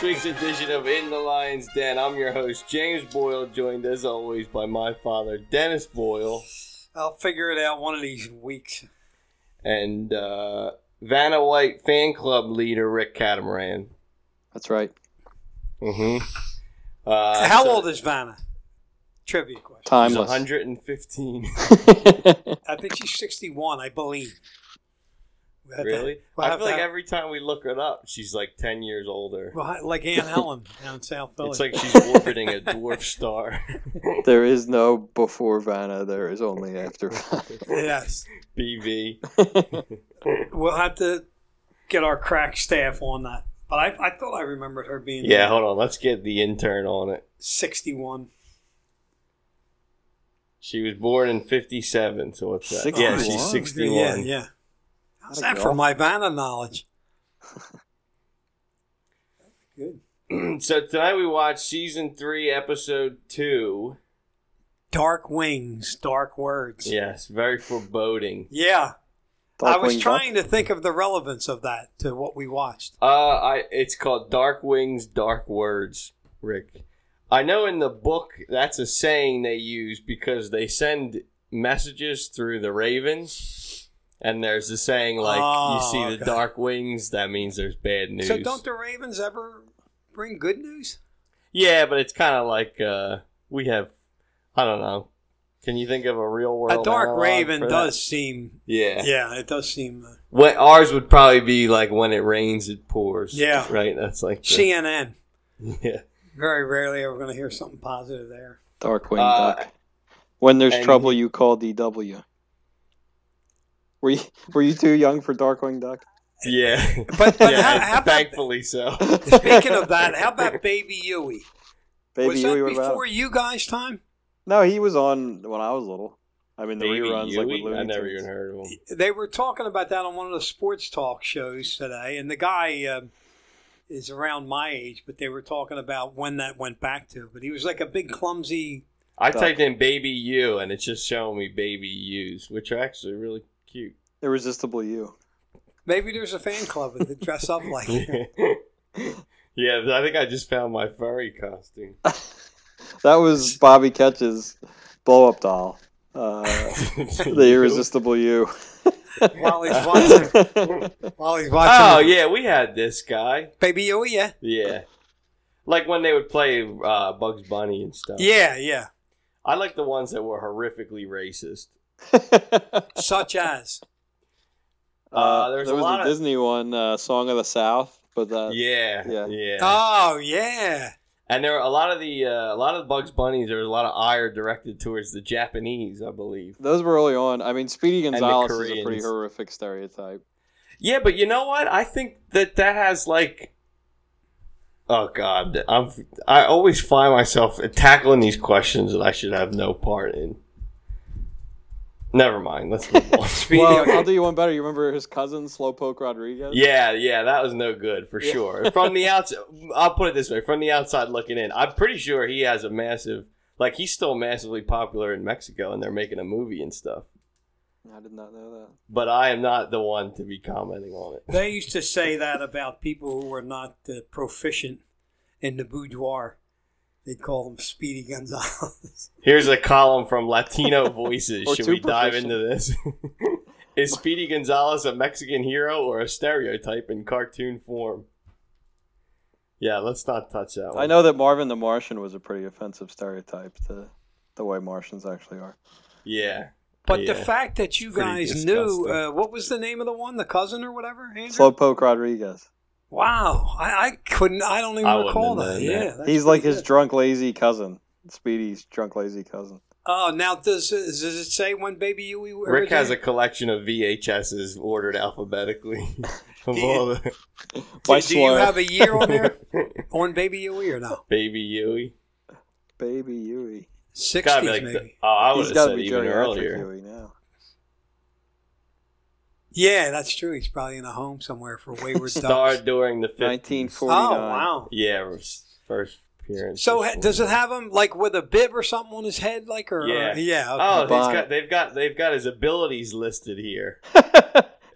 this week's edition of In the Lion's Den. I'm your host, James Boyle, joined as always by my father, Dennis Boyle, I'll figure it out one of these weeks. and uh, Vanna White fan club leader, Rick Catamaran. That's right. Mm-hmm. Uh, How so old is Vanna? Trivia question. She's Timeless. 115. I think she's 61, I believe. We really? we'll I have feel like to- every time we look her up, she's like 10 years older. well, like Anne Helen down in South Philly. It's like she's orbiting a dwarf star. there is no before Vanna. There is only after Vanna. yes. BV. We'll have to get our crack staff on that. But I, I thought I remembered her being Yeah, hold on. Let's get the intern on it. 61. She was born in 57, so what's that? Yeah, she's 61? 61. Yeah, yeah. How's it that for my Vanna knowledge? Good. so tonight we watched season 3, episode 2. Dark wings, dark words. Yes, very foreboding. Yeah. I was Darkwing trying to think of the relevance of that to what we watched. Uh, I it's called Dark Wings, Dark Words, Rick. I know in the book that's a saying they use because they send messages through the ravens, and there's a saying like Oh, you see the okay. dark wings, that means there's bad news. So don't the Ravens ever bring good news? yeah, but it's kind of like uh, we have. I don't know. Can you think of a real world? a dark raven for that? does seem. Yeah. Yeah, it does seem. Uh, What ours would probably be like when it rains, it pours. Yeah. Right. That's like. the- CNN. yeah. Very rarely are we going to hear something positive there. Darkwing Uh, Duck. When there's and- trouble, you call DW. Were you Were you too young for Darkwing Duck? Yeah. But, but yeah, how, how about, thankfully so. speaking of that, how about Baby Huey? Baby Yui was Huey, that what about before you guys' time? No, he was on when I was little. I mean, the Baby reruns like with Looney I never Tunes. even heard of him. They were talking about that on one of the sports talk shows today, and the guy um is around my age, but they were talking about when that went back to. But he was like a big, clumsy. I Duck. typed in baby you and it's just showing me baby yous, which are actually really cute. Irresistible You. Maybe there's a fan club that dress up like him. yeah, I think I just found my furry costume. That was Bobby Ketch's blow up doll. Uh, the Irresistible You. while he's watching. While he's watching. Oh yeah, we had this guy. Baby Huey, yeah. Yeah, like when they would play uh, Bugs Bunny and stuff. Yeah, yeah. I like the ones that were horrifically racist. Such as. Uh, there's there a was lot a of- Disney one, uh, Song of the South, but that Yeah, yeah. yeah. Oh, yeah. And there were a lot of the uh, a lot of the Bugs Bunnies. There was a lot of ire directed towards the Japanese, I believe. those were early on. I mean, Speedy the Gonzalez is a pretty horrific stereotype. Yeah, but you know what? I think that that has like, oh god, I'm I always find myself tackling these questions that I should have no part in. Never mind. Let's move on. Well, I'll do you one better. You remember his cousin, Slowpoke Rodriguez? yeah, yeah, that was no good for Yeah. sure. From the outside, I'll put it this way: from the outside looking in, I'm pretty sure he has a massive, like he's still massively popular in Mexico, and they're making a movie and stuff. I did not know that. But I am not the one to be commenting on it. They used to say that about people who were not uh, proficient in the boudoir. They'd call them Speedy Gonzalez. Here's a column from Latino Voices. Should too we dive into this? Is Speedy Gonzalez a Mexican hero or a stereotype in cartoon form? Yeah, let's not touch that one. I know that Marvin the Martian was a pretty offensive stereotype to the way Martians actually are. Yeah. But Yeah. the fact that you guys knew, uh, what was the name of the one? The cousin or whatever? Andrew? Slowpoke Rodriguez. Wow. I, I couldn't, I don't even I recall have that. Yeah. that. He's like pretty his good. drunk, lazy cousin. Speedy's drunk, lazy cousin. Oh, now does, does it say when Baby Huey Rick has a collection of VHSs ordered alphabetically. of Do you- all the Do, do you have a year on there on Baby Huey or no? Baby Yui. Baby Huey. It's gotta be Sixties like maybe. the, oh, I would He's have to said be even earlier. Huey now. Yeah, that's true. He's probably in a home somewhere for wayward Starred ducks. during the 50s. 1949. Oh wow! Yeah, it was first appearance. So ha- does it have him like with a bib or something on his head, like or Yeah. or- yeah? Oh, okay. Oh, they've got they've got they've got his abilities listed here. he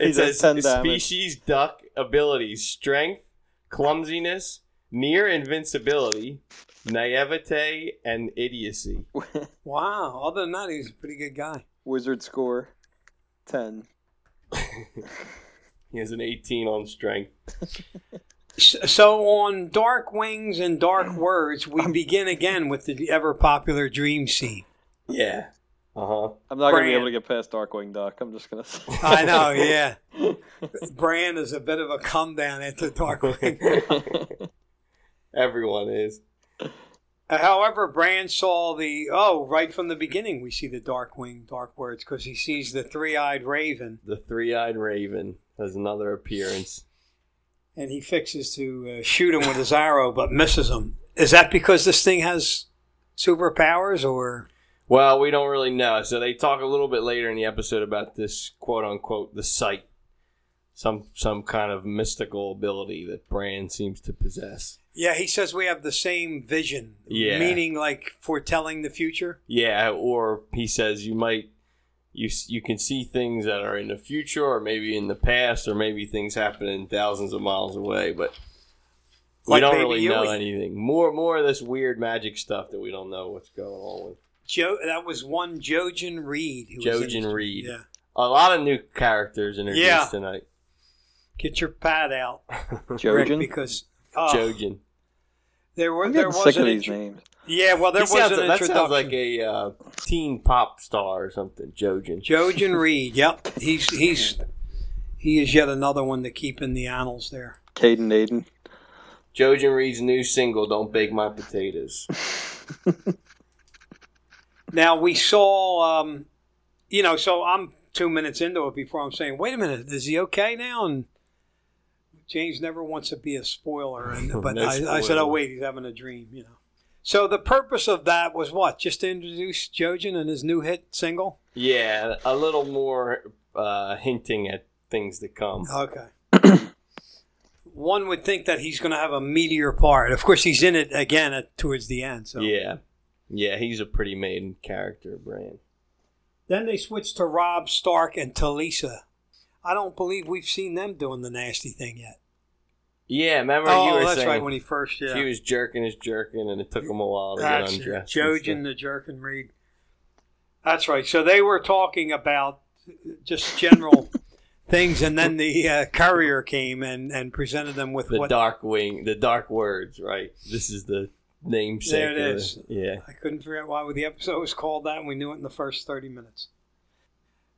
It does says 10 damage. species duck abilities: strength, clumsiness, near invincibility, naivete, and idiocy. Wow. Other than that, he's a pretty good guy. Wizard score, ten. He has an 18 on strength. So on Dark Wings and Dark Words, we begin again with the ever popular dream scene. Yeah. Uh huh. I'm not gonna be able to get past Darkwing Duck. I'm just gonna. Say. I know, yeah. Bran is a bit of a come down into Dark Wing. Everyone is. However, Bran saw the oh right from the beginning. We see the dark wing, Dark Words, because he sees the three-eyed Raven, The three eyed raven has another appearance. and he fixes to uh, shoot him with his arrow, but misses him. Is that because this thing has superpowers, or Well, we don't really know. So they talk a little bit later in the episode about this quote unquote the sight. Some some kind of mystical ability that Bran seems to possess. Yeah? He says we have the same vision, Yeah. meaning like foretelling the future. Yeah, or he says you might you you can see things that are in the future or maybe in the past or maybe things happening thousands of miles away, but we Like don't Baby really know Yoda. anything. More more of this weird magic stuff that we don't know what's going on with. Joe, that was one Jojen Reed. who was Jojen it. Reed. Yeah, A lot of new characters introduced Yeah. tonight. get your pad out, Rick, Jojen. because oh, Jojen. there were I'm there was sick an of these names. Yeah, well, there He was sounds- an that introduction. sounds like a uh, teen pop star or something. Jojen. Jojen Reed. Yep, he's he's he is yet another one to keep in the annals there. Caden Aiden. Jojen Reed's new single "Don't Bake My Potatoes." Now we saw, um, you know, so I'm two minutes into it before I'm saying, wait a minute, is he okay now? And James never wants to be a spoiler, and but No I, I said, oh wait, he's having a dream, you know. So the purpose of that was what? Just to introduce Jojen and his new hit single. Yeah, a little more uh, hinting at things to come. Okay. One would think that he's going to have a meteor part. Of course, he's in it again at, towards the end. So Yeah, yeah, he's a pretty main character, Bran. Then they switched to Robb Stark and Talisa. I don't believe we've seen them doing the nasty thing yet. Yeah, remember you oh, were that's saying right. When he first, yeah. he was jerking his jerking, and it took him a while to that's get it. undressed. Jojen the jerk and Reed. That's right. So they were talking about just general things, and then the uh, courier came and, and presented them with. The what dark wing, the dark words, right? This is the namesake. There it of is. Yeah, I couldn't figure out why the episode was called that, and we knew it in the first 30 minutes.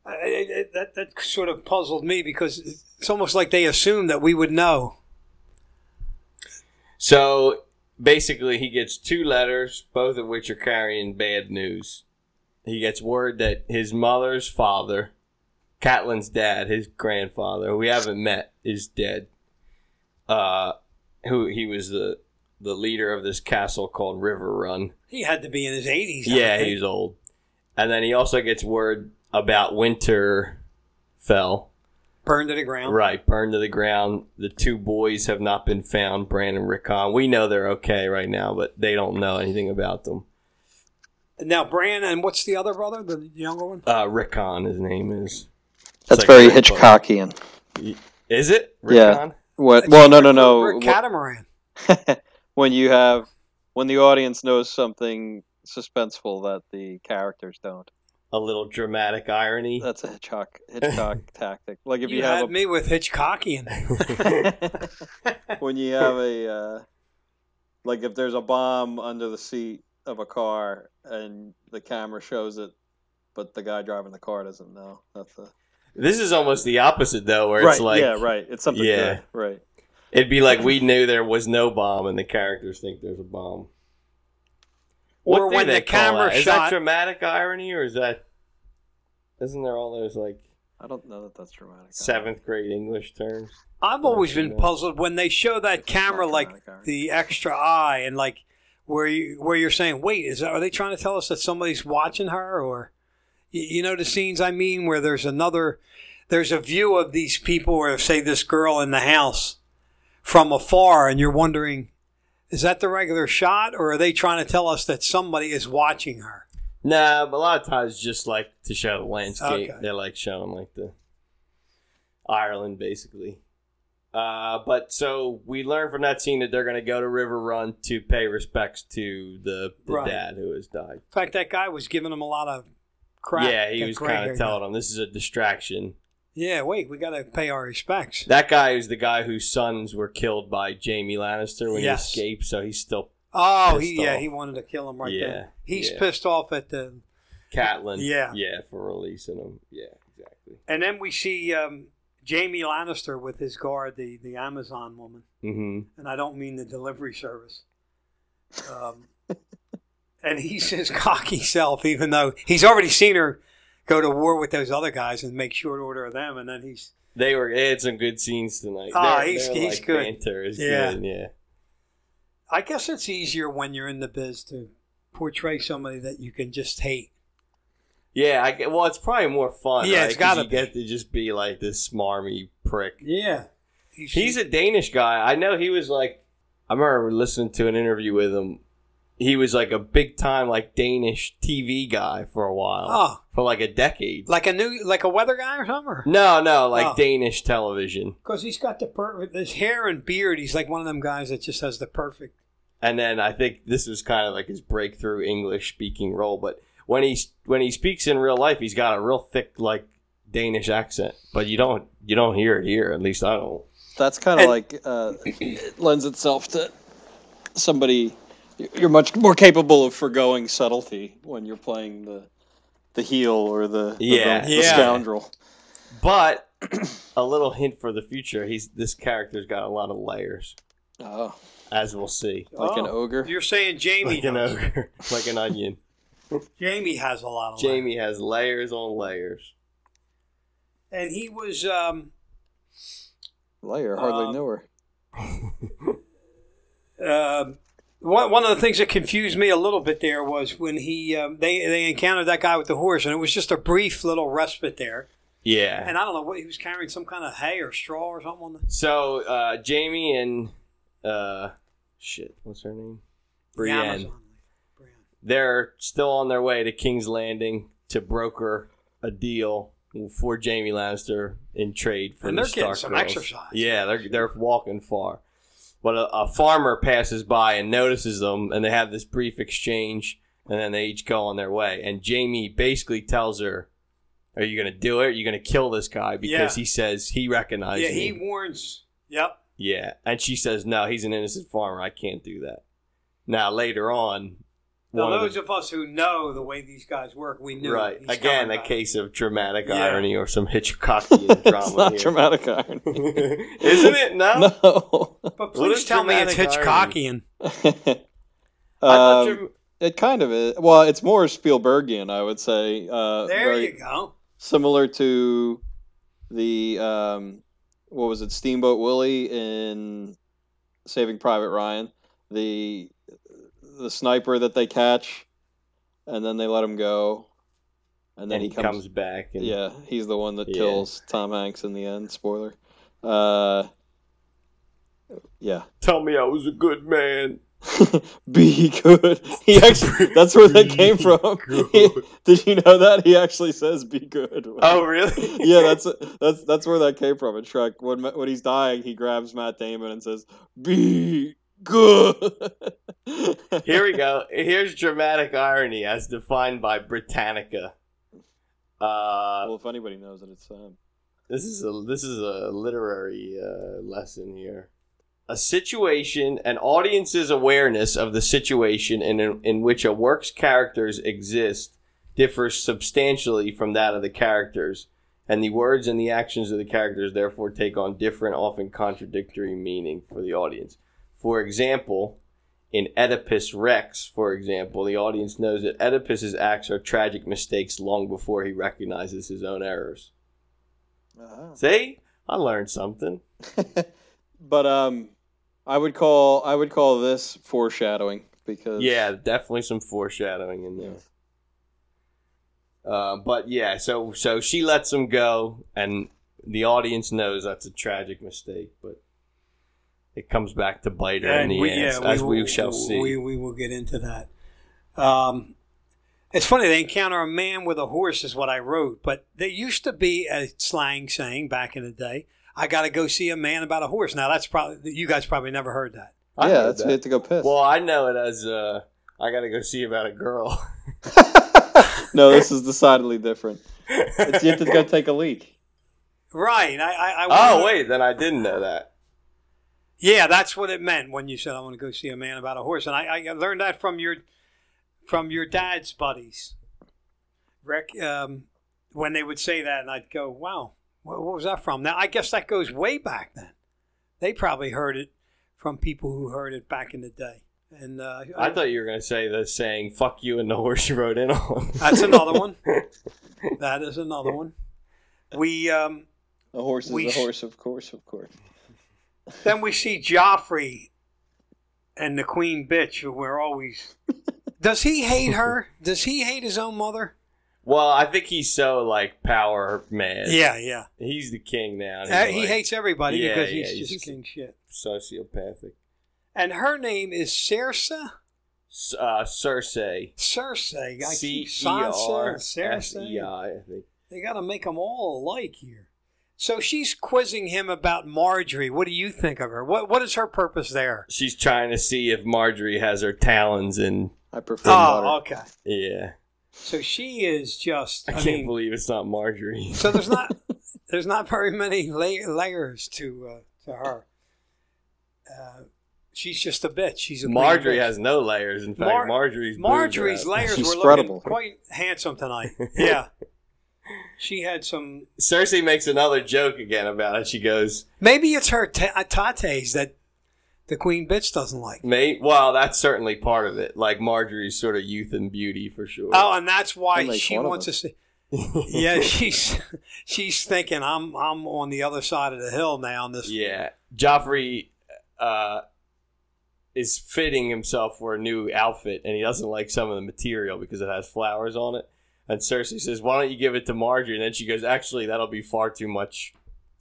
I, I- I- that, that sort of puzzled me because it's almost like they assumed that we would know. So basically, he gets two letters, both of which are carrying bad news. He gets word that his mother's father, Catelyn's dad, his grandfather, who we haven't met, is dead. Uh, who he was the the leader of this castle called Riverrun. He had to be in his 80s. Yeah, he's old. And then he also gets word about Winter fell. Burned to the ground. Right, burned to the ground. The two boys have not been found, Brandon and Rickon. We know they're okay right now, but they don't know anything about them. Now, Brandon, and what's the other brother, the younger one? Uh, Rickon, his name is. It's That's like very Rick- Hitchcockian. Is it? Yeah. Rickon? What? Well, no, no, no. Rick Catamaran. when you have when the audience knows something suspenseful that the characters don't. A little dramatic irony. That's a Hitchcock Hitchcock tactic. Like if You, you, had have me with Hitchcockian. a when you have a uh, like if there's a bomb under the seat of a car and the camera shows it, but the guy driving the car doesn't know. That's a this is almost the opposite, though, where right. it's like yeah, right. It's something. Yeah. good. Right. it'd be like we knew there was no bomb, and the characters think there's a bomb. Or What do when the camera that? Is that shot. dramatic irony, or is that? Isn't there all those like I don't know that that's dramatic. seventh grade English terms? I've always been Yeah. puzzled when they show that camera, like dramatic, Aaron. the extra eye, and like where you where you're saying, wait, is that, are they trying to tell us that somebody's watching her, or you, you know the scenes I mean, where there's another, there's a view of these people, or say this girl in the house from afar, and you're wondering, is that the regular shot, or are they trying to tell us that somebody is watching her? Nah, but a lot of times just like to show the landscape. Okay. They're like showing like the Ireland basically. Uh, but so we learn from that scene that they're going to go to Riverrun to pay respects to the, the Right. dad who has died. In fact, that guy was giving him a lot of crap. yeah, he was kind of telling him this is a distraction. Yeah, wait, we got to pay our respects. That guy is the guy whose sons were killed by Jaime Lannister when Yes. he escaped, so he's still Oh, Pissed he, yeah, off. he wanted to kill him right Yeah, there. He's yeah. pissed off at the. Catelyn. Yeah. Yeah, for releasing him. Yeah, exactly. And then we see um, Jaime Lannister with his guard, the, the Amazon woman. hmm And I don't mean the delivery service. Um, and he's his cocky self, even though he's already seen her go to war with those other guys and make short order of them. And then he's. They were they had some good scenes tonight. Ah, Their- he's- their, he's like, good. Banter is Yeah. good. Yeah. I guess it's easier when you're in the biz to portray somebody that you can just hate. Yeah, I well, it's probably more fun. Yeah, right? it's gotta you be. get to just be like this smarmy prick. Yeah. he's, He's a Danish guy. I know he was like. I remember listening to an interview with him. He was like a big time like Danish TV guy for a while, Oh, for like a decade. like a new, like a weather guy or something? No, no, like Oh. Danish television. Because he's got the perfect, his hair and beard. He's like one of them guys that just has the perfect. And then I think this was kind of like his breakthrough English speaking role. But when he when he speaks in real life, he's got a real thick like Danish accent. But you don't you don't hear it here. At least I don't. That's kind of And- like uh, it lends itself to somebody. You're much more capable of foregoing subtlety when you're playing the the heel or the, the, Yeah. the Yeah. scoundrel. But a little hint for the future: he's this character's got a lot of layers, Oh, as we'll see. like an Oh, ogre. You're saying Jaime Like an ogre, like an onion. Jaime has a lot of Jaime has layers on layers. and he was um, Layer hardly Um, knew her. um one, one of the things that confused me a little bit there was when he um, they they encountered that guy with the horse and it was just a brief little respite there Yeah. and I don't know what he was carrying some kind of hay or straw or something on the, So uh, Jaime and uh, shit, what's her name? Brienne. They're still on their way to King's Landing to broker a deal for Jaime Lannister in trade for And the they're getting some girls. exercise. Yeah, they're they're walking far. But a, a farmer passes by and notices them, and they have this brief exchange, and then they each go on their way. And Jaime basically tells her, "Are you going to do it? Are you going to kill this guy because Yeah. he says he recognizes. Yeah, he me?" warns. Yep. Yeah, and she says, "No, he's an innocent farmer. I can't do that." Now later on, Now, one of those the- of us who know the way these guys work, we knew. right he's again a back. case of dramatic Yeah. irony or some Hitchcockian drama. it's drama not here. dramatic irony. Isn't it? No. no. But please tell me it's dramatic Hitchcockian. I thought Um, you- it kind of is. Well, it's more Spielbergian, I would say. Uh, There you go. similar to the um, what was it, Steamboat Willie in Saving Private Ryan. The the sniper that they catch, and then they let him go, and then and he he comes. comes back. And, yeah, he's the one that Yeah. kills Tom Hanks in the end. Spoiler. Uh, yeah. Tell me I was a good man. Be good. He actually that's where that came from. Good. Did you know that? He actually says be good. Oh, really? yeah, that's that's that's where that came from in Shrek. When when he's dying, he grabs Matt Damon and says, "Be good." Here we go. Here's dramatic irony as defined by Britannica. Uh, well, if anybody knows it, it's Sam. this is a this is a literary uh, lesson here. A situation, an audience's awareness of the situation in in which a work's characters exist differs substantially from that of the characters, and the words and the actions of the characters therefore take on different, often contradictory meaning for the audience. For example, in Oedipus Rex, for example, the audience knows that Oedipus's acts are tragic mistakes long before he recognizes his own errors. Uh-huh. See, I learned something. but um, I would call I would call this foreshadowing because Yeah, definitely some foreshadowing in there. Uh, but yeah, so so she lets him go, and the audience knows that's a tragic mistake, but it comes back to bite her in the ass, as we, will- shall see. We, we will get into that. Um, it's funny they encounter a man with a horse is what I wrote, but there used to be a slang saying back in the day. I got to go see a man about a horse. Now that's probably you guys probably never heard that. I yeah, heard that's that. we have to go piss. Well, I know it as uh, I gotta go see about a girl. no, this is decidedly different. It's you have to go take a leak. Right. I. I, I oh wait, then I didn't know that. Yeah, that's what it meant when you said I want to go see a man about a horse, and I, I learned that from your from your dad's buddies. Rick, um, when they would say that, and I'd go, "Wow, what, what was that from?" Now I guess that goes way back then. They probably heard it from people who heard it back in the day, and uh, I thought you were gonna say the saying "fuck you" and the horse you rode in on. that's another one. That is another one. We um, A horse is We a horse, of course, of course. Then we see Joffrey and the Queen Bitch, who we're always. Does he hate her? Does he hate his own mother? Well, I think he's so like power man. Yeah, yeah. he's the king now. and Uh, he like, hates everybody Yeah, because yeah, he's he's just just- king shit. sociopathic. And her name is Cersei. Uh, Cersei. Cersei. I C keep E Sansa, R S E Cersei. I. I think. They got to make them all alike here. So she's quizzing him about Margaery. What do you think of her? What What is her purpose there? She's trying to see if Margaery has her talons in. I prefer Oh, butter. okay. Yeah, So she is just. I, I, can't mean, believe it's not Margaery. So there's not there's not very many la- layers to uh, to her. Uh, she's just a bitch. She's a Margaery bitch. has no layers. In fact, Mar- Margaery's Margaery's layers She's were looking spreadable. quite handsome tonight. Yeah, she had some. Cersei makes another joke again about it. She goes, Maybe it's her ta- uh, tates that the queen bitch doesn't like. "Mate, well, that's certainly part of it. Like Margaery's sort of youth and beauty for sure." Oh, and that's why Don't she wants to see. Yeah, she's she's thinking I'm I'm on the other side of the hill now. On this, Yeah, Joffrey uh, is fitting himself for a new outfit, and he doesn't like some of the material because it has flowers on it. And Cersei says, "Why don't you give it to Margaery?" And then she goes, "Actually, that'll be far too much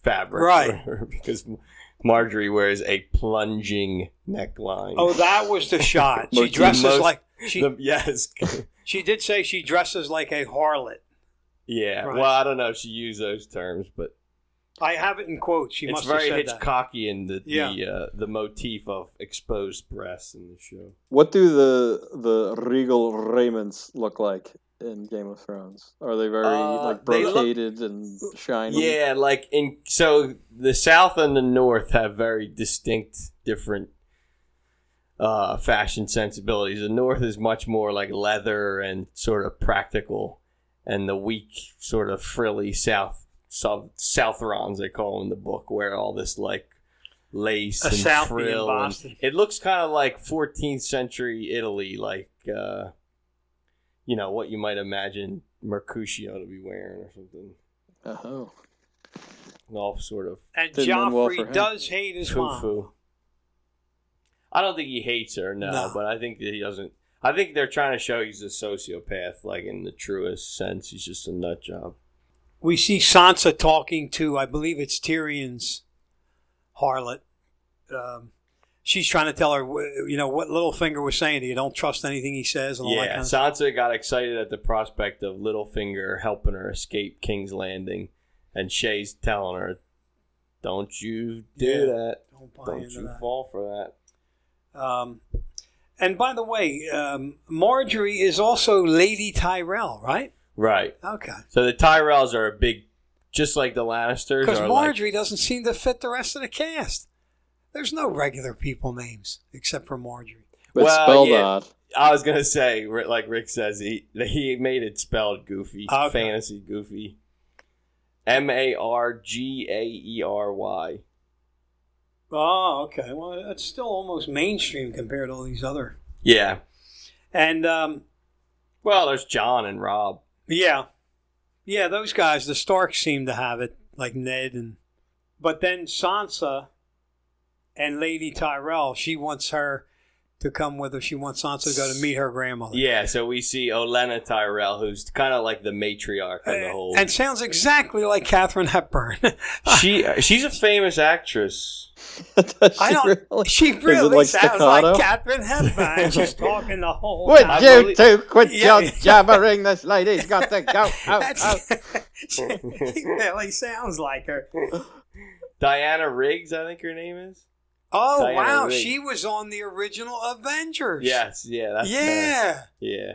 fabric, Right. for her," because Margaery wears a plunging neckline. Oh, that was the shot. She dresses most- like she The- yes, she did say she dresses like a harlot. yeah. Right. Well, I don't know if she used those terms, but I have it in quotes. She it's must very have said that. The Yeah. the, uh, the motif of exposed breasts in the show. What do the the regal raiments look like in Game of Thrones? Are they very Uh, like they look- brocaded and shiny? Yeah, like in so the South and the North have very distinct different uh, fashion sensibilities. The North is much more like leather and sort of practical, and the weak, sort of frilly South South Southrons they call them in the book wear all this like lace A and Southie frill. and- it looks kind of like 14th century Italy, like uh, you know what you might imagine Mercutio to be wearing or something. Oh. All sort of And Didn't end well Joffrey does hate his mom. foo-foo. I don't think he hates her, no, No. but I think that he doesn't. I think they're trying to show he's a sociopath, like in the truest sense. He's just a nut job. We see Sansa talking to, I believe it's Tyrion's harlot. Um, she's trying to tell her, you know, what Littlefinger was saying to you. Don't trust anything he says and all that Yeah, kind of stuff. Sansa got excited at the prospect of Littlefinger helping her escape King's Landing, and Shae's telling her, "Don't you do Yeah, that. Don't buy Don't you that. fall for that." Um, and by the way, um, Margaery is also Lady Tyrell, right? Right. Okay. So the Tyrells are a big, just like the Lannisters. Because Margaery doesn't seem to fit the rest of the cast. There's no regular people names except for Margaery. But Well, spelled yeah. odd. I was gonna say, like Rick says, he he made it spelled goofy, Okay. fantasy goofy. M A R G A E R Y. Oh, okay. Well, that's still almost mainstream compared to all these other. Yeah. And um, Well, there's Jon and Robb. yeah, yeah, those guys, the Starks seem to have it, like Ned and. But then Sansa and Lady Tyrell, she wants her to come with her. She wants Sansa to go to meet her grandmother. Yeah. So we see Olenna Tyrell, who's kind of like the matriarch of the uh, whole. and sounds exactly like Katharine Hepburn. she uh, she's a famous actress. I don't. really? She really like sounds staccato? like Katharine Hepburn. She's talking the whole Would time. You believe- two quit Yeah. your jabbering? This lady's got to go out. out. That's, she really sounds like her. Diana Riggs, I think her name is. Oh Diana wow, Rigg. she was on the original Avengers. Yes, yeah, that's her. yeah, yeah.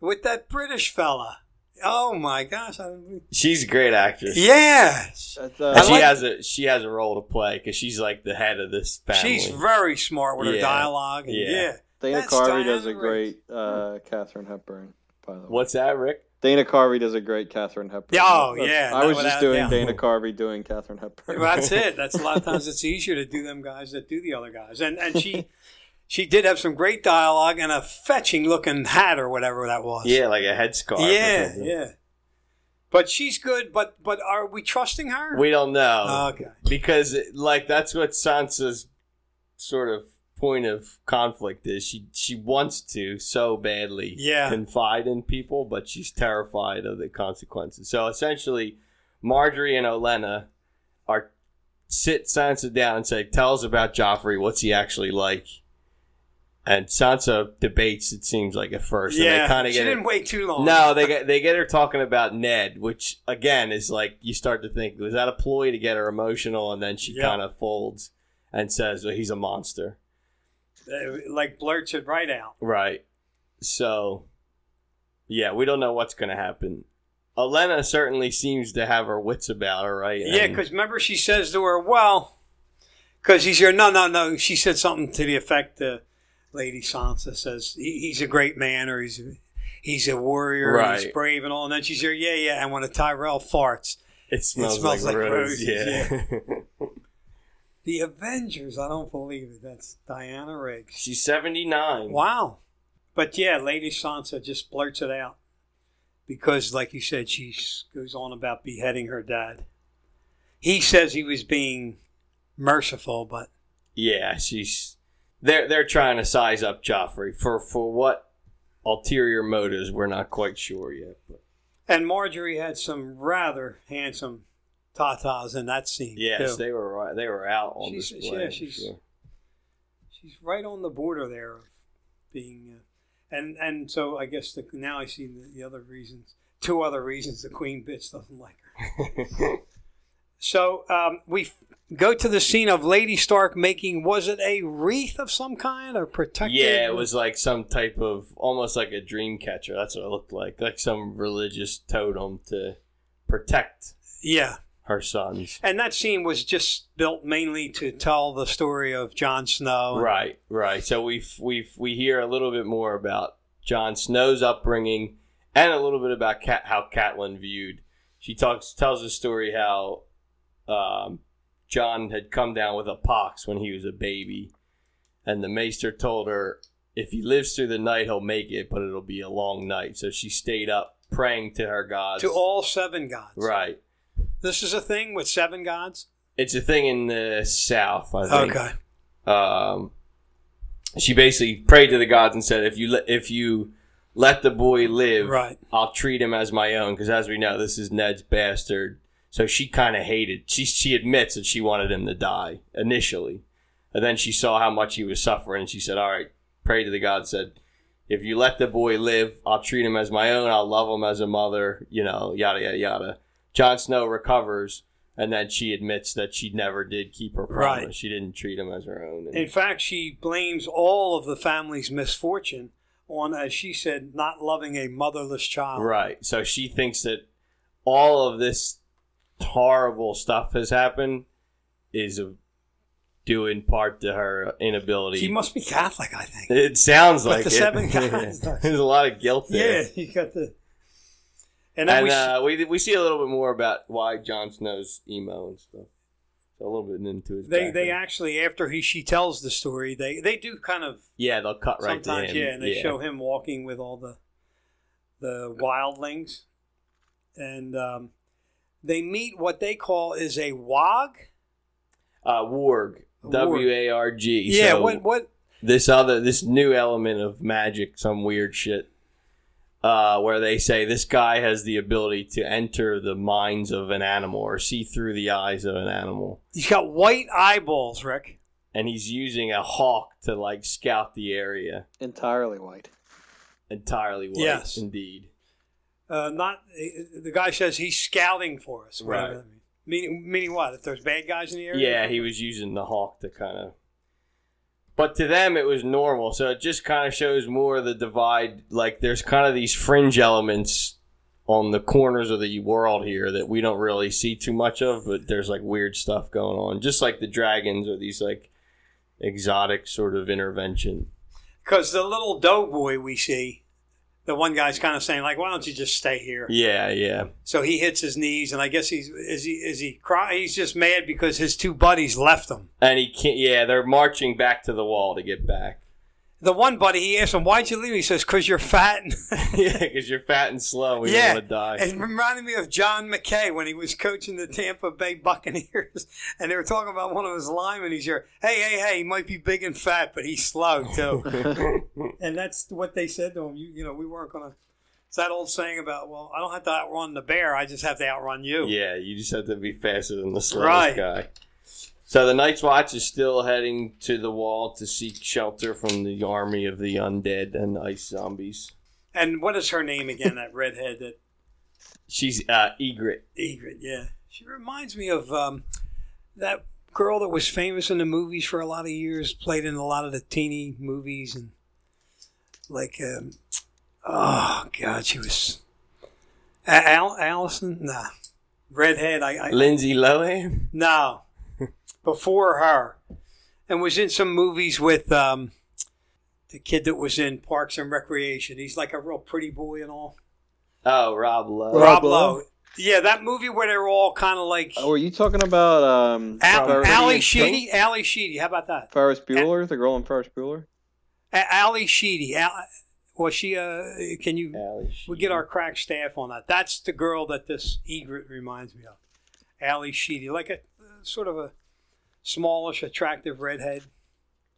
with that British fella. Oh my gosh, I. She's a great actress. yeah, And uh, she like- has a she has a role to play because she's like the head of this family. she's very smart with her dialogue. And Yeah. yeah. Dana That's Carvey does a Diana great uh, Katharine Hepburn. By the way, What's that, Rick? Dana Carvey does a great Katharine Hepburn. Yeah, oh, That's- yeah, I no, was just without doing doubt. Dana Carvey doing Katharine Hepburn. Well, that's it. That's a lot of times it's easier to do them guys that do the other guys. And and she she did have some great dialogue and a fetching looking hat or whatever that was. Yeah, like a headscarf. yeah, yeah. But she's good. But but are we trusting her? We don't know okay. because like that's what Sansa's sort of point of conflict is. She she wants to so badly Yeah. confide in people, but she's terrified of the consequences. So essentially, Margaery and Olenna are sit Sansa down and say, "Tell us about Joffrey. What's he actually like?" And Sansa debates. It seems like at first, and Yeah, they kind of she get didn't wait too long. no, they get they get her talking about Ned, which again is like you start to think was that a ploy to get her emotional, and then she Yeah. kind of folds and says, well, "He's a monster." Uh, like blurts it right out. Right. So, yeah, we don't know what's going to happen. Olenna certainly seems to have her wits about her, right? Yeah, because remember she says to her, "Well," because he's here. No, no, no. She said something to the effect. Uh, Lady Sansa says he, he's a great man, or he's he's a warrior, and he's Right. brave and all. And then she's here, yeah, yeah. And when a Tyrell farts, it smells, smells like, like rose. roses, Yeah. the Avengers. I don't believe it. That's Diana Riggs. She's seventy nine. Wow. But yeah, Lady Sansa just blurts it out because, like you said, she goes on about beheading her dad. He says he was being merciful, but Yeah, she's they're they're trying to size up Joffrey for for what ulterior motives we're not quite sure yet. But and Margaery had some rather handsome tatas in that scene. yes, too. they were right. They were out on She's- display. yeah, she's- sure. she's right on the border there of being, uh, and and so I guess the, now I see the, the other reasons. Two other reasons the queen bitch doesn't like her. So um, we go to the scene of Lady Stark making. Was it a wreath of some kind or protective? yeah, it was like some type of almost like a dream catcher. That's what it looked like, like some religious totem to protect Yeah, her sons. and that scene was just built mainly to tell the story of Jon Snow. Right, right. So we we we hear a little bit more about Jon Snow's upbringing and a little bit about Cat, how Catelyn viewed. She talks tells the story how um, Jon had come down with a pox when he was a baby, and the Maester told her if he lives through the night, he'll make it, but it'll be a long night. So she stayed up praying to her gods. To all seven gods. right. This is a thing with seven gods. It's a thing in the south. I think. Okay. um, she basically prayed to the gods and said, "If you let if you let the boy live, Right. I'll treat him as my own." Because as we know, this is Ned's bastard. So she kind of hated. She she admits that she wanted him to die initially, and then she saw how much he was suffering, and she said, "All right, pray to the gods." Said, "If you let the boy live, I'll treat him as my own. I'll love him as a mother. You know, yada yada yada." Jon Snow recovers. And then she admits that she never did keep her promise. Right. She didn't treat him as her own. In fact, she blames all of the family's misfortune on, as she said, not loving a motherless child. Right. So she thinks that all of this horrible stuff has happened is a, due in part to her inability. She must be Catholic, I think. it sounds But like the it. seven guys. There's a lot of guilt there. Yeah, you got the. And then And we, uh, we we see a little bit more about why Jon Snow's emo and stuff. So a little bit into his. they they actually after he she tells the story, they they do kind of yeah they'll cut right sometimes yeah, and they show him walking with all the the wildlings, and um, they meet what they call is a wog. uh, Warg W A R G. Yeah, So what what this other this new element of magic, some weird shit. Uh, where they say this guy has the ability to enter the minds of an animal or see through the eyes of an animal, he's got white eyeballs, Rick. and he's using a hawk to like scout the area. Entirely white. Entirely white, Yes. indeed. Uh, not the guy says he's scouting for us. Right. Meaning, meaning what? If there's bad guys in the area? Yeah, he was using the hawk to kind of. But to them, it was normal. So it just kind of shows more of the divide. Like there's kind of these fringe elements on the corners of the world here that we don't really see too much of, but there's like weird stuff going on. Just like the dragons or these like exotic sort of intervention. Because the little doughboy we see, the one guy's kind of saying like, "Why don't you just stay here?" Yeah, yeah. So he hits his knees, and I guess he's is he is he cry? He's just mad because his two buddies left him. And he can't. Yeah, they're marching back to the wall to get back. The one buddy, he asked him, "Why'd you leave?" He says, "Cause you're fat." And yeah, because you're fat and slow. We Yeah, don't want to die. It reminded me of John McKay when he was coaching the Tampa Bay Buccaneers, and they were talking about one of his linemen. He's here, hey, hey, hey, he might be big and fat, but he's slow too. and that's what they said to him. You, you know, we weren't gonna. It's that old saying about, well, I don't have to outrun the bear; I just have to outrun you. Yeah, you just have to be faster than the slowest Right. guy. So the Night's Watch is still heading to the wall to seek shelter from the army of the undead and ice zombies. And what is her name again? That redhead, that She's uh, Ygritte. Ygritte. Yeah, she reminds me of um, that girl that was famous in the movies for a lot of years, played in a lot of the teeny movies, and like, um, oh god, she was Al- Allison. Nah, redhead. I, I Lindsay Lohan. no, before her, and was in some movies with um, the kid that was in Parks and Recreation. He's like a real pretty boy and all. Oh, Rob Lowe. Rob Rob Lowe? Lowe. Yeah, that movie where they're all kind of like Oh, were you talking about um, Al- Ali and Sheedy. Ally Sheedy. How about that? Ferris Bueller, the girl in Ferris Bueller? A- Ally Sheedy. Al- was she? Uh, can you? Ally We get our crack staff on that. That's the girl that this Ygritte reminds me of. Ally Sheedy, like a uh, sort of a smallish, attractive redhead.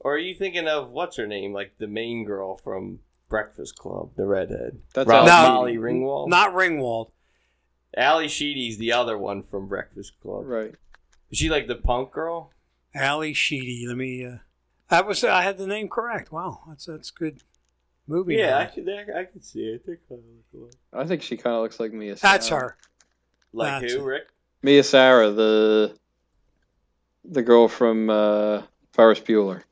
Or are you thinking of what's her name? Like the main girl from Breakfast Club, the redhead. That's Rob- No. Molly Ringwald. Not Ringwald. Ally Sheedy's the other one from Breakfast Club. Right. Is she like the punk girl? Ally Sheedy. Let me. Uh, that was. I had the name correct. Wow, that's that's good. Movie. Yeah, I name. could. I could see it. They kinda look alike. I think she kind of looks like Mia. That's her. Like That's who, it. Rick? Mia Sara, the the girl from uh, Ferris Bueller.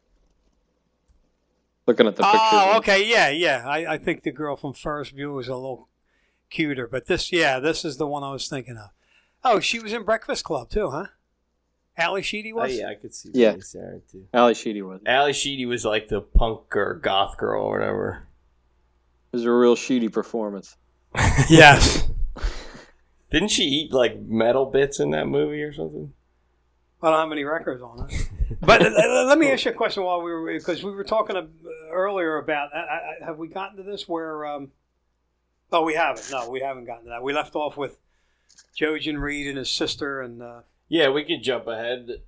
Looking at the picture. Oh, okay, yeah, yeah. I, I think the girl from Ferris Bueller is a little cuter, but this, yeah, this is the one I was thinking of. Oh, she was in Breakfast Club too, huh? Ally Sheedy was. Oh was. yeah, I could see. Yeah. Miley Sarah too. Ally Sheedy was. It Ally Sheedy was like the punk or goth girl or whatever. It was a real Sheedy performance. Yes. Didn't she eat like metal bits in that movie or something? I don't have any records on it. But uh, uh, let me ask you a question while we were because we were talking uh, earlier about. I, I, have we gotten to this where? Um, oh, we haven't. No, we haven't gotten to that. We left off with Jojen Reed and his sister, and uh, Yeah, we could jump ahead.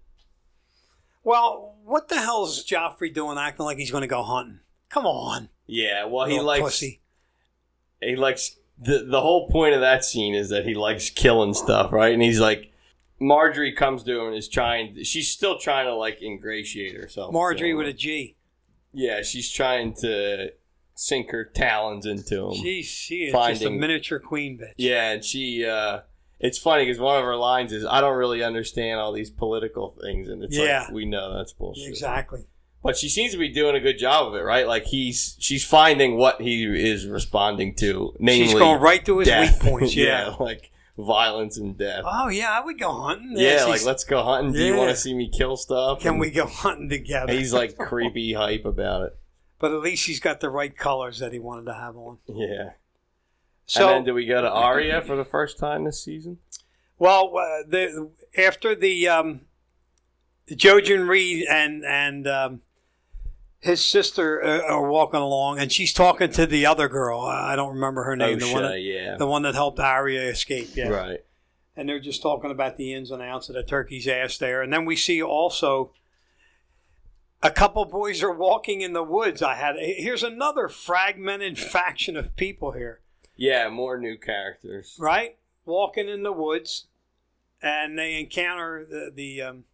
well, what the hell is Joffrey doing, acting like he's going to go hunting? Come on, Yeah, well, he likes pussy. he likes the the whole point of that scene is that he likes killing stuff, right? And he's like, Margaery comes to him and is trying. She's still trying to like ingratiate herself. Margaery him. with a G. yeah, she's trying to sink her talons into him. She she is just a miniature queen bitch. Yeah, and she. uh It's funny because one of her lines is, "I don't really understand all these political things," and it's Yeah. like we know that's bullshit. exactly. But she seems to be doing a good job of it, right? Like he's she's finding what he is responding to, namely She's going right to his death. weak points. Yeah. like violence and death. Oh yeah, I would go hunting. yeah, like let's go hunting. Do you Yeah. want to see me kill stuff? Can And we go hunting together? He's like creepy hype about it. but at least he's got the right colors that he wanted to have on. Yeah. So, and then do we go to Arya for the first time this season? well, uh, the after the um, Jojen Reed and and um, his sister uh, are walking along, and she's talking to the other girl. I don't remember her name. the one, that, yeah. the one that helped Arya escape. Yeah. Right. and they're just talking about the ins and outs of the turkey's ass there. And then we see also a couple boys are walking in the woods. I had here's another fragmented faction of people here, Yeah, more new characters. right? Walking in the woods, and they encounter the the um,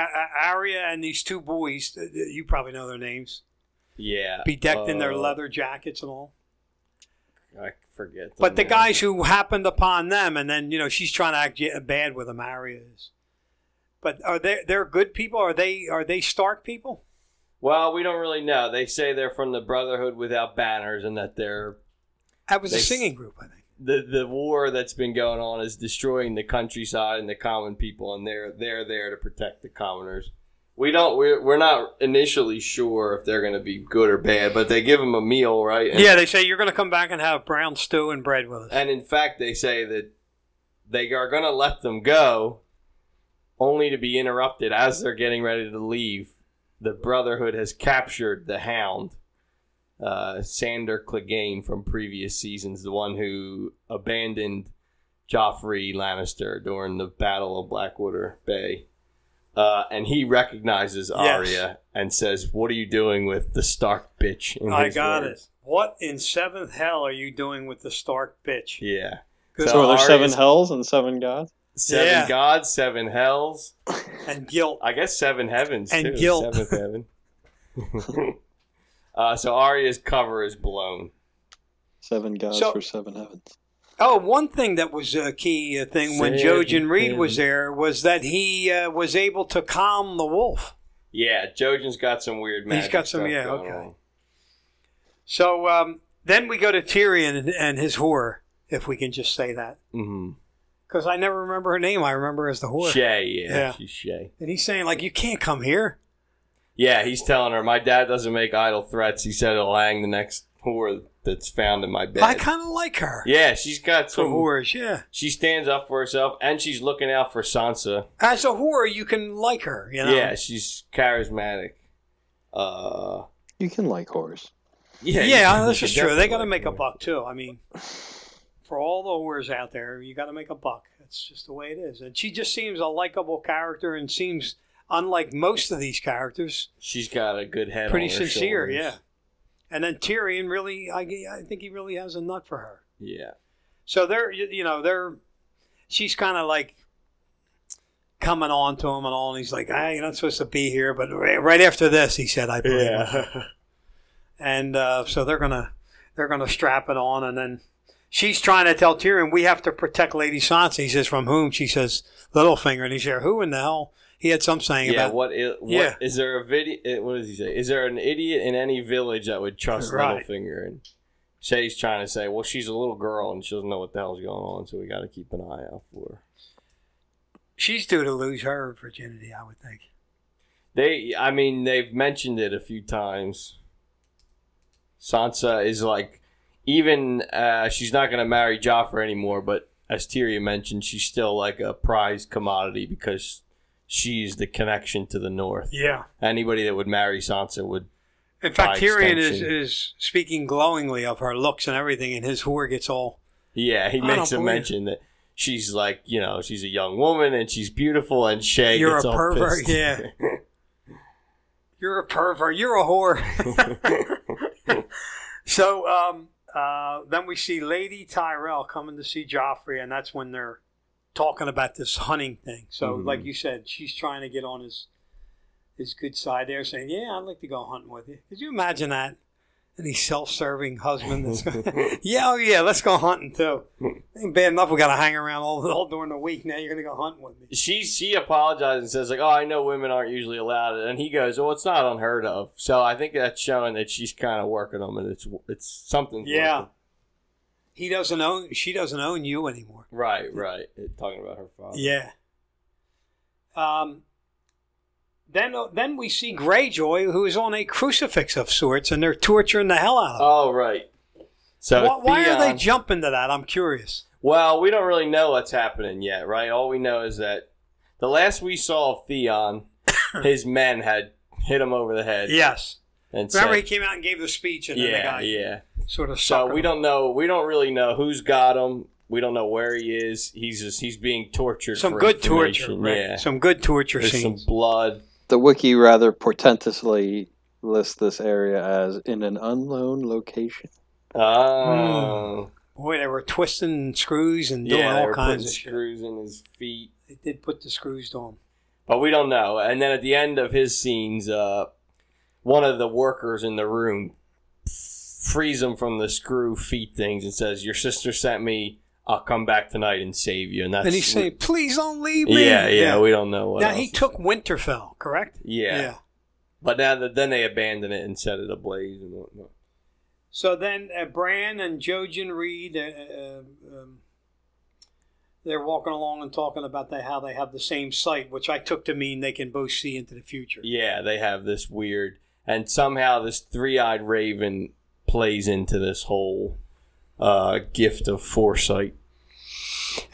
A- A- and these two boys. uh, You probably know their names. Yeah. Bedecked in their Uh, leather jackets and all. I forget. But the guys who happened upon them, and then you know she's trying to act bad with them. Arya is. But are they they're good people? Are they are they Stark people? Well, we don't really know. They say they're from the Brotherhood without banners, and that they're That was They a singing group, I think. The the war that's been going on is destroying the countryside and the common people, and they're they're there to protect the commoners. We don't. We're, we're not initially sure if they're going to be good or bad, but they give them a meal, right? And, yeah, they say you're going to come back and have brown stew and bread with us. And in fact, they say that they are going to let them go, only to be interrupted as they're getting ready to leave. The Brotherhood has captured the Hound, uh, Sandor Clegane from previous seasons, the one who abandoned Joffrey Lannister during the Battle of Blackwater Bay. Uh, and he recognizes Yes. Arya and says, "What are you doing with the Stark bitch?" in I got words. it. What in seventh hell are you doing with the Stark bitch? Yeah, Good So, are there seven hells and seven gods? seven Yeah. gods, seven hells. and guilt. I guess seven heavens And too. guilt. Seventh heaven. uh, so Arya's cover is blown. Seven gods So- for seven heavens. Oh, one thing that was a key uh, thing when Said Jojen Reed was there was that he uh, was able to calm the wolf. Yeah, Jojen's got some weird He's magic. got some- stuff yeah, going okay. on. So um, then we go to Tyrion and, and his whore, if we can just say that. Mhm. Because I never remember her name. I remember her as the whore. Shae, yeah, Yeah. she's Shae. And he's saying, like, you can't come here. Yeah, he's telling her, "My dad doesn't make idle threats. He said he'll hang the next whore that's found in my bed." I kind of like her. yeah, she's got For some. whores, yeah. She stands up for herself, and she's looking out for Sansa. As a whore, you can like her, you know? Yeah, she's charismatic. Uh, You can like whores. yeah, Yeah, you this is true. They definitely got to like make a buck, too. I mean, for all the whores out there, you got to make a buck. That's just the way it is. And she just seems a likable character and seems, unlike most of these characters, She's got a good head. pretty on her sincere, shoulders. yeah. And then Tyrion really, I, I think he really has a nut for her. Yeah. So they're, you know, they're, she's kind of like coming on to him and all, and he's like, ah, you're not supposed to be here. But right, right after this, he said, I believe. Yeah. And uh, so they're gonna, they're gonna strap it on, and then she's trying to tell Tyrion, we have to protect Lady Sansa. He says, from whom? She says, Littlefinger, and he's there. Who in the hell? He had some saying yeah. about. What? i- what Yeah. Is there a video? What does he say? Is there an idiot in any village that would trust Right. Littlefinger? And Shae's trying to say, well, she's a little girl and she doesn't know what the hell's going on, so we got to keep an eye out for her. She's due to lose her virginity, I would think. They, I mean, they've mentioned it a few times. Sansa is like, even uh, she's not going to marry Joffrey anymore, but as Tyrion mentioned, she's still like a prized commodity because she's the connection to the north. Yeah. Anybody that would marry Sansa would. In fact, Tyrion is, is speaking glowingly of her looks and everything, and his whore gets all. Yeah, he I makes a mention that she's like, you know, she's a young woman and she's beautiful, and Shae You're gets a pervert, yeah. You're a pervert. You're a whore. so um, uh, then we see Lady Tyrell coming to see Joffrey, and that's when they're talking about this hunting thing. So, Mhm. like you said, she's trying to get on his his good side there, saying, "Yeah, I'd like to go hunting with you." Could you imagine that? Any self-serving husband that's yeah, oh yeah, let's go hunting too. Ain't bad enough we got to hang around all, all during the week. Now you're gonna go hunting with me. she she apologizes and says like, "Oh, I know women aren't usually allowed it," and he goes, "Oh, it's not unheard of." So I think that's showing that she's kind of working them, and it's it's something. Yeah. He doesn't own. She doesn't own you anymore. right, right. Talking about her father. Yeah. Um. Then, then we see Greyjoy, who is on a crucifix of sorts, and they're torturing the hell out of him. Oh, right. So why, why are they jumping to that? I'm curious. Well, we don't really know what's happening yet, right? All we know is that the last we saw of Theon, his men had hit him over the head. Yes. And Remember, said, he came out and gave the speech, and then the yeah, guy yeah. Sort of So we him. don't know. We don't really know who's got him. We don't know where he is. He's just he's being tortured. some for good torture. Right? Yeah. Some good torture There's some blood. The wiki rather portentously lists this area as in an unknown location. Oh, Boy, they were twisting screws and doing yeah. They all were putting kinds of shit. screws in his feet. They did put the screws on. But we don't know. And then at the end of his scenes, uh, one of the workers in the room frees him from the screw feet things and says, "Your sister sent me. I'll come back tonight and save you." And that's And he's saying, "Please don't leave me." "Yeah, yeah, we don't know what." now he took Winterfell, correct? yeah, but now that then they abandon it and set it ablaze and whatnot. So then uh, Bran and Jojen Reed, uh, uh, um, they're walking along and talking about they, how they have the same sight, which I took to mean they can both see into the future. Yeah, they have this weird, and somehow this three-eyed raven plays into this whole uh, gift of foresight.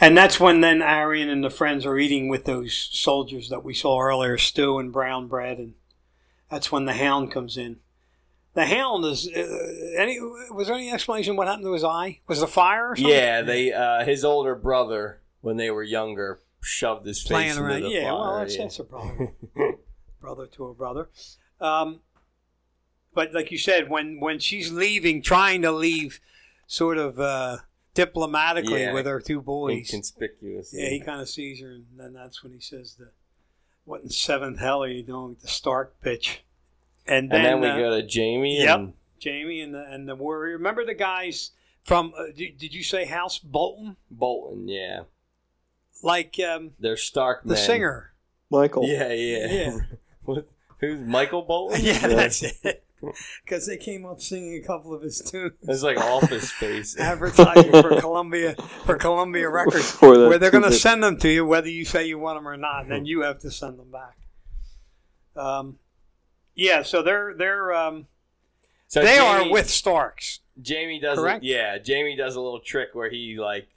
And that's when then Arian and the friends are eating with those soldiers that we saw earlier, stew and brown bread, and that's when the Hound comes in. The Hound is uh, any was there any explanation what happened to his eye? Was it fire or something? Yeah, they uh, his older brother when they were younger shoved his face playing into the Yeah, fire. well, that's, yeah. that's a problem. brother to a brother. Um, but like you said, when when she's leaving, trying to leave, sort of uh, diplomatically Yeah. with her two boys. Inconspicuous. Yeah, he kind of sees her, and then that's when he says, "The what in seventh hell are you doing with the Stark pitch?" And then, and then we uh, go to Jaime. Yep. And, Jaime and the and the warrior. Remember the guys from? Uh, did, did you say House Bolton? Bolton, yeah. Like um, They're Stark the men. singer. Michael. Yeah, yeah. Yeah. what, who's Michael Bolton? Yeah, that's it. Because they came up singing a couple of his tunes. It's like Office Space. advertising for Columbia for Columbia Records, where they're going to send them to you whether you say you want them or not, and then you have to send them back. Um, yeah, so they're they're um, So they are with Starks. Jaime does. Correct? A, yeah, Jaime does a little trick where he like,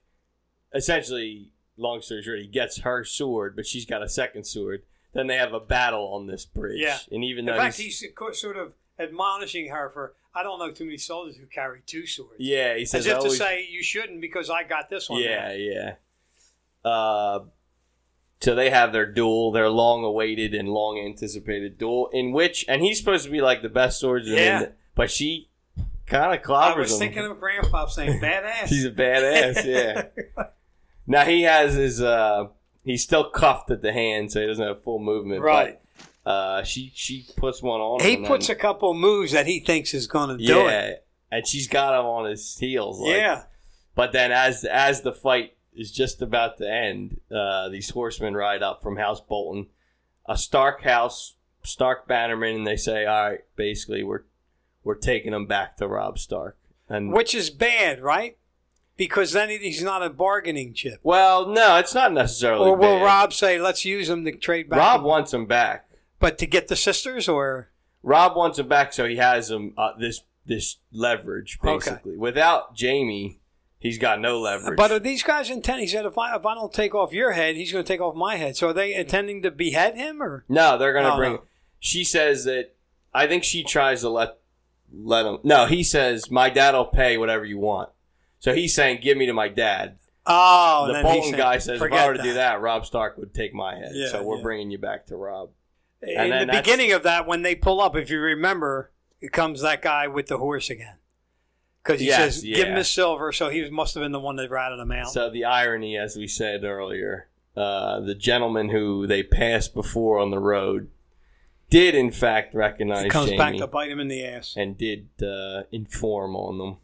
essentially, long story short, he gets her sword, but she's got a second sword. Then they have a battle on this bridge. Yeah. and even In though fact, he's, he's sort of admonishing her for I don't know too many soldiers who carry two swords, yeah, he says as if "I to say you shouldn't because I got this one. Yeah, now." yeah. Uh, so they have their duel, their long-awaited and long-anticipated duel, in which, and he's supposed to be like the best swordsman, Yeah. the- but she kind of clobbers him. I was him. thinking of Grandpa saying badass. She's a badass, yeah. now he has his, uh, he's still cuffed at the hand, so he doesn't have full movement. right. Uh, she she puts one on. He him puts a couple moves that he thinks is going to then, do yeah, it. and she's got him on his heels. Like, yeah. But then, as as the fight is just about to end, uh, these horsemen ride up from House Bolton, a Stark house, Stark bannerman, and they say, "All right, basically, we're we're taking them back to Robb Stark." And Which is bad, right? Because then he's not a bargaining chip. well, no, it's not necessarily. Or will bad. Robb say, "Let's use him to trade back"? Robb wants him back. But to get the sisters, or Robb wants him back, so he has him uh, this this leverage Okay. basically. Without Jaime, he's got no leverage. but are these guys intending? He said, "If I if I don't take off your head, he's going to take off my head." So are they intending to behead him, or No, they're gonna Oh, bring. no. She says that. I think she tries to let let him. No, he says my dad'll pay whatever you want. So he's saying, "Give me to my dad." oh, the Bolton saying, guy says, "If I were to do that, Robb Stark would take my head." Yeah, so we're yeah. bringing you back to Robb. In And the beginning of that, when they pull up, if you remember, it comes that guy with the horse again. Because he Yes, says, "Give him yeah. his silver," so he must have been the one that ratted him out. So the irony, as we said earlier, uh, the gentleman who they passed before on the road did in fact recognize It comes Jaime back to bite him in the ass. and did uh, inform on them.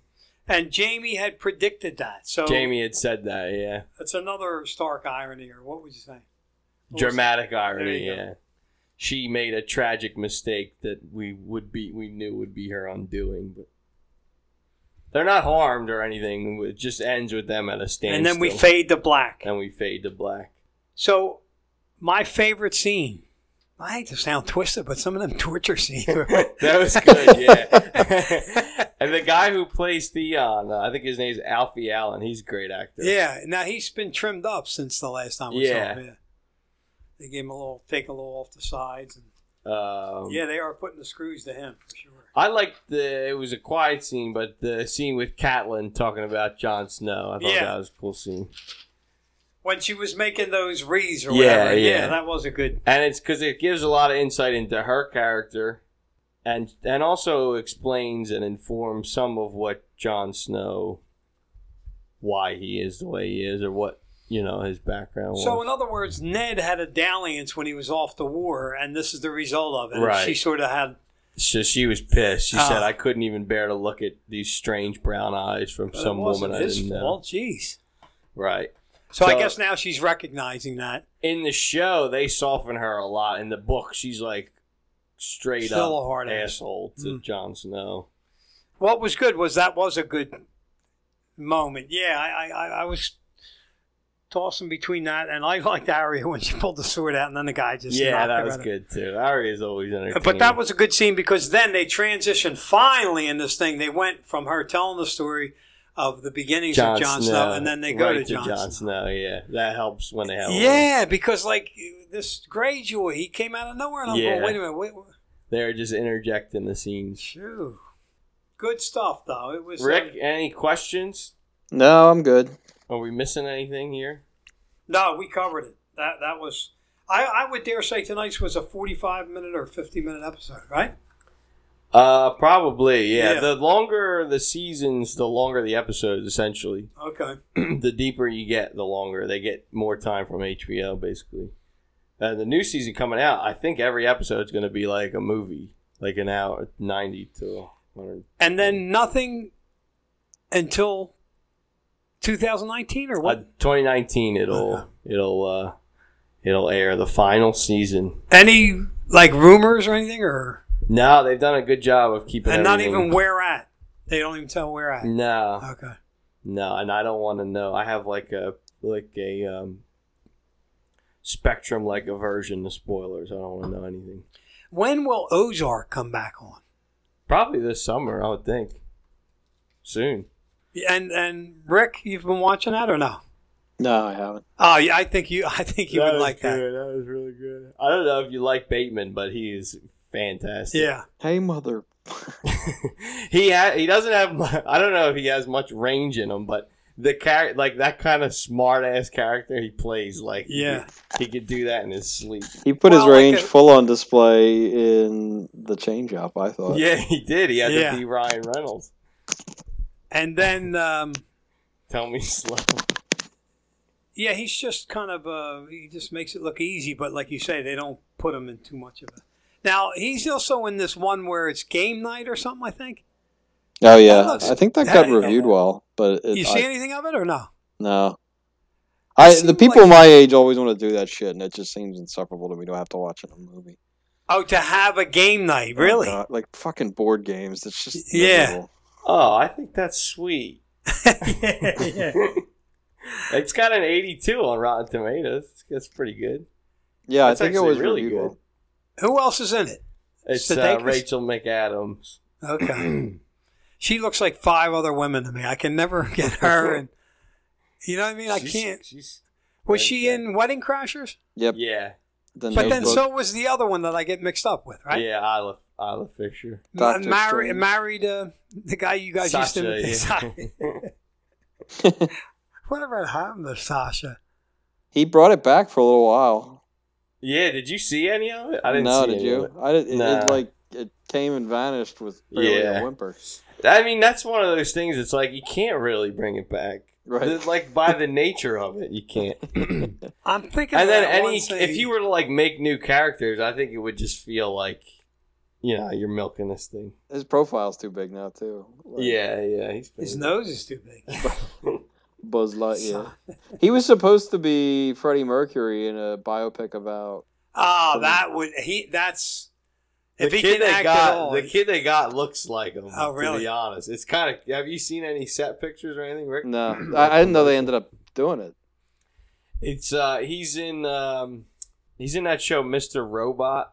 And Jaime had predicted that. So Jaime had said that, yeah. that's another Stark irony, or what would you say? What Dramatic irony, yeah. go. She made a tragic mistake that we would be we knew would be her undoing, but they're not harmed or anything. It just ends with them at a standstill. And then we fade to black. and we fade to black. So, my favorite scene. I hate to sound twisted, but some of them torture scenes. That was good, yeah. and the guy who plays Theon, uh, I think his name's Alfie Allen. He's a great actor. yeah. Now he's been trimmed up since the last time we Yeah. saw him. Yeah. They gave him a little, take a little off the sides, and Um, yeah, they are putting the screws to him for sure. I liked the. It was a quiet scene, but the scene with Catelyn talking about Jon Snow, I thought Yeah. that was a cool scene. When she was making those wreaths or Yeah, whatever, yeah, yeah. that was a good. and it's because it gives a lot of insight into her character, and and also explains and informs some of what Jon Snow, why he is the way he is, or what you know his background So, was. in other words, Ned had a dalliance when he was off the war, and this is the result of it. Right. She sort of had So she was pissed. She said, Oh. "I couldn't even bear to look at these strange brown eyes from some woman I didn't know." Jeez. Right. So, I guess now she's recognizing that. In the show, they soften her a lot. In the book, she's like straight Still up a hard ass. asshole to Mm. Jon Snow. What was good was that was a good moment. Yeah, I, I, I was tossing between that, and I liked Arya when she pulled the sword out, and then the guy just yeah, that was out. good too. Arya is always entertaining. But that was a good scene because then they transitioned finally in this thing. They went from her telling the story of the beginnings Jon of Jon Snow, and then they go right to Jon Snow. Snow. Yeah, that helps when they have. a- Yeah, because like this Greyjoy, he came out of nowhere, and I'm Yeah. going, wait a minute, wait, wait. they're just interjecting the scenes. Phew. good stuff though. It was uh, Rick, any questions? No, I'm good. Are we missing anything here? no, we covered it. That that was. I, I would dare say tonight's was a 45 minute or 50 minute episode, right? Uh, probably. Yeah. Yeah. The longer the seasons, the longer the episodes. Essentially, Okay. the deeper you get, the longer they get more time from HBO. Basically, uh, the new season coming out. I think every episode is going to be like a movie, like an hour, ninety to 100. And then nothing until 2019 or Uh, what? 2019 it'll Okay. it'll uh it'll air the final season. Any like rumors or anything, or No, they've done a good job of keeping and not everything- even where at? They don't even tell where at. No, Okay. no, and I don't want to know. I have like a like a um spectrum like aversion to spoilers. I don't want to know anything. When will Ozark come back on? Probably this summer, I would think. Soon. And and Rick, you've been watching that or no? No, I haven't. Oh, yeah, I think you. I think you would was like that. good. That was really good. I don't know if you like Bateman, but he is fantastic. Yeah. Hey, mother. he ha- he doesn't have. mu- I don't know if he has much range in him, but the character, like that kind of smart ass character he plays, like Yeah. he, he could do that in his sleep. He put Well, his like range a- full on display in the change up, I thought. Yeah, he did. He had Yeah. to be Ryan Reynolds. And then, um, Tell me slow. yeah, he's just kind of. Uh, he just makes it look easy, but like you say, they don't put him in too much of it. Now he's also in this one where it's game night or something. I think. Oh, yeah. Looks- I think that that- got reviewed well, but it, You see I, anything of it or no? no. I, the people like- my age always want to do that shit, and it just seems insufferable to me to have to watch it in a movie. Oh, to have a game night, Oh, really? God, like fucking board games. It's just Yeah. miserable. Oh, I think that's sweet. yeah. It's got an 82 on Rotten Tomatoes. That's pretty good. Yeah, That's I think it was really reviewed good. Who else is in it? It's uh, Sudeikis? Rachel McAdams. Okay. she looks like five other women to me. I can never get her. And you know what I mean? I She's- can't. She's, Was she in Wedding Crashers? Yep. yeah, The But then so was the other one that I get mixed up with, right? yeah, Isla, Isla Fisher. Ma- Doctor marri- married uh, the guy you guys used to. Sacha, yeah. Whatever happened to Sacha? he brought it back for a little while. yeah, did you see any of it? I didn't no, see did any you? of it. I did. It, Nah. it like it came and vanished with barely Yeah. a whimper. I mean, that's one of those things. It's like you can't really bring it back. Right. Like by the nature of it, you can't. I'm thinking. and then any, if you were to like make new characters, I think it would just feel like, you know, you're milking this thing. His profile's too big now too. Like, Yeah, yeah. He's his nose is too big. Buzz Lightyear. He was supposed to be Freddie Mercury in a biopic about. Oh, that would he? That's The if he kid can they act got, at all. the kid they got looks like him. Oh, really? To be honest, it's kind of. Have you seen any set pictures or anything, Rick? No, I, I didn't know they ended up doing it. It's uh, he's in um, he's in that show, Mr. Robot.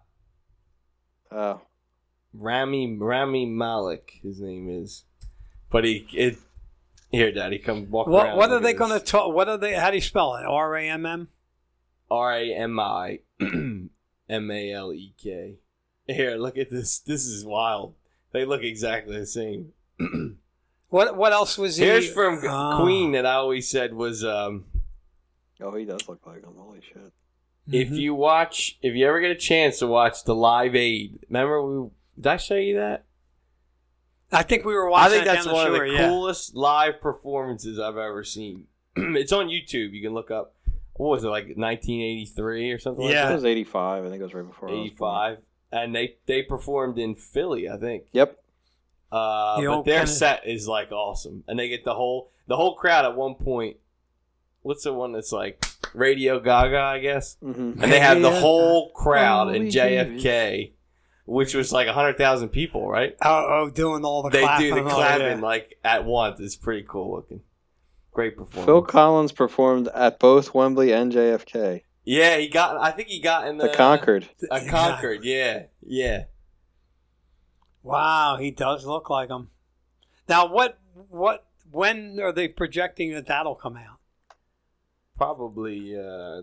Oh, Rami Rami Malik, his name is. But he it here, Daddy, come walk what around. what are they at going to talk? What are they? How do you spell it? R A M M. R A M I M A L E K. Here, look at this. This is wild. They look exactly the same. What what else was he? Here's from Oh. Queen that I always said was um, oh, he does look like him. Holy shit! if Mhm. you watch, if you ever get a chance to watch the Live Aid, remember we did I show you that? I think we were watching. I think that that's down one the of the yeah. coolest live performances I've ever seen. it's on YouTube. You can look up. What was it like 1983 or something? Yeah. It was eighty-five. I think it was right before. I like was born. that? 85. and they they performed in Philly, I think. Yep. Uh, The but their kinda- set is like awesome, and they get the whole the whole crowd at one point. What's the one that's like Radio Gaga, I guess? hmm And they have the whole crowd Oh, in we JFK, which was like hundred thousand people, right? Oh, oh, doing all the They clapping. do the and all clapping like at once. It's pretty cool looking. Great performance. Phil Collins performed at both Wembley and JFK. yeah, he got. I think he got in the, The Concorde. A Concorde, yeah, yeah. Wow, he does look like him. Now, what, what, when are they projecting that that'll come out? Probably uh,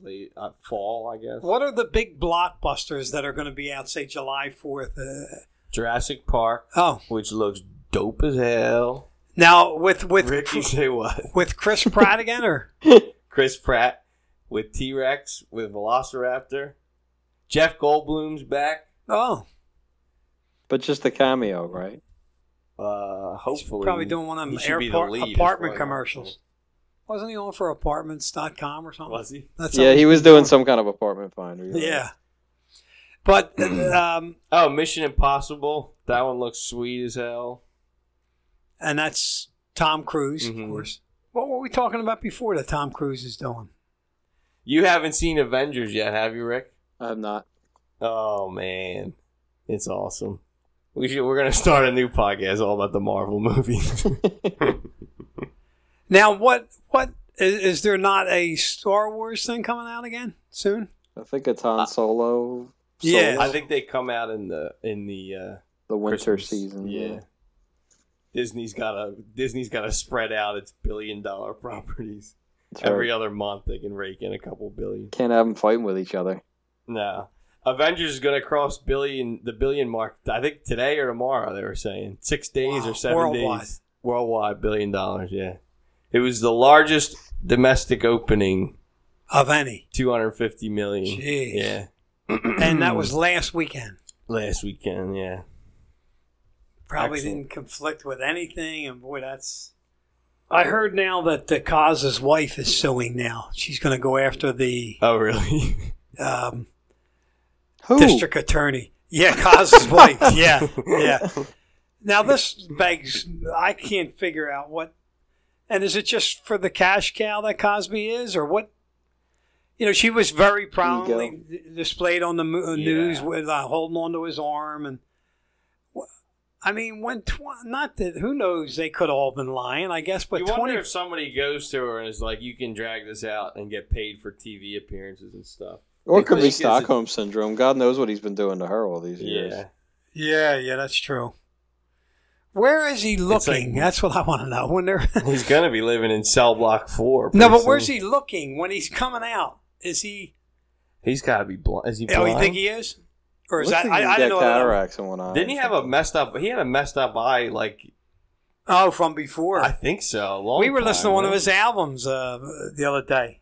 late uh, fall, I guess. What are the big blockbusters that are going to be out, say July fourth? Uh, Jurassic Park, oh, which looks dope as hell. now with with Ricky, say what? with Chris Pratt again, or Chris Pratt with T Rex with Velociraptor. Jeff Goldblum's back. oh, But just a cameo, right? Uh, hopefully, probably doing one of them should the airport apartment as far commercials. Wasn't he on for apartments.com or something? Was he? That's yeah, he was he's doing some kind of apartment finder. you're. Yeah, but um, Oh, Mission Impossible. That one looks sweet as hell. and that's Tom Cruise, Mhm. of course. What were we talking about before that Tom Cruise is doing? You haven't seen Avengers yet, have you, Rick? I have not. Oh man, it's awesome. We should. We're gonna start a new podcast all about the Marvel movies. Now, what what is, is there not a Star Wars thing coming out again soon? I think it's Han Solo. Yeah. Solo, I think they come out in the in the uh, the winter Christmas. season. Yeah. Disney's got to Disney's got to spread out its billion dollar properties. That's right. Every other month they can rake in a couple billion. Can't have them fighting with each other. No. Avengers is going to cross billion the billion mark. I think today or tomorrow they were saying 6 days Wow. or 7 Worldwide. days. Worldwide billion dollars, yeah. It was the largest domestic opening, Of any, 250 million. Jeez. Yeah. and that was last weekend. last weekend, yeah. Probably Excellent. didn't conflict with anything, and boy, that's. I heard now that the Kaz's wife is suing now. She's going to go after the Oh, really? um, Who? district attorney. Yeah, Kaz's wife. Yeah, yeah. Now this begs. I can't figure out what. And is it just for the cash cow that Cosby is, or what? You know, she was very prominently displayed on the uh, news Yeah. with uh, holding onto his arm, and I mean, when tw- not that who knows they could all been lying, I guess, but you wonder twenty. if somebody goes to her and is like, "You can drag this out and get paid for TV appearances and stuff." Or it could be think is it- Stockholm syndrome. God knows what he's been doing to her all these years. Yeah, Yeah, yeah, that's true. Where is he like- looking? that's what I want to know. When they're he's gonna be living in cell block four. no, pretty but where's soon. he looking when he's coming out? Is he? He's got to be blind. Is he Blind? Oh, you think he is? Or is Looks that? like I, he's I didn't know. got that. cataracts in one eye. Didn't he have a messed up? He had a messed up eye. Like Oh, from before. I think so. long we were listening to time, one of his albums uh, the other day,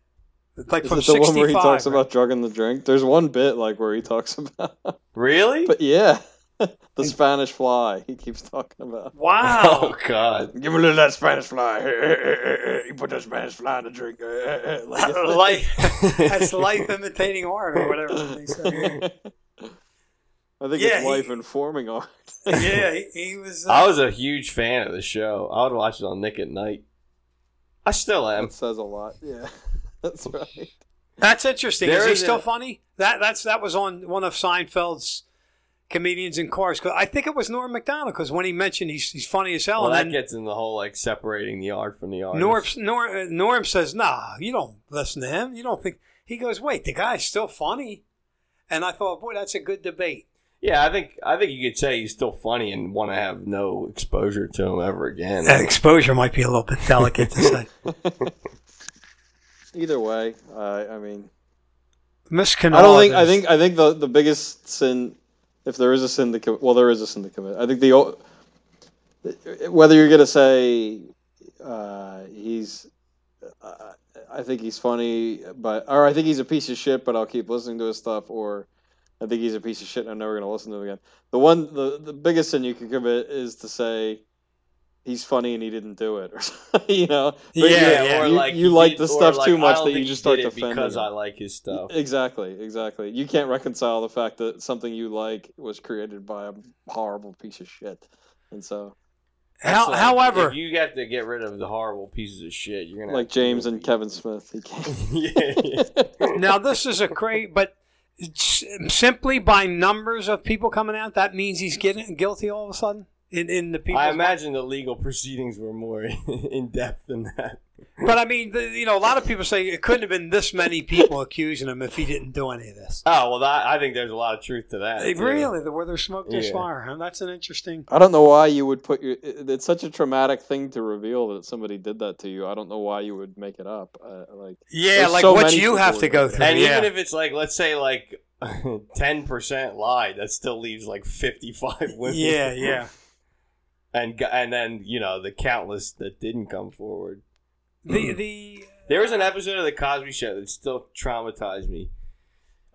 like Is from it the one where he talks right? about drugging the drink? There's one bit like where he talks about, Really? but yeah, the Spanish fly. He keeps talking about. Wow. Oh God! Give me a little of that Spanish fly. you put that Spanish fly in the drink. life, that's life imitating art or whatever they say. I think Yeah, it's life he- informing art. Yeah, he, he was. Uh, I was a huge fan of the show. I would watch it on Nick at Night. I still am. That says a lot. Yeah, that's right. that's interesting. There is he is still a- funny? That that's that was on one of Seinfeld's comedians in cars. 'Cause I think it was Norm Macdonald because when he mentioned he's he's funny as hell, Well, that then gets in the whole like separating the art from the art. Norm, Norm, Norm says, "Nah, you don't listen to him. You don't think." He goes, "Wait, the guy's still funny," and I thought, "Boy, that's a good debate." Yeah, I think I think you could say he's still funny and want to have no exposure to him ever again. That exposure might be a little bit delicate to say. Either way, uh, I mean, Miss I don't think. I think. I think the the biggest sin, if there is a sin well, there is a sin commit. I think the whether you're gonna say uh, he's, uh, I think he's funny, but or I think he's a piece of shit, but I'll keep listening to his stuff, or I think he's a piece of shit, and I'm never gonna listen to him again. The one, the the biggest sin you can commit is to say he's funny and he didn't do it, you know. But Yeah, you- yeah. or you, like you like the stuff like, too much that you just start defending. because him. I like his stuff. Exactly, exactly. You can't reconcile the fact that something you like was created by a horrible piece of shit, and so How, like, however, if you have to get rid of the horrible pieces of shit, you're gonna like James and Kevin Smith, he can't. yeah, yeah. now this is a great, but simply by numbers of people coming out, that means he's getting guilty all of a sudden in in the people. I imagine the legal proceedings were more in depth than that. But I mean, the, you know, a lot of people say it couldn't have been this many people accusing him if he didn't do any of this. Oh well, that, I think there's a lot of truth to that. Hey, too. really, the where there's smoke, there's Yeah. fire. Huh? That's an interesting. I don't know why you would put your. it- It's such a traumatic thing to reveal that somebody did that to you. I don't know why you would make it up. Uh, like Yeah, like so what you have to go through. And yeah. even if it's like, let's say like ten percent lie, that still leaves like fifty-five women. yeah, yeah. And and then you know the countless that didn't come forward. The the There was an episode of the Cosby Show that still traumatized me.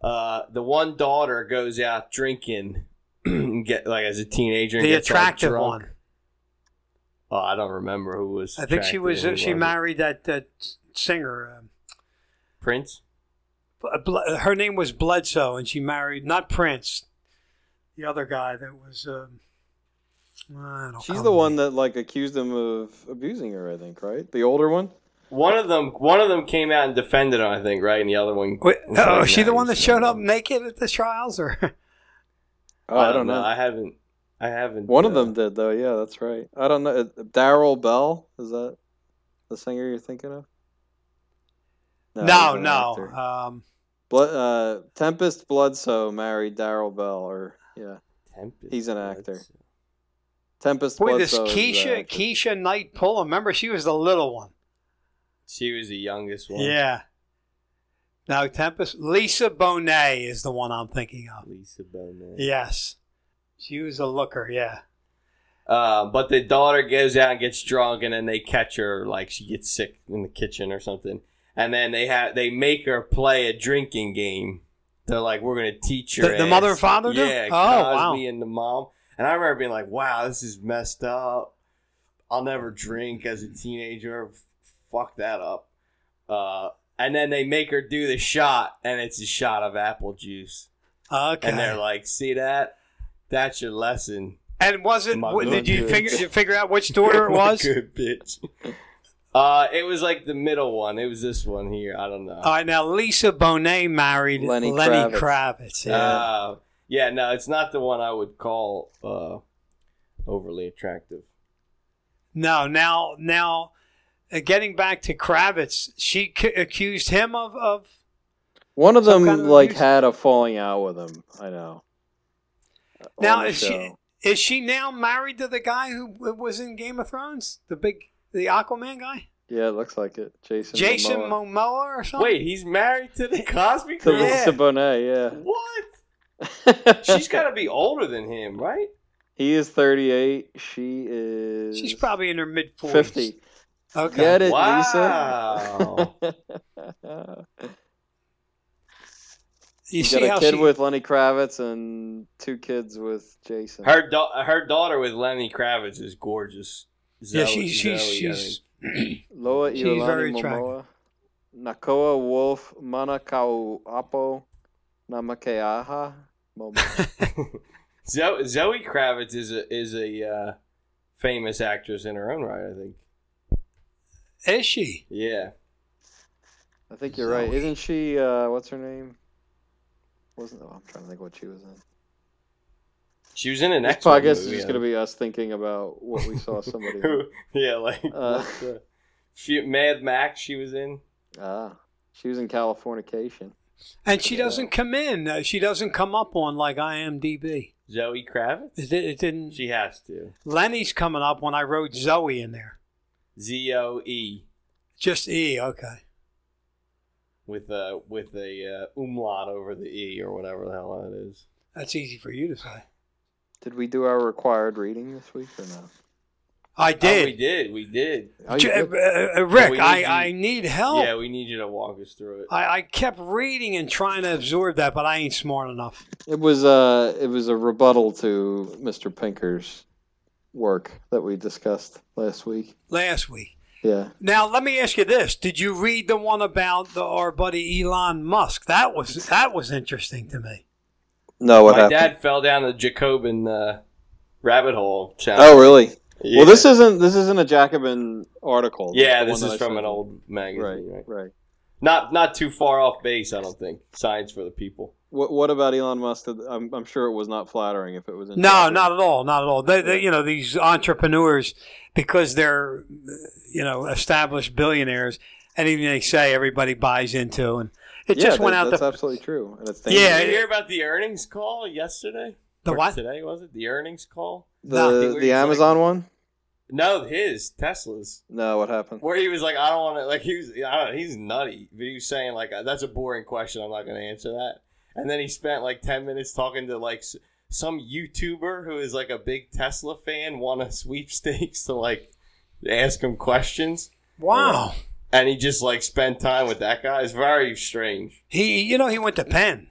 Uh, the one daughter goes out drinking, and get like as a teenager. And the gets attractive drunk. one. Oh, I don't remember who was. I think she was. and She married that that singer. Um, Prince. Bl- Bl- her name was Bledsoe, and she married not Prince, the other guy that was. Um, I don't she's know. the one that like accused him of abusing her. I think right, the older one. One of them, one of them came out and defended her, I think, right? And the other one. Wait, was oh, like, is she the one that showed up naked at the trials, or Oh, I don't know. I haven't. I haven't. One of uh, them did though. Yeah, that's right. I don't know. Darryl Bell is that the singer you're thinking of? no, he's an no. actor. Um, Blood, uh, Tempest Bledsoe married Darryl Bell, or yeah, Tempest He's an Blood. actor. Tempest boy, this Bledsoe. is the Keisha. Keshia Knight Pulliam. Remember, she was the little one. She was the youngest one. Yeah. Now Tempest Lisa Bonet is the one I'm thinking of. Lisa Bonet. Yes, she was a looker. Yeah. Uh, but the daughter goes out and gets drunk, and then they catch her like she gets sick in the kitchen or something, and then they have they make her play a drinking game. They're like, "We're gonna teach her." The- the mother and father do? Yeah, Oh, wow. Cosby and the mom. And I remember being like, "Wow, this is messed up. I'll never drink as a teenager. Fuck that up." Uh, and then they make her do the shot, and it's a shot of apple juice, Okay. and they're like, "See that? That's your lesson." And was it? My w- did you good. figure you figure out which daughter it was? Good bitch. Uh, it was like the middle one. It was this one here. I don't know. All right, now Lisa Bonet married Lenny Lenny, Kravitz. Kravitz. yeah. Uh, yeah, no, it's not the one I would call uh, overly attractive. no, now now, uh, getting back to Kravitz, she c- accused him of of. One of them kind of like abuse? had a falling out with him. I know. Now On the is she is she now married to the guy who was in Game of Thrones, the big the Aquaman guy, Yeah, it looks like it. Jason. Jason Momoa. Momoa or something? Wait, he's married to the Cosby To girl? Lisa Bonet, What? Yeah. She's got to be older than him, right? He is 38. She is. she's probably in her mid forties. 50. Okay. Get it, Wow. Lisa? You You see got a how kid she with Lenny Kravitz and two kids with Jason. Her da- her daughter with Lenny Kravitz is gorgeous. yeah Zoe- she, she's Zoe, I she's Lola she's Iolani very Momoa. Nakoa Wolf Manakau Apo Namakaeha Momo. think. Zoe, Zoe Kravitz is a is a uh, famous actress in her own right. I think. is she? Yeah. I think you're right. Isn't she? Uh, what's her name? Wasn't? Oh, I'm trying to think what she was in. She was in an This X Men podcast just going to be us thinking about what we saw somebody. Who- yeah, like Uh. what the- few, Mad Max. She was in. Ah, she was in Californication. And she doesn't come in. Uh, she doesn't come up on like IMDb. Zoe Kravitz. It, di- it didn't. She has to. Lenny's coming up when I wrote Zoe in there. Z O E Just E. Okay. with a with a uh, umlaut over the E or whatever the hell that is. That's easy for you to say. Did we do our required reading this week or no? I Oh, we did. did. We did. Oh, you uh, uh, Rick, We need I, you- I need help. Yeah, we need you to walk us through it. I, I kept reading and trying to absorb that, but I ain't smart enough. It was uh it was a rebuttal to Mr. Pinker's work that we discussed last week. last week. Yeah. Now let me ask you this: Did you read the one about the, our buddy Elon Musk? That was that was interesting to me. No, what My happened? dad fell down the Jacobin uh, rabbit hole. Challenge. Oh, really? Yeah. Well, this isn't this isn't a Jacobin article. yeah, this one that is I from an old magazine. Right, Right. right. Not not too far off base, I don't think. Science for the people. What, what about Elon Musk? I'm, I'm sure it was not flattering if it was. In No, Jacobin. not at all, not at all. They, they, you know, these entrepreneurs, because they're, you know, established billionaires, anything they say, everybody buys into, and it Yeah, just went that- out That's the absolutely true, and it's Yeah, Did you hear about the earnings call yesterday? the Or what? Today was it the earnings call? No. the Where the he's Amazon one. No, his Tesla's. No, what happened? Where he was like, I don't want to. Like he was, I don't know, he's nutty. But he was saying like, uh, that's a boring question. I'm not going to answer that. And then he spent like ten minutes talking to like some YouTuber who is like a big Tesla fan, won a sweepstakes to like ask him questions, Wow. and he just like spent time with that guy. It's very strange. He, you know, he went to Penn.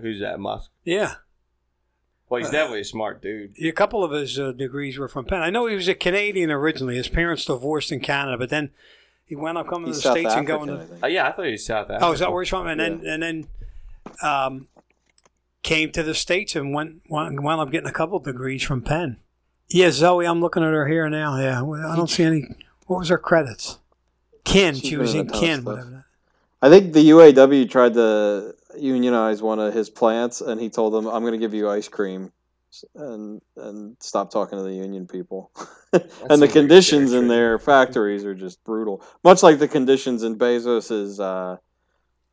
Who's that Musk? Yeah, Well, he's definitely a smart dude. a couple of his uh, degrees were from Penn. I know he was a Canadian originally. His parents divorced in Canada, but then he wound up coming He's to the South states and going I to. think. Uh, yeah, I thought he was South Africa. Oh, is that where he's from? And then and then um, came to the states and went wound wound up getting a couple degrees from Penn. Yeah, Zoe, I'm looking at her here now. Yeah, I don't see any. What was her credits? Kin. She's She was in in a ton of Kin. Whatever. I think the UAW tried to unionize one of his plants, and he told them, "I'm going to give you ice cream." And and stop talking to the union people, and the conditions in their factories are just brutal. Much like the conditions in Bezos's uh,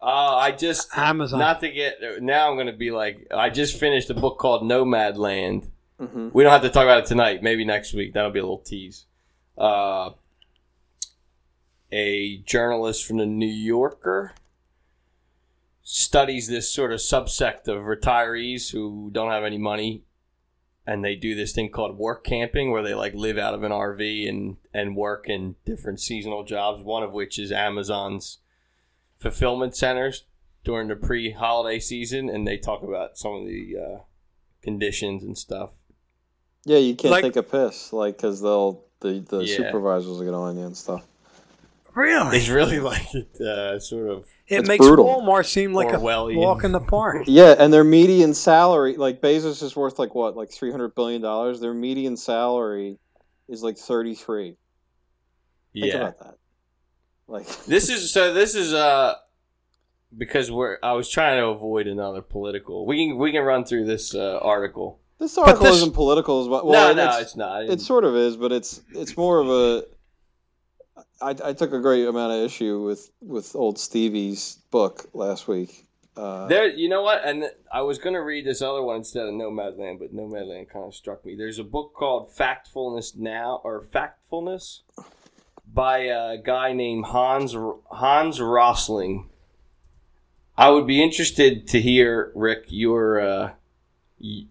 Oh, I just Amazon. not to get now. I'm gonna be like, I just finished a book called Nomadland. mhm. We don't have to talk about it tonight. Maybe next week. That'll be a little tease. Uh, a journalist from the New Yorker studies this sort of subsect of retirees who don't have any money and they do this thing called work camping where they like live out of an RV and and work in different seasonal jobs one of which is Amazon's fulfillment centers during the pre-holiday season and they talk about some of the uh, conditions and stuff yeah, you can't Like- take a piss, like because they'll the the Yeah. supervisors will get on you and stuff. Really? it's really like uh, sort of It It's makes brutal. Walmart seem like Orwellian. a walk in the park. Yeah, and their median salary, like Bezos is worth like what, like three hundred billion dollars. Their median salary is like thirty three. Think yeah about that. Like this is so this is uh because we're i was trying to avoid another political we can we can run through this uh, article this article this- isn't political as well. well no no it's, it's not it sort of is, but it's it's more of a. I, I took a great amount of issue with with old Stevie's book last week. Uh, there you know what? And i was gonna read this other one instead of nomadland but nomadland kind of struck me. There's a book called factfulness now or factfulness by a guy named hans hans rosling. I would be interested to hear rick your uh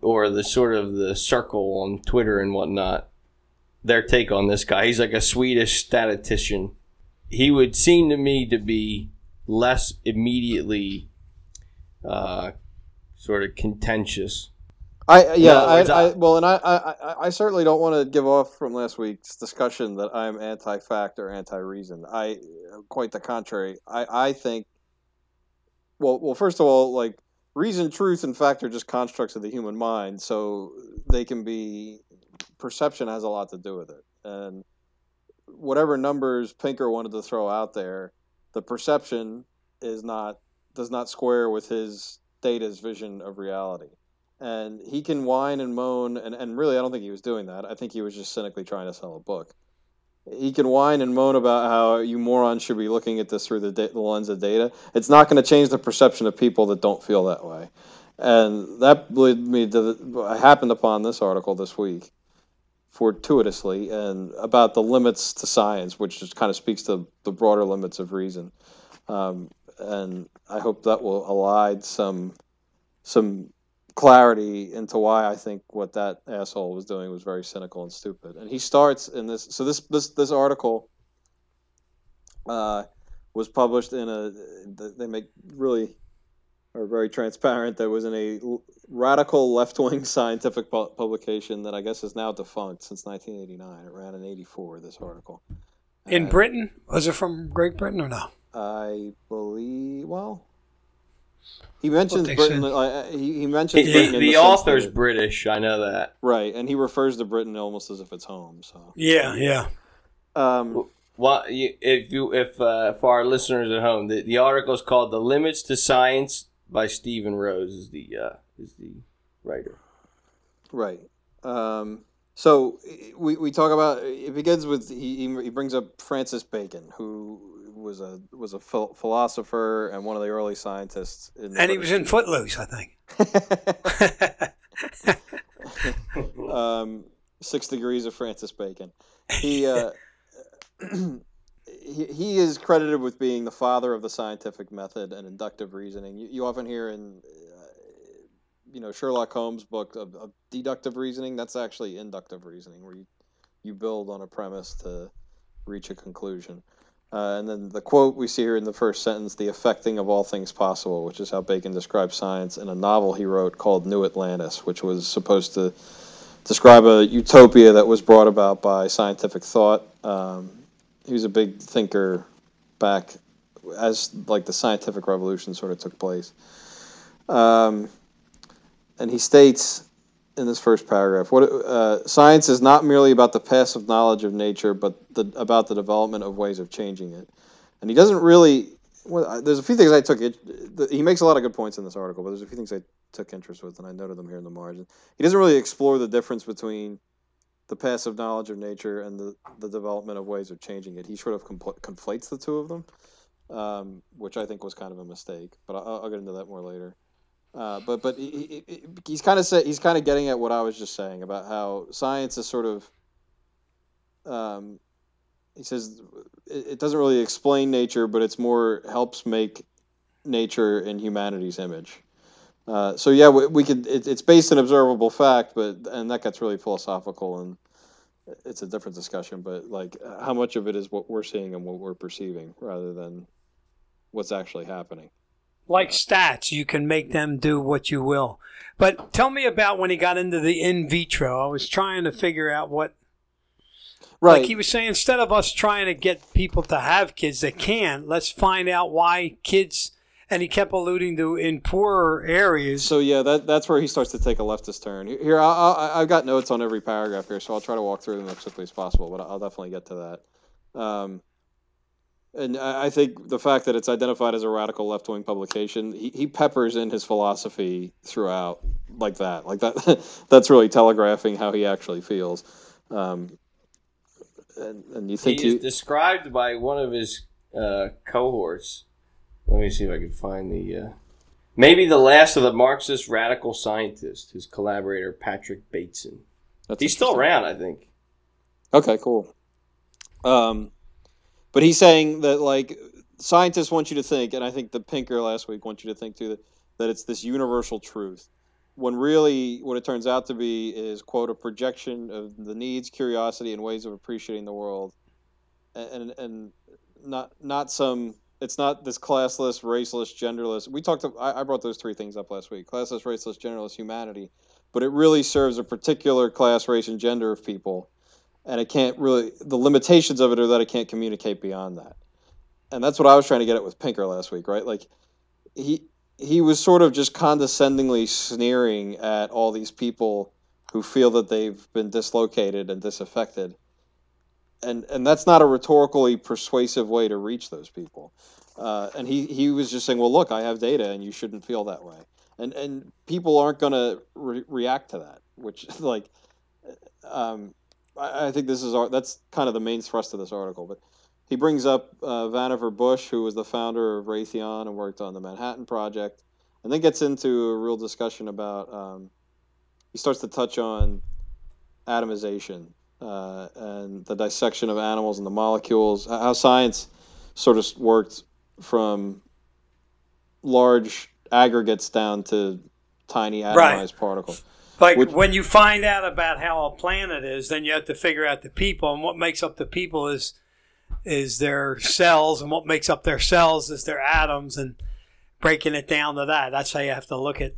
or the sort of the circle on twitter and whatnot their take on this guy he's like a swedish statistician he would seem to me to be less immediately uh, sort of contentious. I yeah, I, I, I- well, and I, I I certainly don't want to give off from last week's discussion that I'm anti-fact or anti-reason. I quite the contrary. I I think. Well, well, first of all, like reason, truth, and fact are just constructs of the human mind, so they can be. Perception has a lot to do with it, and whatever numbers Pinker wanted to throw out there, the perception is not does not square with his data's vision of reality. And he can whine and moan and, and really i don't think he was doing that. I think he was just cynically trying to sell a book. He can whine and moan about how you morons should be looking at this through the, da- the lens of data. It's not going to change the perception of people that don't feel that way. And that led me to the, i happened upon this article this week fortuitously and about the limits to science which just kind of speaks to the broader limits of reason um, and i hope that will elide some some clarity into why I think what that asshole was doing was very cynical and stupid. And he starts in this. So this this this article uh, was published in a. They make really are very transparent. That was in a radical left wing scientific pu- publication that I guess is now defunct since 1989. It ran in 84, this article. In And Britain, was it from Great Britain or no? I believe, well, he mentions they Britain. Uh, he, he mentions The, Britain the, the author's that- British. I know that. right, and he refers to Britain almost as if it's home. So, Yeah, yeah. um, Well, you, if you if uh, for our listeners at home, the, the article is called "The Limits to Science" by Stephen Rose. Is the uh, is the writer. Right. Um, so we, we talk about it begins with he, he he brings up Francis Bacon, who was a was a phil- philosopher and one of the early scientists. In the And he was in Footloose, I think. um, Six Degrees of Francis Bacon. He, uh, he he is credited with being the father of the scientific method and inductive reasoning. You, you often hear in uh, you know Sherlock Holmes' book of, of deductive reasoning. That's actually inductive reasoning, where you you build on a premise to reach a conclusion. Uh, and then the quote we see here in the first sentence, the affecting of all things possible, which is how Bacon describes science in a novel he wrote called New Atlantis, which was supposed to describe a utopia that was brought about by scientific thought. Um, he was a big thinker back as like the scientific revolution sort of took place. Um, and he states in this first paragraph, what uh, science is not merely about the passive knowledge of nature, but the, about the development of ways of changing it. And he doesn't really. Well, I- there's a few things I took. It, the, he makes a lot of good points in this article, but there's a few things I took interest with, and I noted them here in the margin. He doesn't really explore the difference between the passive knowledge of nature and the, the development of ways of changing it. He sort of compl- conflates the two of them, um, which I think was kind of a mistake. But I'll, I'll get into that more later. Uh, but but he, he- he- he's kind of he's kind of getting at what I was just saying about how science is sort of. Um, he says it, it doesn't really explain nature, but it's more helps make nature in humanity's image. Uh, so yeah, we, we could. It, it's based on observable fact, but and that gets really philosophical and it's a different discussion. But like, how much of it is what we're seeing and what we're perceiving, rather than what's actually happening? Like stats, you can make them do what you will. But tell me about when he got into the in vitro. I was trying to figure out what, Right. like he was saying, instead of us trying to get people to have kids that can, let's find out why kids. And he kept alluding to in poorer areas. So yeah, that that's where he starts to take a leftist turn. Here, I, I, I've got notes on every paragraph here, so I'll try to walk through them as quickly as possible. But I'll definitely get to that. Um, and I think the fact that it's identified as a radical left wing publication, he, he peppers in his philosophy throughout like that. Like that, that's really telegraphing how he actually feels. Um, and, and you think he is he, described by one of his uh, cohorts. Let me see if I can find the. Uh, maybe the last of the Marxist radical scientists, his collaborator Patrick Bateson. that's He's still around, I think. Okay, cool. Um, but he's saying that like scientists want you to think, and I think the Pinker last week wants you to think too that, that it's this universal truth, when really what it turns out to be is quote a projection of the needs, curiosity, and ways of appreciating the world, and and, not not some. It's not this classless, raceless, genderless. We talked. I, I brought those three things up last week: classless, raceless, genderless humanity. But it really serves a particular class, race, and gender of people and I can't really the limitations of it are that I can't communicate beyond that. And that's what i was trying to get at with pinker last week right? Like he he was sort of just condescendingly sneering at all these people who feel that they've been dislocated and disaffected. And and that's not a rhetorically persuasive way to reach those people. Uh, and he he was just saying well look i have data and you shouldn't feel that way. And and people aren't going to re- react to that which like um, I, I think this is our, that's kind of the main thrust of this article. But he brings up uh, Vannevar Bush, who was the founder of Raytheon and worked on the Manhattan Project, and then gets into a real discussion about. Um, he starts to touch on atomization uh, and the dissection of animals and the molecules, how science sort of worked from large aggregates down to tiny atomized Right. particles. Like Which- when you find out about how a planet is, then you have to figure out the people, and what makes up the people is is their cells, and what makes up their cells is their atoms, and breaking it down to that. That's how you have to look at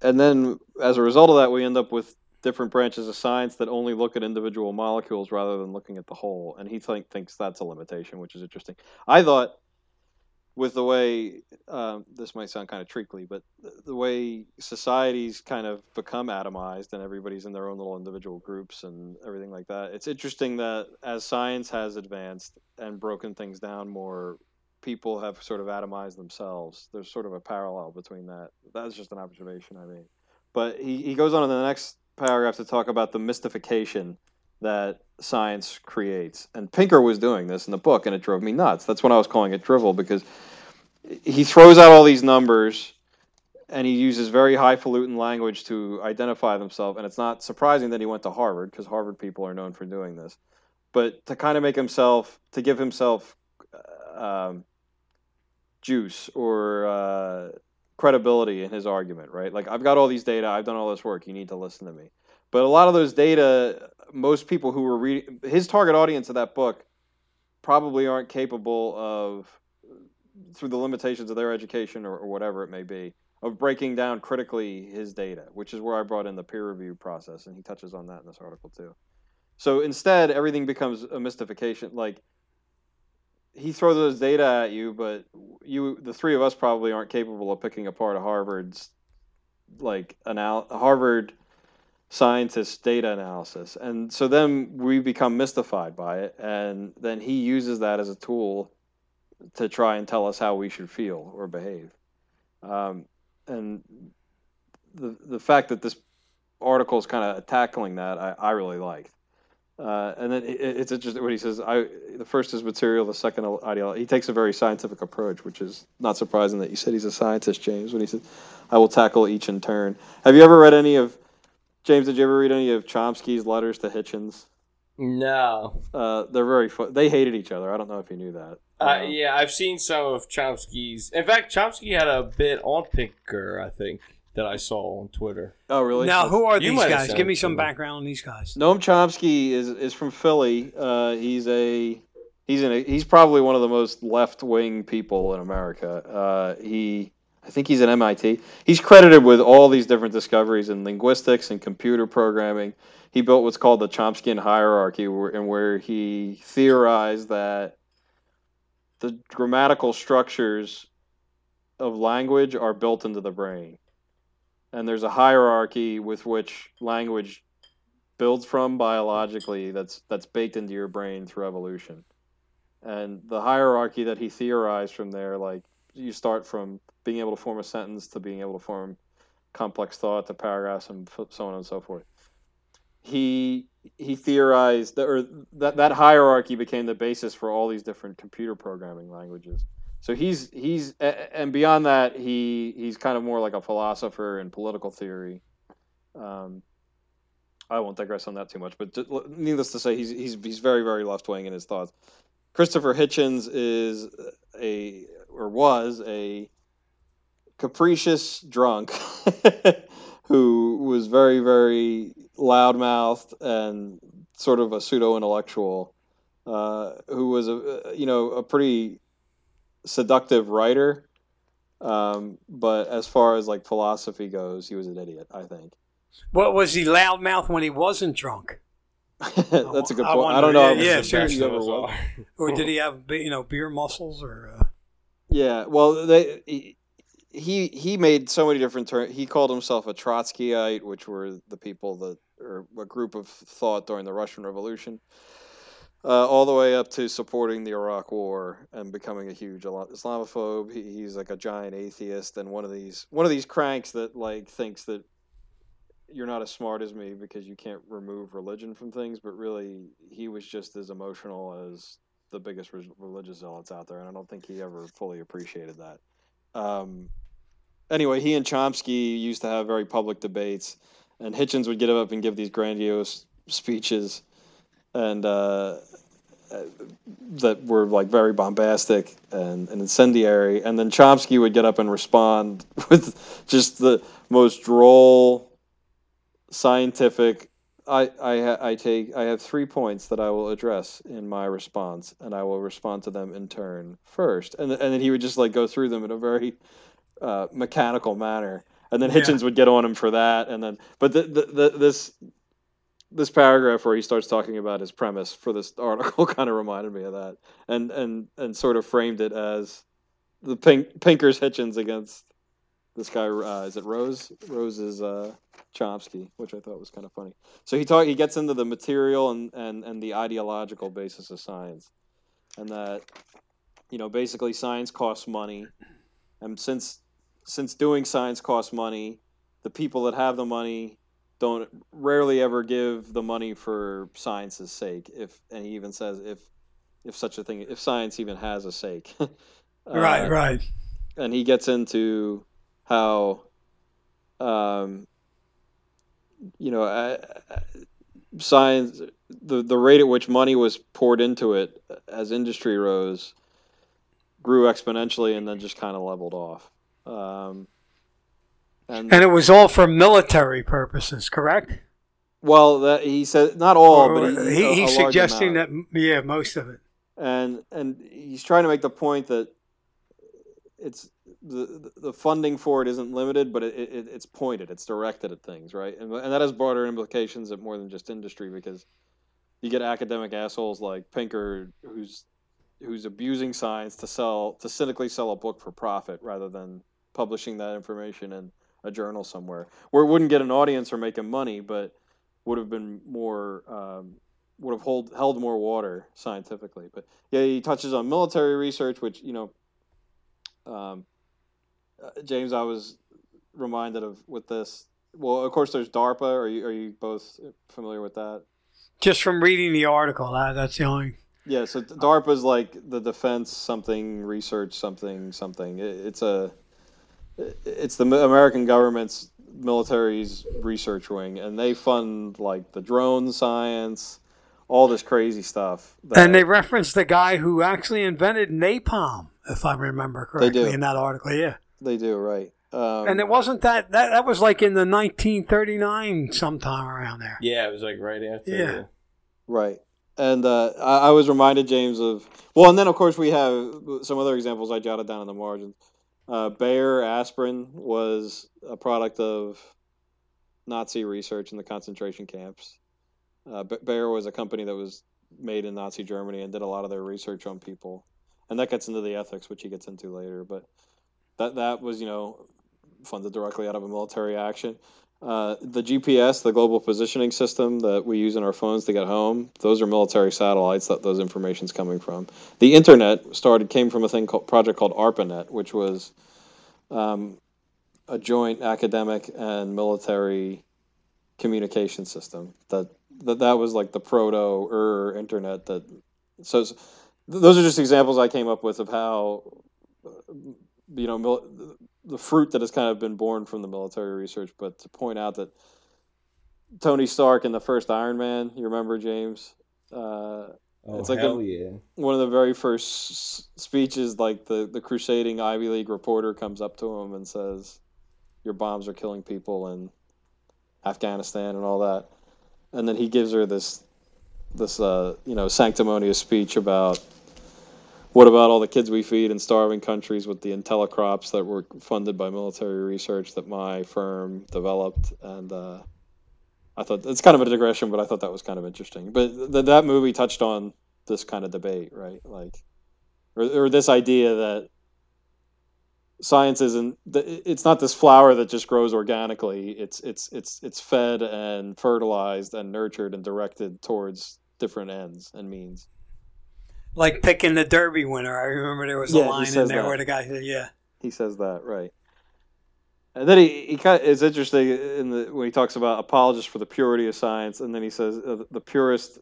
and then as a result of that, we end up with different branches of science that only look at individual molecules rather than looking at the whole. And he think, thinks that's a limitation, which is interesting. I thought with the way um, this might sound kind of treacly, but the, way societies kind of become atomized and everybody's in their own little individual groups and everything like that. It's interesting that as science has advanced and broken things down more, people have sort of atomized themselves. There's sort of a parallel between that. That's just an observation I made. But he, he goes on in the next paragraph to talk about the mystification that science creates. And Pinker was doing this in the book, and it drove me nuts. That's when I was calling it drivel because he throws out all these numbers and he uses very highfalutin language to identify himself. And it's not surprising that he went to Harvard because Harvard people are known for doing this. But to kind of make himself, to give himself um, juice or uh, credibility in his argument, right? Like, I've got all these data, I've done all this work, you need to listen to me. But a lot of those data, most people who were reading his target audience of that book probably aren't capable of, through the limitations of their education or, or whatever it may be, of breaking down critically his data, which is where I brought in the peer review process, and he touches on that in this article too. So instead, everything becomes a mystification. Like he throws those data at you, but you, the three of us, probably aren't capable of picking apart a Harvard's like anal- Harvard scientist data analysis, and so then we become mystified by it, and then he uses that as a tool to try and tell us how we should feel or behave. Um, and the the fact that this article is kind of tackling that, I, I really liked. Uh, and then it, it's interesting what he says. I the first is material, the second ideology. He takes a very scientific approach, which is not surprising that you said he's a scientist, James. When he says, "I will tackle each in turn." Have you ever read any of James? Did you ever read any of Chomsky's letters to Hitchens? No. Uh, they're very fun. They hated each other. I don't know if you knew that. Uh, yeah, I've seen some of Chomsky's. In fact, Chomsky had a bit on Pinker, I think, that I saw on Twitter. Oh, really? Now, who are You these guys? Give me some me. background on these guys. Noam Chomsky is is from Philly. Uh, he's a he's in a, he's probably one of the most left wing people in America. Uh, he I think he's at MIT. He's credited with all these different discoveries in linguistics and computer programming. He built what's called the Chomskyan hierarchy, and where he theorized that the grammatical structures of language are built into the brain. And there's a hierarchy with which language builds from biologically that's that's baked into your brain through evolution. And the hierarchy that he theorized from there, like you start from being able to form a sentence to being able to form complex thought to paragraphs and so on and so forth. He he theorized that or that that hierarchy became the basis for all these different computer programming languages. So he's he's and beyond that he he's kind of more like a philosopher in political theory. Um, I won't digress on that too much, but needless to say, he's he's he's very very left wing in his thoughts. Christopher Hitchens is a or was a capricious drunk who was very very loudmouthed and sort of a pseudo intellectual uh, who was a you know a pretty seductive writer. Um, but as far as like philosophy goes he was an idiot i think. What was he loudmouth when he wasn't drunk, that's a good point. I, wonder, don't know yeah, yeah, ever or did he have you know beer muscles or? Uh... Yeah, well, they he he, made so many different terms. He called himself a Trotskyite, which were the people that or a group of thought during the Russian Revolution, uh, all the way up to supporting the Iraq War and becoming a huge Islamophobe. He, he's like a giant atheist and one of these one of these cranks that like thinks that you're not as smart as me because you can't remove religion from things, but really he was just as emotional as the biggest religious zealots out there, and I don't think he ever fully appreciated that. Um, anyway, he and Chomsky used to have very public debates, and Hitchens would get up and give these grandiose speeches, and uh, that were like very bombastic and, and incendiary, and then Chomsky would get up and respond with just the most droll, scientific I I I take I have three points that I will address in my response, and I will respond to them in turn first, and and then he would just like go through them in a very uh, mechanical manner, and then Yeah. Hitchens would get on him for that, and then but the, the, the this this paragraph where he starts talking about his premise for this article kind of reminded me of that, and and and sort of framed it as the pink Pinkers Hitchens against this guy. Uh, is it Rose? Rose is uh, Chomsky, which I thought was kind of funny. So he talk he gets into the material and and and the ideological basis of science, and that you know basically science costs money, and since since doing science costs money, the people that have the money don't rarely ever give the money for science's sake. If and he even says if if such a thing if science even has a sake. right, Uh, right. and he gets into how um you know uh, uh, science the the rate at which money was poured into it as industry rose grew exponentially and then just kind of leveled off um and, And it was all for military purposes, correct? well that he said not all Or- but he, he, a- a he's large suggesting amount. that yeah, most of it. and and he's trying to make the point that it's the the funding for it isn't limited, but it, it it's pointed, it's directed at things, right? And and that has broader implications at more than just industry because you get academic assholes like Pinker who's who's abusing science to sell to cynically sell a book for profit rather than publishing that information in a journal somewhere where it wouldn't get an audience or make him money, but would have been more um, would have hold, held more water scientifically. But yeah, he touches on military research, which you know, um, uh, James, I was reminded of with this. Well, of course, there's DARPA. Are you are you both familiar with that? Just from reading the article, that, that's the only. Yeah, so DARPA is like the defense something research something something. It, it's a it's the American government's military's research wing, and they fund like the drone science, all this crazy stuff. that- And they reference the guy who actually invented napalm, if I remember correctly, in that article. Yeah, they do right. Um, and it wasn't that that that was like in the 1939 sometime around there. Yeah, it was like right after. Yeah. the- Right. And uh, I, I was reminded, James, of well, and then of course we have some other examples I jotted down in the margins. Uh, Bayer aspirin was a product of Nazi research in the concentration camps. Uh, Bayer was a company that was made in Nazi Germany and did a lot of their research on people, and that gets into the ethics, which he gets into later. But that that was you know funded directly out of a military action. Uh, the GPS, the global positioning system that we use in our phones to get home, those are military satellites that those information's coming from. The internet started came from a thing called project called ARPANET, which was um, a joint academic and military communication system. That that, that was like the proto er internet. That so those are just examples I came up with of how you know mil- the fruit that has kind of been born from the military research, but to point out that Tony Stark in the first Iron Man, you remember James? Uh, Oh It's like hell a- yeah! one of the very first speeches, like the, the crusading Ivy League reporter comes up to him and says, Your bombs are killing people in Afghanistan and all that. And then he gives her this, this uh, you know, sanctimonious speech about what about all the kids we feed in starving countries with the IntelliCrops that were funded by military research that my firm developed. And uh, I thought it's kind of a digression, but I thought that was kind of interesting. But th- that movie touched on this kind of debate, right? Like, or, or this idea that science isn't it's not this flower that just grows organically. It's it's it's it's fed and fertilized and nurtured and directed towards different ends and means. Like picking the Derby winner. I remember there was a Yeah, he line in there that. where the guy said, "Yeah, He says that right. And then he, he kind of, it's interesting in the when he talks about apologists for the purity of science, and then he says uh, the purest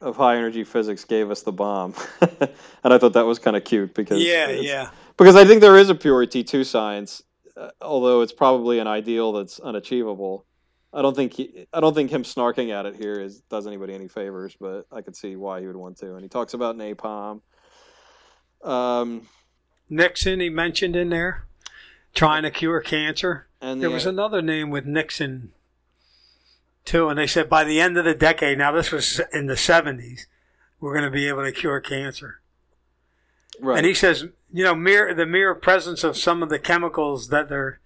of high energy physics gave us the bomb, and I thought that was kind of cute because yeah, yeah." because I think there is a purity to science, uh, although it's probably an ideal that's unachievable. I don't think he, I don't think him snarking at it here is does anybody any favors, but I could see why he would want to. And he talks about napalm. Um, Nixon, he mentioned in there, trying to cure cancer. and There the- was another name with Nixon, too, and they said by the end of the decade, now this was in the 70s, we're going to be able to cure cancer. right. And he says, you know, mere the mere presence of some of the chemicals that they're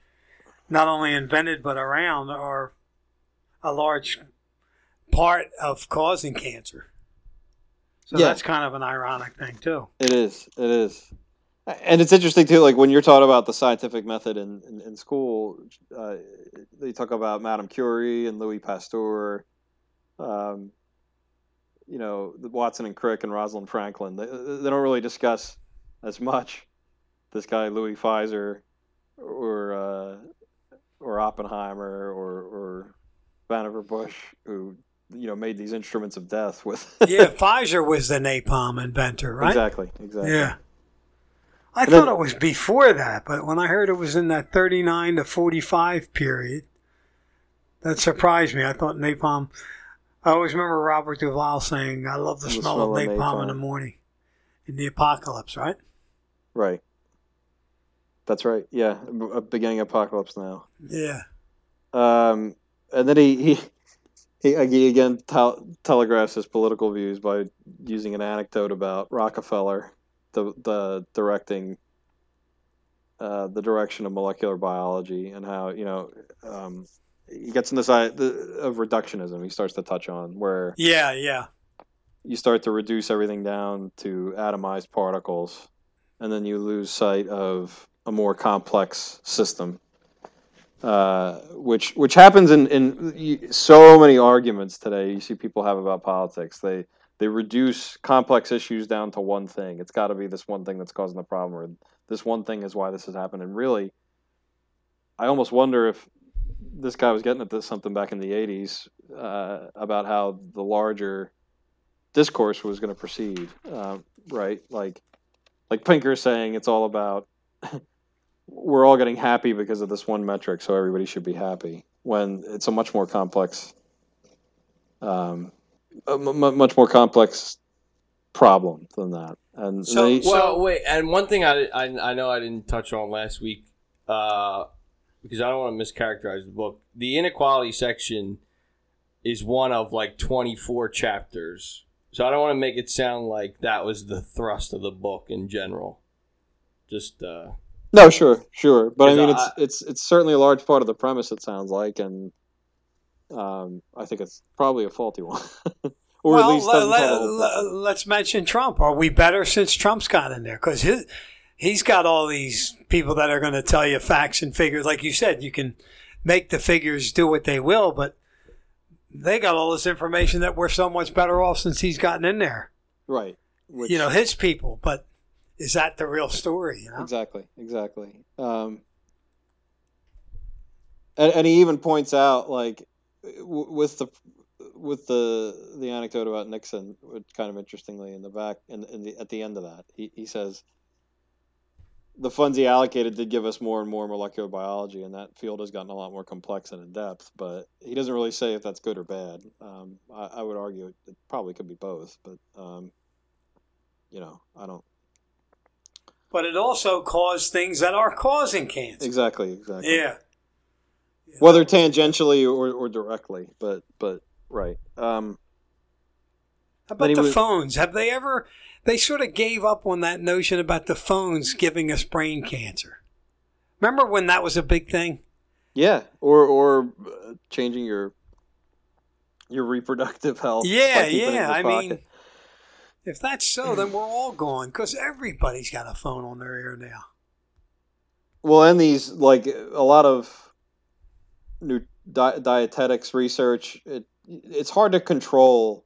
not only invented but around are a large part of causing cancer. So Yeah. that's kind of an ironic thing too. It is. It is. And it's interesting too, like when you're taught about the scientific method in, in, in school, uh, they talk about Madame Curie and Louis Pasteur, um, you know, Watson and Crick and Rosalind Franklin. They, they don't really discuss as much this guy Louis Pfizer or uh, or Oppenheimer or or Vannevar Bush, who you know made these instruments of death with. Yeah, Pfizer was the napalm inventor, right? exactly. Exactly. Yeah. I And then- thought it was before that, but when I heard it was in that 39 to 45 period, that surprised me. I thought napalm. I always remember Robert Duvall saying, I love the, The smell, smell of of napalm in the morning in the apocalypse, right? Right. That's right. Yeah, beginning apocalypse now. Yeah. Um, and then he he he, he again tel- telegraphs his political views by using an anecdote about Rockefeller, the the directing uh, the direction of molecular biology and how you know um, he gets in this idea of reductionism. He starts to touch on where Yeah, yeah. you start to reduce everything down to atomized particles, and then you lose sight of a more complex system, uh, which which happens in in so many arguments today. You see people have about politics. They they reduce complex issues down to one thing. It's got to be this one thing that's causing the problem, or this one thing is why this has happened. And really, I almost wonder if this guy was getting at this something back in the '80s uh, about how the larger discourse was going to proceed, uh, right? Like, like Pinker saying it's all about we're all getting happy because of this one metric, so everybody should be happy. When it's a much more complex, um, a m- m- much more complex problem than that. And So- they- Well, wait, and one thing I, I, I know I didn't touch on last week, uh, because I don't want to mischaracterize the book. The inequality section is one of like 24 chapters. So I don't want to make it sound like that was the thrust of the book in general. Just, uh, no, sure, sure, but I mean, it's it's it's certainly a large part of the premise. It sounds like, and um, I think it's probably a faulty one, or well, at least doesn't tell the whole picture. let, us mention Trump. Are we better since Trump's got in there? Because his, he's got all these people that are going to tell you facts and figures. Like you said, you can make the figures do what they will, but they got all this information that we're so much better off since he's gotten in there. right? Which, you know, his people. But is that the real story? You know? Exactly, exactly. Um, and, and he even points out, like, w- with the with the the anecdote about Nixon, which kind of interestingly in the back in, in the at the end of that, he, he says the funds he allocated did give us more and more molecular biology, and that field has gotten a lot more complex and in depth. But he doesn't really say if that's good or bad. Um, I, I would argue it, it probably could be both, but um, you know, I don't But it also caused things that are causing cancer. exactly exactly. Yeah. whether tangentially or, or directly but but right um How about the was- phones? Have they ever? They sort of gave up on that notion about the phones giving us brain cancer. Remember when that was a big thing? yeah or or uh, changing your your reproductive health Yeah, keeping it in yeah. I mean, if that's so, then we're all gone because everybody's got a phone on their ear now. well and these like a lot of new di- dietetics research it it's hard to control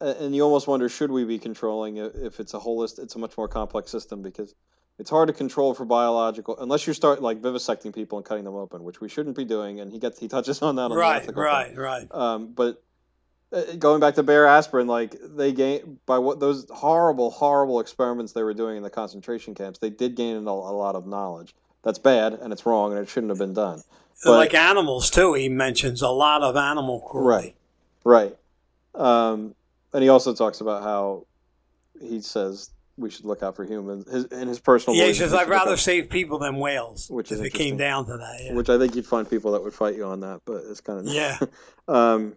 and you almost wonder should we be controlling it if it's a holistic it's a much more complex system because it's hard to control for biological unless you start like vivisecting people and cutting them open which we shouldn't be doing and he gets he touches on that on the Right, thing. right, right. Um, but going back to Bayer aspirin, like they gain by what those horrible, horrible experiments they were doing in the concentration camps, they did gain a, a lot of knowledge. That's bad and it's wrong and it shouldn't have been done. But- like animals too. He mentions a lot of animal cruelty. Right, right. Um, and he also talks about how he says we should look out for humans. His, in his personal Yeah, he says I'd rather save people than whales. Which if is it came down to that. Yeah. Which I think you'd find people that would fight you on that, but it's kind of yeah. um,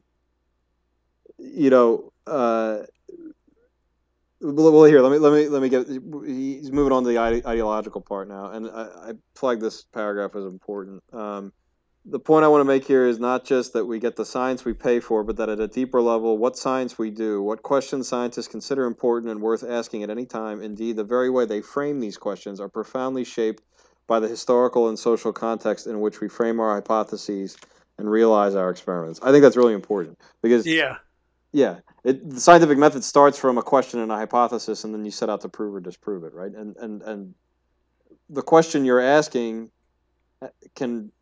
you know, uh, well, here let me let me let me get. He's moving on to the ide- ideological part now, and I, I flagged this paragraph as important. Um, the point I want to make here is not just that we get the science we pay for, but that at a deeper level, what science we do, what questions scientists consider important and worth asking at any time, indeed, the very way they frame these questions are profoundly shaped by the historical and social context in which we frame our hypotheses and realize our experiments. I think that's really important because Yeah. Yeah, it, the scientific method starts from a question and a hypothesis, and then you set out to prove or disprove it, right? And and and the question you're asking uh, can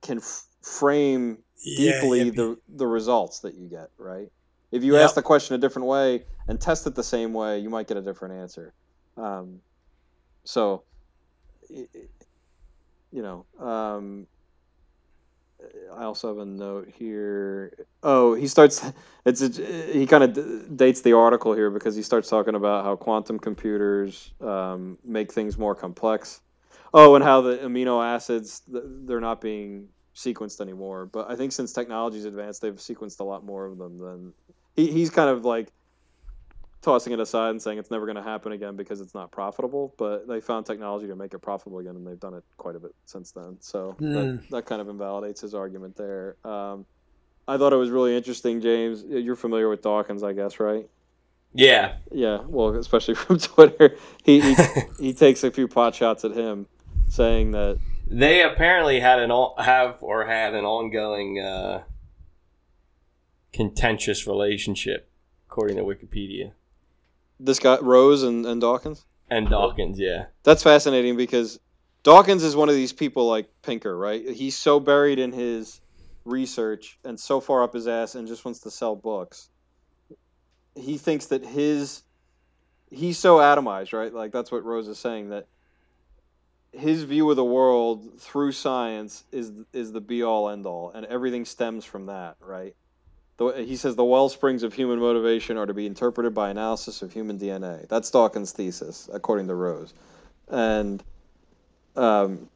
can f- frame deeply yeah. the the results that you get, right? If you Yep. ask the question a different way and test it the same way, you might get a different answer. Um, so, you know, um, I also have a note here. Oh, he starts. It's a, he kind of dates the article here because he starts talking about how quantum computers um, make things more complex. Oh, and how the amino acids they're not being sequenced anymore. But I think since technology's advanced, they've sequenced a lot more of them than he, he's kind of like tossing it aside and saying it's never going to happen again because it's not profitable. But they found technology to make it profitable again, and they've done it quite a bit since then. So that, Hmm. that kind of invalidates his argument there. Um, I thought it was really interesting, James. You're familiar with Dawkins, I guess, right? Yeah. Yeah, well, especially from Twitter, he he, he takes a few pot shots at him, saying that They apparently had an on- have or had an ongoing uh, contentious relationship, according to Wikipedia. This guy Rose and, and Dawkins. And Dawkins, yeah. That's fascinating because Dawkins is one of these people like Pinker, right? He's so buried in his research and so far up his ass and just wants to sell books. He thinks that his he's so atomized, right? Like that's what Rose is saying that his view of the world through science is is the be all end all, and everything stems from that, right? He says the well springs of human motivation are to be interpreted by analysis of human DNA. That's Dawkins' thesis, according to Rose, and um,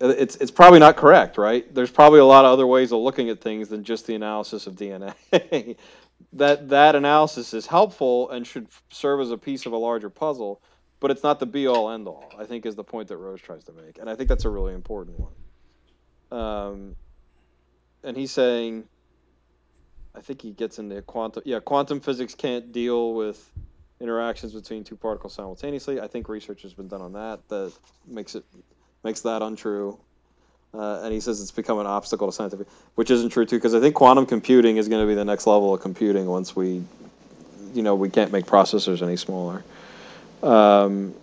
it's it's probably not correct, right? There's probably a lot of other ways of looking at things than just the analysis of DNA. that that analysis is helpful and should serve as a piece of a larger puzzle, but it's not the be all end all. I think is the point that Rose tries to make, and I think that's a really important one. Um, and he's saying, I think he gets into quantum. Yeah, quantum physics can't deal with interactions between two particles simultaneously. I think research has been done on that that makes it makes that untrue. Uh, and he says it's become an obstacle to scientific, which isn't true too, because I think quantum computing is going to be the next level of computing once we, you know, we can't make processors any smaller. Um,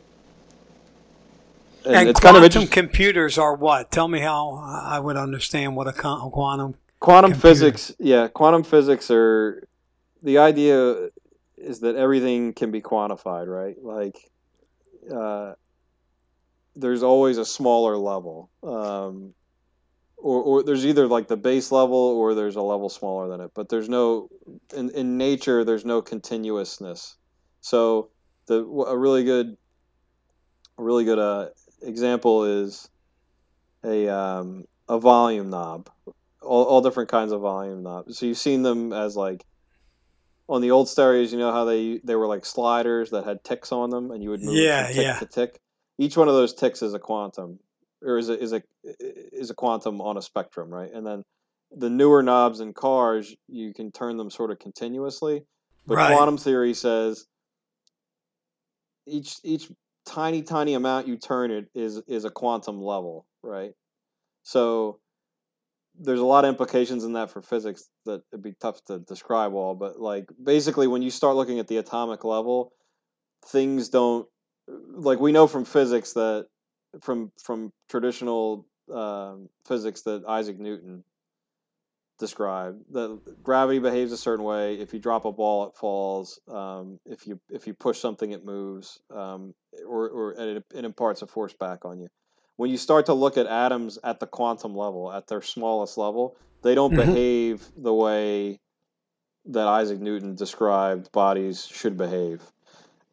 and, And, it's kind quantum of computers are what? Tell me how I would understand what a quantum. Quantum computer. physics yeah quantum physics are the idea is that everything can be quantified right? Like uh, there's always a smaller level um, or, or there's either like the base level or there's a level smaller than it but there's no in, in nature there's no continuousness. So the a really good a really good uh, example is a um, a volume knob all, all different kinds of volume knobs. So you've seen them as like on the old stereos. You know how they they were like sliders that had ticks on them, and you would move Yeah, tick yeah. to tick. Each one of those ticks is a quantum, or is a is a is a quantum on a spectrum, right? And then the newer knobs in cars, you can turn them sort of continuously. But Right. quantum theory says each each tiny tiny amount you turn it is is a quantum level, right? So there's a lot of implications in that for physics that it'd be tough to describe all, but like basically when you start looking at the atomic level, things don't like we know from physics that from from traditional um, physics that Isaac Newton described that gravity behaves a certain way. If you drop a ball, it falls. Um, if you if you push something, it moves, um, or or it, it imparts a force back on you when you start to look at atoms at the quantum level, at their smallest level, they don't Mhm. behave the way that Isaac Newton described bodies should behave.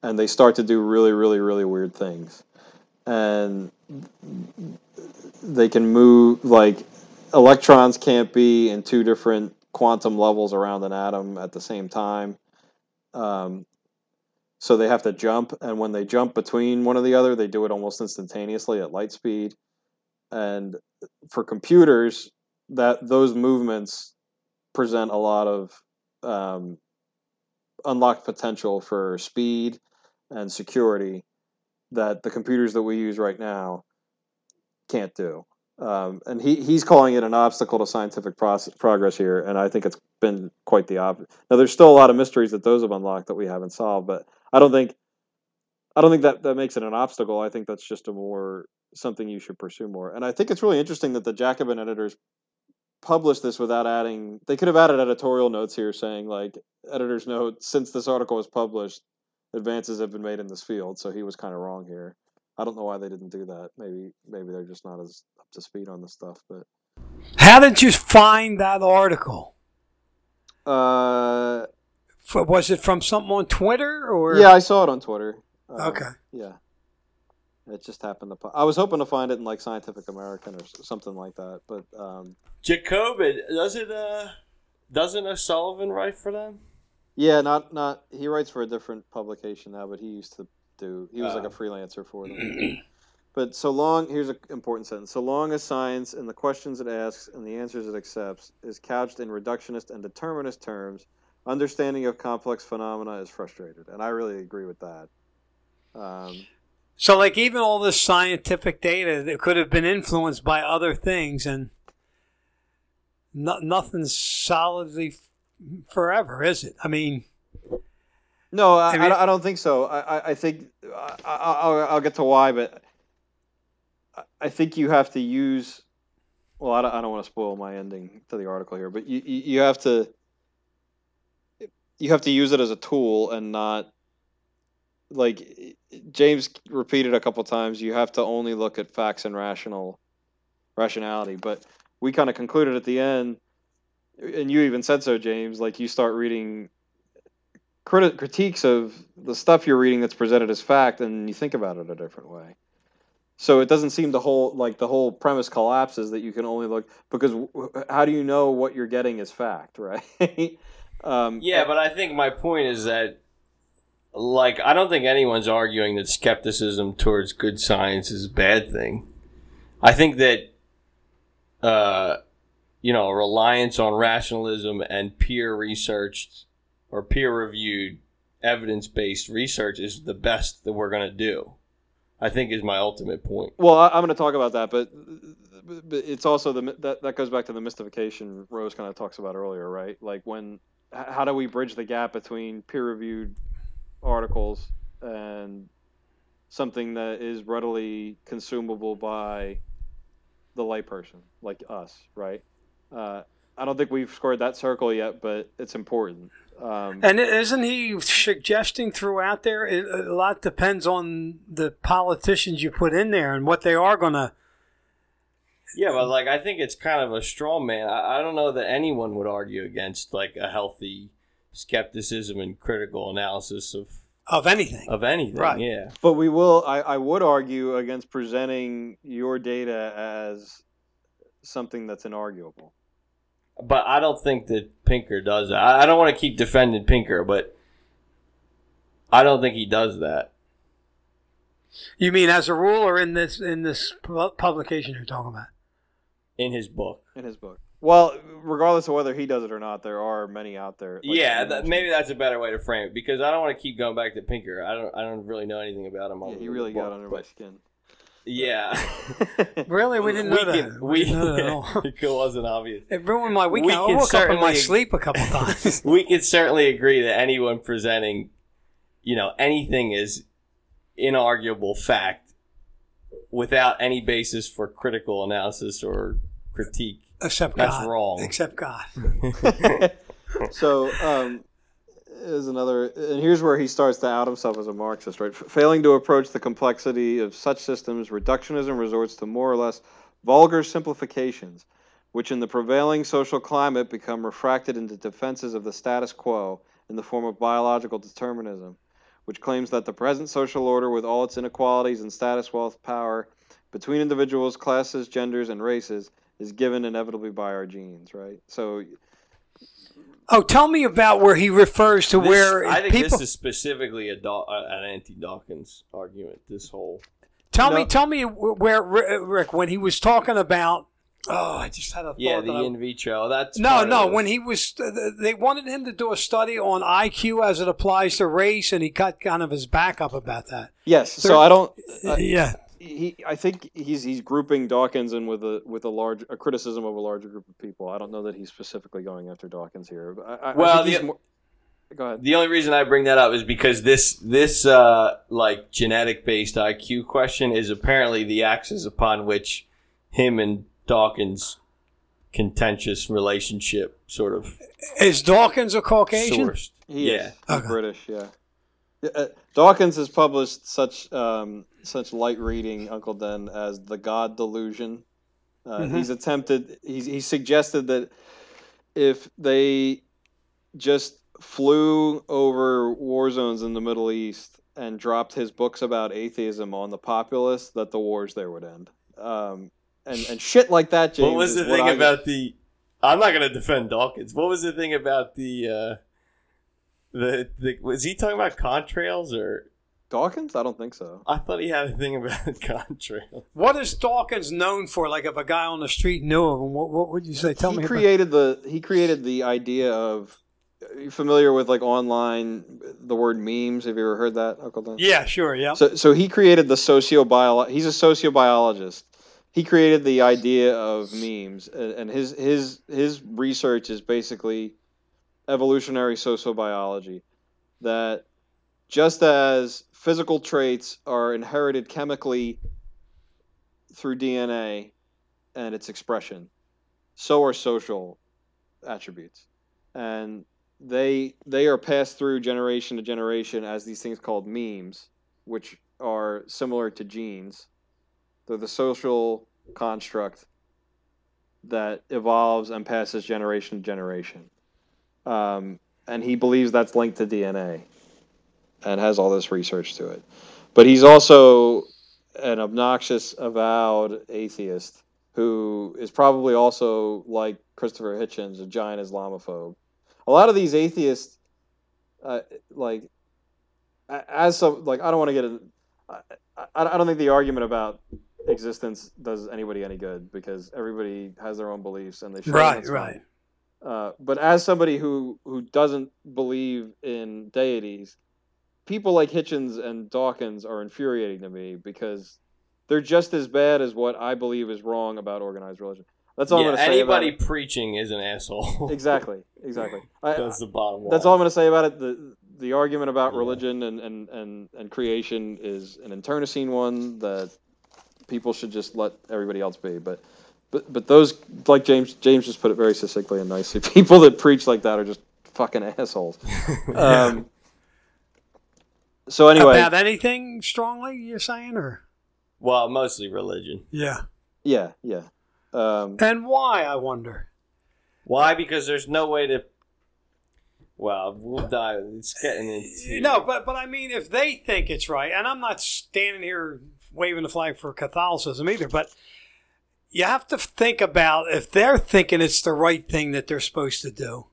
And they start to do really, really, really weird things. And they can move, like, electrons can't be in two different quantum levels around an atom at the same time. Um, so they have to jump, and when they jump between one or the other, they do it almost instantaneously at light speed. And for computers, that those movements present a lot of um, unlocked potential for speed and security that the computers that we use right now can't do. Um, and he, he's calling it an obstacle to scientific process, progress here, and I think it's been quite the opposite. Now, there's still a lot of mysteries that those have unlocked that we haven't solved, but I don't think I don't think that that makes it an obstacle. I think that's just a more something you should pursue more. And I think it's really interesting that the Jacobin editors published this without adding. They could have added editorial notes here saying like editor's note since this article was published, advances have been made in this field. So he was kind of wrong here. I don't know why they didn't do that. Maybe maybe they're just not as up to speed on the stuff. But How did you find that article? Uh, F- Was it from something on Twitter or? yeah, I saw it on Twitter. Um, Okay. Yeah. It just happened to. po- I was hoping to find it in like Scientific American or something like that, but um, Jacobin, does it uh doesn't O'Sullivan write for them? yeah, not not. He writes for a different publication now, but he used to do. He was like a Oh. freelancer for them. but so long. Here's an important sentence. So long as science and the questions it asks and the answers it accepts is couched in reductionist and determinist terms, understanding of complex phenomena is frustrated, and I really agree with that. Um, So, like, even all this scientific data that could have been influenced by other things, and no, nothing's solidly f- forever, is it? I mean, No, I, I, don't- I don't think so. I, I, I think I, I, I'll, I'll get to why, but I- think you have to use. Well, I don't, I don't want to spoil my ending to the article here, but you, you, have to you have to use it as a tool and not like James repeated a couple times. You have to only look at facts and rational rationality, but we kind of concluded at the end, and you even said so, James. Like you start reading criti- critiques of the stuff you're reading that's presented as fact, and you think about it a different way. So it doesn't seem the whole like the whole premise collapses that you can only look because w- how do you know what you're getting is fact, right? um, Yeah, but I think my point is that, like, I don't think anyone's arguing that skepticism towards good science is a bad thing. I think that, uh, you know, reliance on rationalism and peer researched or peer reviewed evidence based research is the best that we're going to do. I think is my ultimate point. Well, I, I'm going to talk about that, but, but it's also the that that goes back to the mystification Rose kind of talks about earlier, right? Like when how do we bridge the gap between peer-reviewed articles and something that is readily consumable by the layperson like us, right? Uh, I don't think we've scored that circle yet, but it's important. Um, and isn't he suggesting throughout there? It, a lot depends on the politicians you put in there and what they are going to. Yeah, but like I think it's kind of a straw man. I, I don't know that anyone would argue against like a healthy skepticism and critical analysis of Of anything. of anything. Right. Yeah. But we will. I, I would argue against presenting your data as something that's inarguable. But I don't think that Pinker does that. I, I don't want to keep defending Pinker, but I don't think he does that. You mean as a rule, or in this in this pu- publication you're talking about? in his book. in his book. Well, regardless of whether he does it or not, there are many out there. like yeah, that, maybe that's a better way to frame it because I don't want to keep going back to Pinker. I don't. I don't really know anything about him. Yeah, he really got book, under my skin. Yeah. Really, we didn't know that. can- we we, didn't know that at all. it wasn't obvious. It ruined my We weekend. I can woke up in my certainly- sleep a couple times. we can certainly agree that anyone presenting, you know, anything is inarguable fact without any basis for critical analysis or critique. Except That's God. wrong. Except God. so um, is another, and here's where he starts to out himself as a Marxist, right? Failing to approach the complexity of such systems, reductionism resorts to more or less vulgar simplifications, which in the prevailing social climate become refracted into defenses of the status quo in the form of biological determinism, which claims that the present social order, with all its inequalities in status, wealth, power, between individuals, classes, genders, and races, is given inevitably by our genes, right? So Oh, tell me about where he refers to This- where I think people. this is specifically a Daw- an anti-Dawkins argument. This whole tell me, No. tell me where Rick when he was talking about. Oh, I just had a thought. yeah, the I- in vitro. That's no, no. of When he was, they wanted him to do a study on IQ as it applies to race, and he cut kind of his back up about that. Yes. There- So I don't. Uh, yeah, he, I think he's he's grouping Dawkins in with a with a large a criticism of a larger group of people. I don't know that he's specifically going after Dawkins here. But I, I, I Well, the- more, go ahead. The only reason I bring that up is because this this uh, like genetic based IQ question is apparently the axis upon which him and Dawkins contentious relationship sort of is Dawkins a Caucasian? sourced. He yeah. is. Okay. British. Yeah. Yeah, uh, Dawkins has published such um, such light reading Uncle Den as the God Delusion. Uh, Mhm. He's attempted. He's he suggested that if they just flew over war zones in the Middle East and dropped his books about atheism on the populace, that the wars there would end. Um, and and shit like that. James, what was the thing I- about the? I'm not going to defend Dawkins. What was the thing about the? Uh, the, the was he talking about contrails or? Dawkins? I don't think so. I thought he had a thing about contrails. What is Dawkins known for? Like, if a guy on the street knew of him, what, what would you say? Tell he me. about- created the he created the idea of are you familiar with like online the word memes have you ever heard that uncle Dan? yeah, sure. Yeah. so so he created the sociobiolo he's a sociobiologist he created the idea of memes and, and his his his research is basically evolutionary sociobiology that just as physical traits are inherited chemically through DNA and its expression so are social attributes. And they they are passed through generation to generation as these things called memes which are similar to genes. They're the social construct that evolves and passes generation to generation. Um, and he believes that's linked to dna and has all this research to it but he's also an obnoxious avowed atheist who is probably also like Christopher Hitchens, a giant Islamophobe. A lot of these atheists, uh, like, as some, like, I don't want to get in. I, I, I don't think the argument about existence does anybody any good because everybody has their own beliefs and they should. Right, right. Uh, but as somebody who who doesn't believe in deities, people like Hitchens and Dawkins are infuriating to me because they're just as bad as what I believe is wrong about organized religion. That's all yeah, I'm going to say about anybody preaching is an asshole. Exactly, exactly. I, That's the bottom line. that's all I'm going to say about it. The the argument about Yeah. religion and, and, and, and creation is an internecine one that people should just let everybody else be. But but but those like James James just put it very succinctly and nicely. People that preach like that are just fucking assholes. Um, so anyway, About anything strongly, you're saying, or Well, mostly religion. yeah, yeah, yeah. Um, and why? I wonder. Why? Because there's no way to. Well, we'll dive. It's getting into. No, but but I mean, if they think it's right, and I'm not standing here waving the flag for Catholicism either, but you have to think about if they're thinking it's the right thing that they're supposed to do,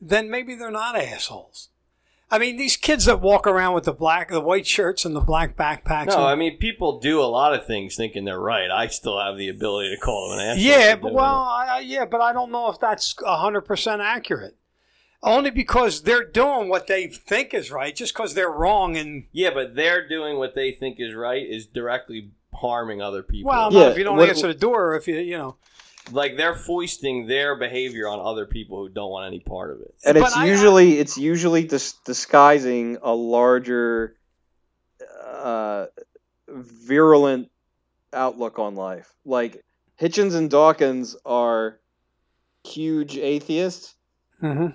then maybe they're not assholes. I mean, these kids that walk around with the black, the white shirts and the black backpacks. No, and- I mean people do a lot of things thinking they're right. I still have the ability to call them an asshole. Yeah, but well, I, I- yeah, but I don't know if that's hundred percent accurate. Only because they're doing what they think is right, just because they're wrong. And yeah, but they're doing what they think is right is directly harming other people. well, Yeah, if you don't what- answer the door, or if you, you know, like they're foisting their behavior on other people who don't want any part of it. and But it's I- usually it's usually dis- disguising a larger uh, virulent outlook on life like hitchens and dawkins are huge atheists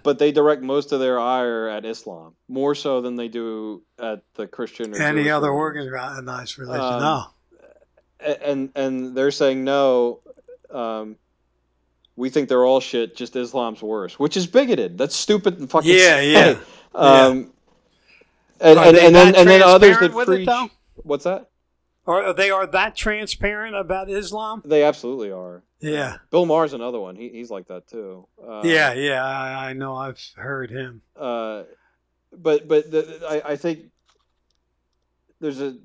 but they direct most of their ire at islam more so than they do at the christian or any Jewish other religions. organized religion. Um, no, and and they're saying no um, we think they're all shit just islam's worse which is bigoted that's stupid and fucking Yeah, yeah. um and Are and, and then and then others that with it, preach what's that Or they are that transparent about Islam? They absolutely are. Yeah. Bill Maher's another one. He, he's like that too. Uh, yeah, yeah, I, I know. I've heard him. Uh, but but the, I, I think there's a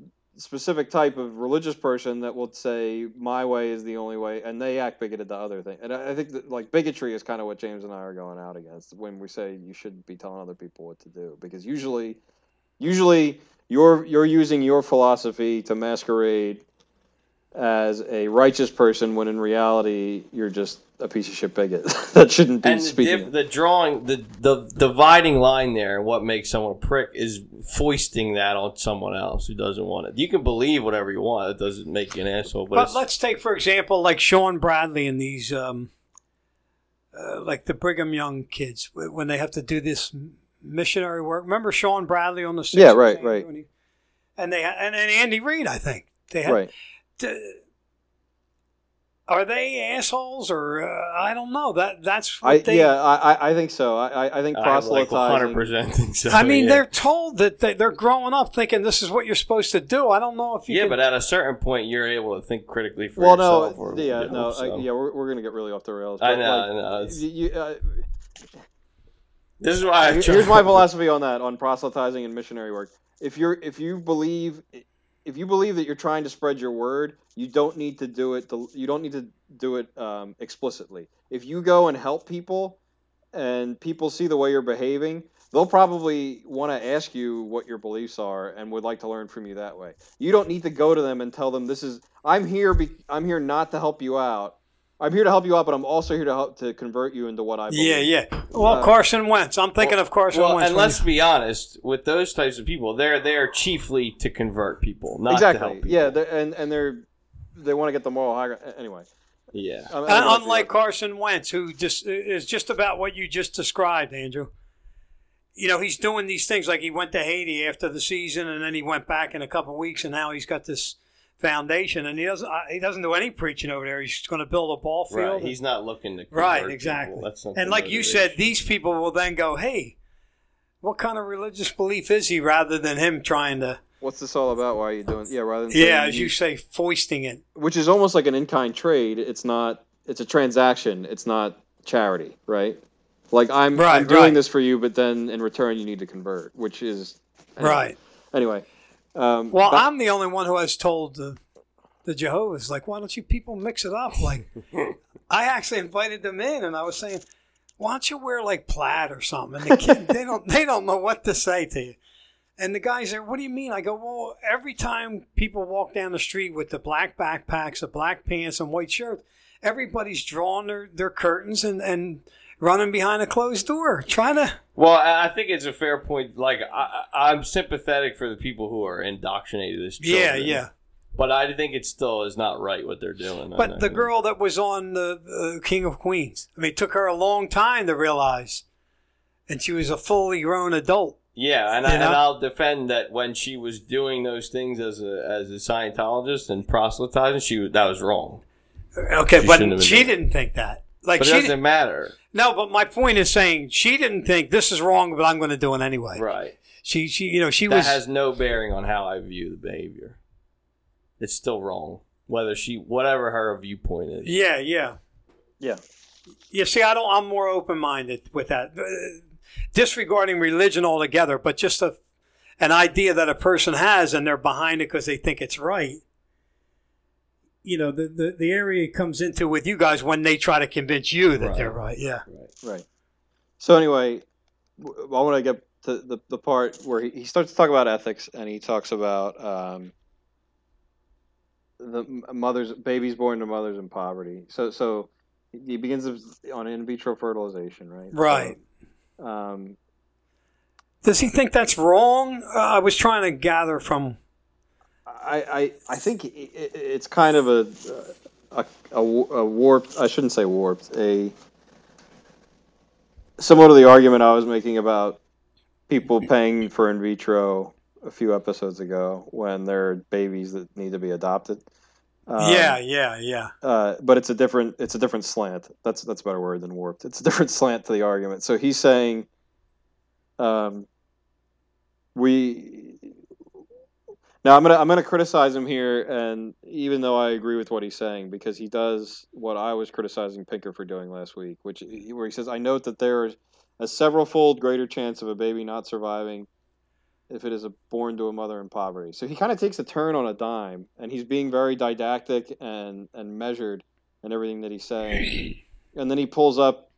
specific type of religious person that will say my way is the only way, and they act bigoted to other things. And I, think that like bigotry is kind of what James and I are going out against when we say you shouldn't be telling other people what to do, because usually, usually you're you're using your philosophy to masquerade as a righteous person when in reality you're just a piece of shit bigot that shouldn't be and the, speaking. diff- the drawing, the the dividing line there, and what makes someone a prick is foisting that on someone else who doesn't want it. You can believe whatever you want; it doesn't make you an asshole. But, But let's take, for example, like Shawn Bradley and these, um, uh, like the Brigham Young kids, when they have to do this missionary work. Remember Shawn Bradley on the Yeah, right, right. And, he- and they and, and Andy Reid, I think they had. right. D- are they assholes or uh, I don't know that that's what I they. yeah, I, I- I think so. I, I- I think I like proselytizing. 100% think so. I mean, yeah. they're told that they, they're growing up thinking this is what you're supposed to do. I don't know if you yeah, can- but at a certain point, you're able to think critically for well, yourself. no, or, yeah, you know, no, I- yeah, we're, we're gonna get really off the rails. I know, like, I know. You- you, uh, This is why I here's my philosophy on that on proselytizing and missionary work if you're if you believe if you believe that you're trying to spread your word you don't need to do it you don't need to do it um, explicitly. If you go and help people and people see the way you're behaving they'll probably want to ask you what your beliefs are and would like to learn from you that way. You don't need to go to them and tell them this is i'm here be, i'm here not to help you out i'm here to help you out but i'm also here to help to convert you into what i believe yeah, yeah. Well, Uh, Carson Wentz. I'm thinking of Carson Well, Wentz. and let's be honest, with those types of people, they're there chiefly to convert people, not to exactly. help people. Yeah, they're, and and they're they want to get the moral high. ground. Anyway, yeah. I- I Uh, don't know if unlike Carson Wentz, who just is just about what you just described, Andrew. You know, he's doing these things like he went to Haiti after the season, and then he went back in a couple of weeks, and now he's got this foundation, and he doesn't uh, he doesn't do any preaching over there. He's just going to build a ball field. Right. He's not looking to Right, exactly. That's and the like you said, these people will then go, "Hey, what kind of religious belief is he?" Rather than him trying to, what's this all about? Why are you doing? Yeah, rather than yeah, as you say, foisting it. which is almost like an in kind trade. It's not. It's a transaction. It's not charity, right? Like I'm, Right, I'm doing right. this for you, but then in return you need to convert, which is Right. Anyway, um, Well, back- I'm the only one who has told the, the Jehovah's, like, why don't you people mix it up? Like, I actually invited them in, and I was saying, why don't you wear like plaid or something? And the kid, they don't, they don't know what to say to you. And the guys there, what do you mean? I go, well, every time people walk down the street with the black backpacks, the black pants, and white shirts, everybody's drawing their, their curtains and, and running behind a closed door, trying to. Well, I think it's a fair point. Like, I, I'm sympathetic for the people who are indoctrinated as children. Yeah, yeah. But I think it still is not right what they're doing. But the girl that was on the, the King of Queens, I mean, it took her a long time to realize, and she was a fully grown adult. Yeah, and, I, and I'll defend that when she was doing those things as a as a Scientologist and proselytizing, she that was wrong. Okay, She but shouldn't have been she didn't think that. Like But it she doesn't didn't, matter, no, but my point is saying she didn't think this is wrong, but I'm going to do it anyway. right? She, she, you know, she That was. has no bearing on how I view the behavior. It's still wrong, whether she whatever her viewpoint is. yeah, yeah, yeah, yeah. See, I don't. I'm more open minded with that, Uh, disregarding religion altogether, but just a an idea that a person has and they're behind it because they think it's right. You know, the, the the area comes into with you guys when they try to convince you that Right. they're right. Yeah. right. So anyway, I want to get to the, the part where he, he starts to talk about ethics, and he talks about um, the mothers, babies born to mothers in poverty. So so he begins on in vitro fertilization, right? Right. So, um, Does he think that's wrong? Uh, I was trying to gather from. I, I, I think i i it's kind of a, a, a, a warped, I shouldn't say warped, a similar to the argument I was making about people paying for in vitro a few episodes ago when there are babies that need to be adopted. Um, yeah, yeah, yeah. uh, but it's a different it's a different slant. That's that's a better word than warped. It's a different slant to the argument. So he's saying, um, we Now I'm gonna I'm gonna criticize him here, and even though I agree with what he's saying, because he does what I was criticizing Pinker for doing last week, which where he says, "I note that there is a several-fold greater chance of a baby not surviving if it is born to a mother in poverty." So he kind of takes a turn on a dime, and he's being very didactic and and measured in everything that he's saying, and then he pulls up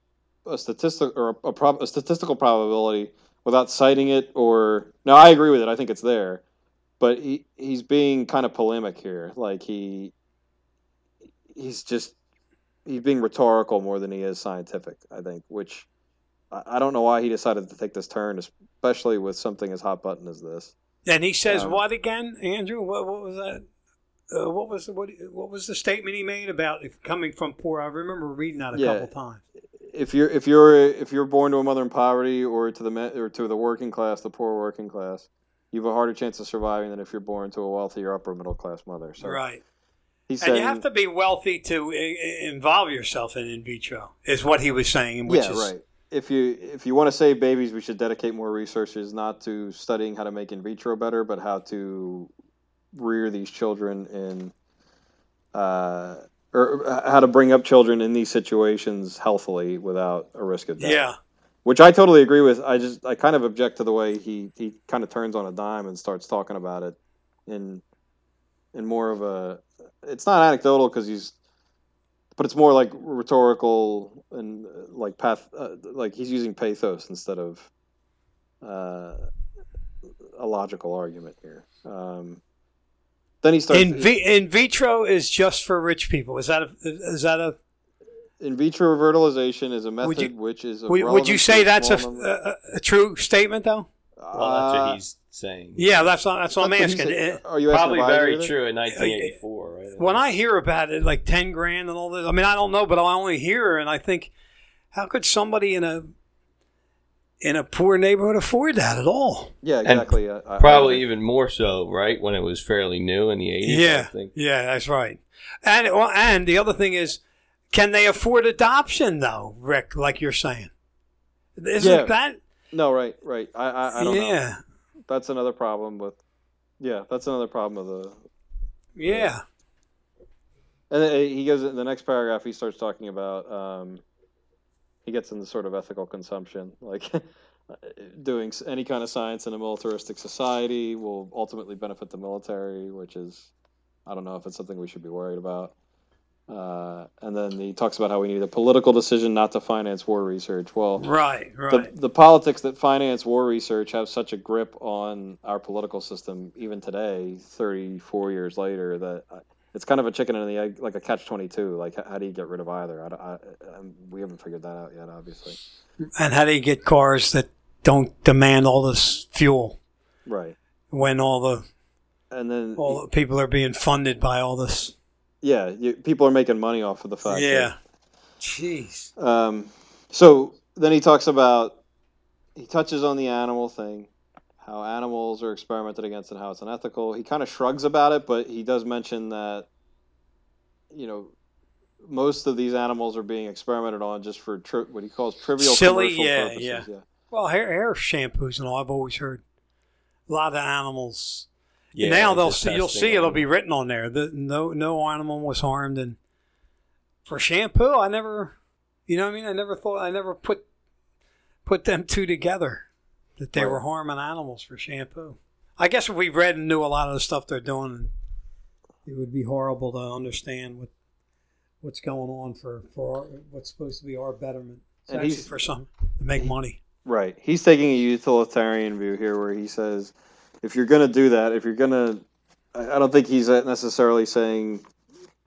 a statistic or a, a, prob- a statistical probability without citing it or no, I agree with it. I think it's there but he he's being kind of polemic here. Like he he's just he's being rhetorical more than he is scientific. I think, which I, don't know why he decided to take this turn, especially with something as hot button as this. And he says um, what again, Andrew? What, what was that? Uh, what was the, what, what was the statement he made about coming from poor? I remember reading that a yeah, couple times. If you're if you're if you're born to a mother in poverty or to the or to the working class, the poor working class, you have a harder chance of surviving than if you're born to a wealthy or upper middle class mother. So right. He's and saying, you have to be wealthy to involve yourself in in vitro, is what he was saying. Which yeah, is, right. If you if you want to save babies, we should dedicate more resources not to studying how to make in vitro better, but how to rear these children in, uh, or how to bring up children in these situations healthily without a risk of death. Yeah, which I totally agree with. I just I kind of object to the way he he kind of turns on a dime and starts talking about it in in more of a it's not anecdotal because he's but it's more like rhetorical and uh, like path uh, like he's using pathos instead of uh, a logical argument here. Um, then he starts in, in vitro is just for rich people. Is that a, is that a in vitro fertilization is a method you, which is would, would, you say that's a, a, a, true statement though? Well, that's what uh, he's saying. Yeah, that's not, that's what I'm asking. Are you probably very true in 1984? Right? When I hear about it, like ten grand and all this, I mean, I don't know, but I only hear and I think, how could somebody in a in a poor neighborhood afford that at all? Yeah, exactly. Uh, probably I, even more so, right? When it was fairly new in the 80s. Yeah, yeah, that's right. And and the other thing is can they afford adoption though, Rick? Like you're saying, isn't yeah. that? No, right, right. I, I, I don't yeah. know. That's another problem with. Yeah, that's another problem with the. Yeah. and he goes in the next paragraph. He starts talking about. Um, he gets into sort of ethical consumption, like doing any kind of science in a militaristic society will ultimately benefit the military, which is, I don't know if it's something we should be worried about. Uh, and then he talks about how we need a political decision not to finance war research. Well, right, right. The, the politics that finance war research have such a grip on our political system, even today, 34 years later, that it's kind of a chicken and the egg, like a catch 22. Like, how do you get rid of either? I, I, I, we haven't figured that out yet, obviously. And how do you get cars that don't demand all this fuel? Right. When all the and then all the people are being funded by all this yeah, you, people are making money off of the fact. Yeah. That, Jeez. Um, so then he talks about he touches on the animal thing, how animals are experimented against and how it's unethical. He kind of shrugs about it, but he does mention that you know most of these animals are being experimented on just for tri- what he calls trivial silly, yeah, purposes. yeah, yeah. Well, hair hair shampoos and all. I've always heard a lot of animals yeah, now they'll see, you'll see it'll be written on there that no no animal was harmed and for shampoo I never you know what I mean I never thought I never put put them two together that they right. were harming animals for shampoo. I guess if we read and knew a lot of the stuff they're doing it would be horrible to understand what what's going on for for our, what's supposed to be our betterment. It's and he's for some to make money. Right. He's taking a utilitarian view here where he says if you're going to do that, if you're going to, I don't think he's uh, necessarily saying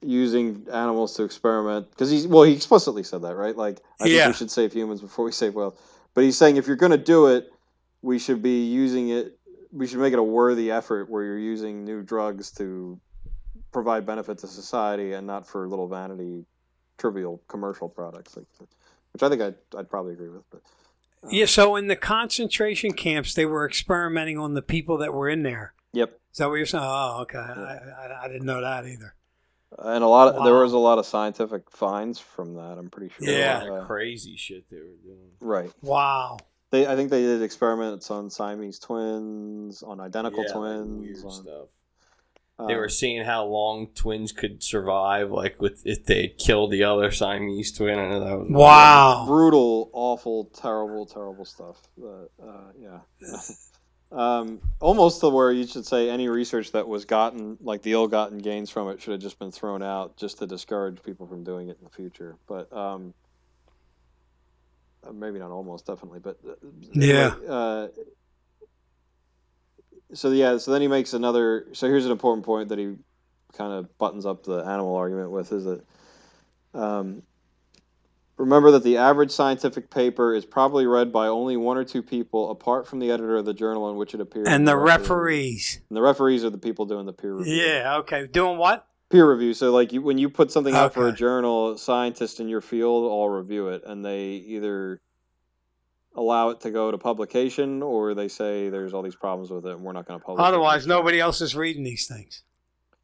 using animals to experiment because he's well, he explicitly said that, right? Like, I yeah. think we should save humans before we save whales. But he's saying if you're going to do it, we should be using it. We should make it a worthy effort where you're using new drugs to provide benefit to society and not for little vanity, trivial commercial products, like, which I think I'd, I'd probably agree with. But yeah, so in the concentration camps, they were experimenting on the people that were in there. Yep. Is that what you're saying? Oh, okay. I, I, I didn't know that either. And a lot of wow. there was a lot of scientific finds from that. I'm pretty sure. Yeah, uh, crazy shit they were doing. Right. Wow. They, I think they did experiments on Siamese twins, on identical yeah, twins, like on, stuff. They Um, were seeing how long twins could survive, like with if they killed the other Siamese twin. I know that was Wow. brutal, awful, terrible, terrible stuff. But, uh, yeah. um, almost to where you should say any research that was gotten, like the ill-gotten gains from it, should have just been thrown out just to discourage people from doing it in the future. But um, uh, maybe not almost, definitely. But uh, Yeah. Uh, so yeah, so then he makes another. So here's an important point that he kind of buttons up the animal argument with is that. Um, Remember that the average scientific paper is probably read by only one or two people, apart from the editor of the journal in which it appears. And the referees. And the referees are the people doing the peer review. Yeah. Okay. Doing what? Peer review. So, like, you, when you put something out for a journal, scientists in your field all review it, and they either allow it to go to publication or they say there's all these problems with it and we're not going to publish. it." Otherwise, nobody else is reading these things.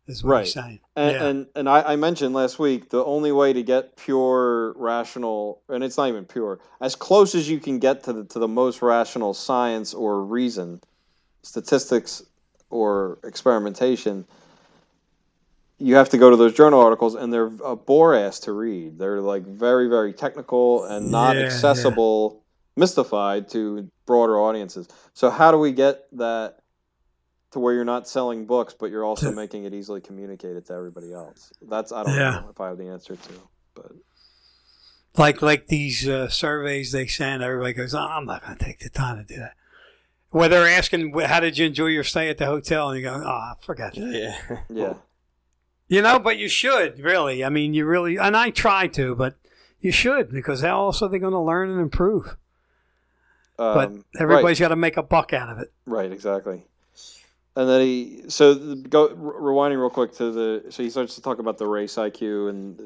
Is what Right. he's saying. And yeah. and, and I, I mentioned last week the only way to get pure rational, and it's not even pure, as close as you can get to the to the most rational science or reason, statistics or experimentation. You have to go to those journal articles, and they're a bore ass to read. They're like very very technical and not Yeah, yeah. Accessible, mystified to broader audiences. So how do we get that? to where you're not selling books, but you're also To- making it easily communicated to everybody else. That's I don't Yeah. know if I have the answer to, but like like these uh, surveys they send, everybody goes, oh, "I'm not going to take the time to do that." Where they're asking, "How did you enjoy your stay at the hotel?" and you go, "Ah, forget that." Yeah. yeah, You know, but you should really. I mean, you really, and I try to, but you should because how else are they going to learn and improve? But um, everybody's got to make a buck out of it. right, right, exactly. And then he so the, go re- rewinding real quick to the so he starts to talk about the race IQ and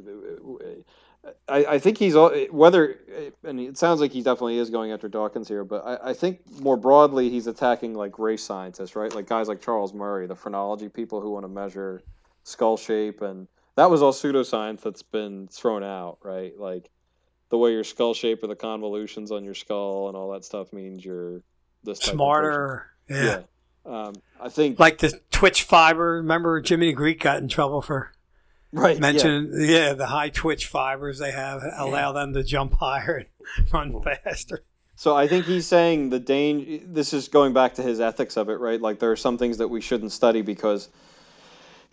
uh, I, I think he's all whether and it sounds like he definitely is going after Dawkins here, but I, I think more broadly he's attacking like race scientists, right? Like guys like Charles Murray, the phrenology people who want to measure skull shape and that was all pseudoscience that's been thrown out, right? Like the way your skull shape or the convolutions on your skull and all that stuff means you're this type of person. Smarter, yeah. Yeah. Um, I think Like the Twitch fiber. Remember, Jimmy Greek got in trouble for right. yeah. mentioning, yeah, the high Twitch fibers they have allow them to jump higher and run faster. So I think he's saying the danger. This is going back to his ethics of it, right? Like there are some things that we shouldn't study because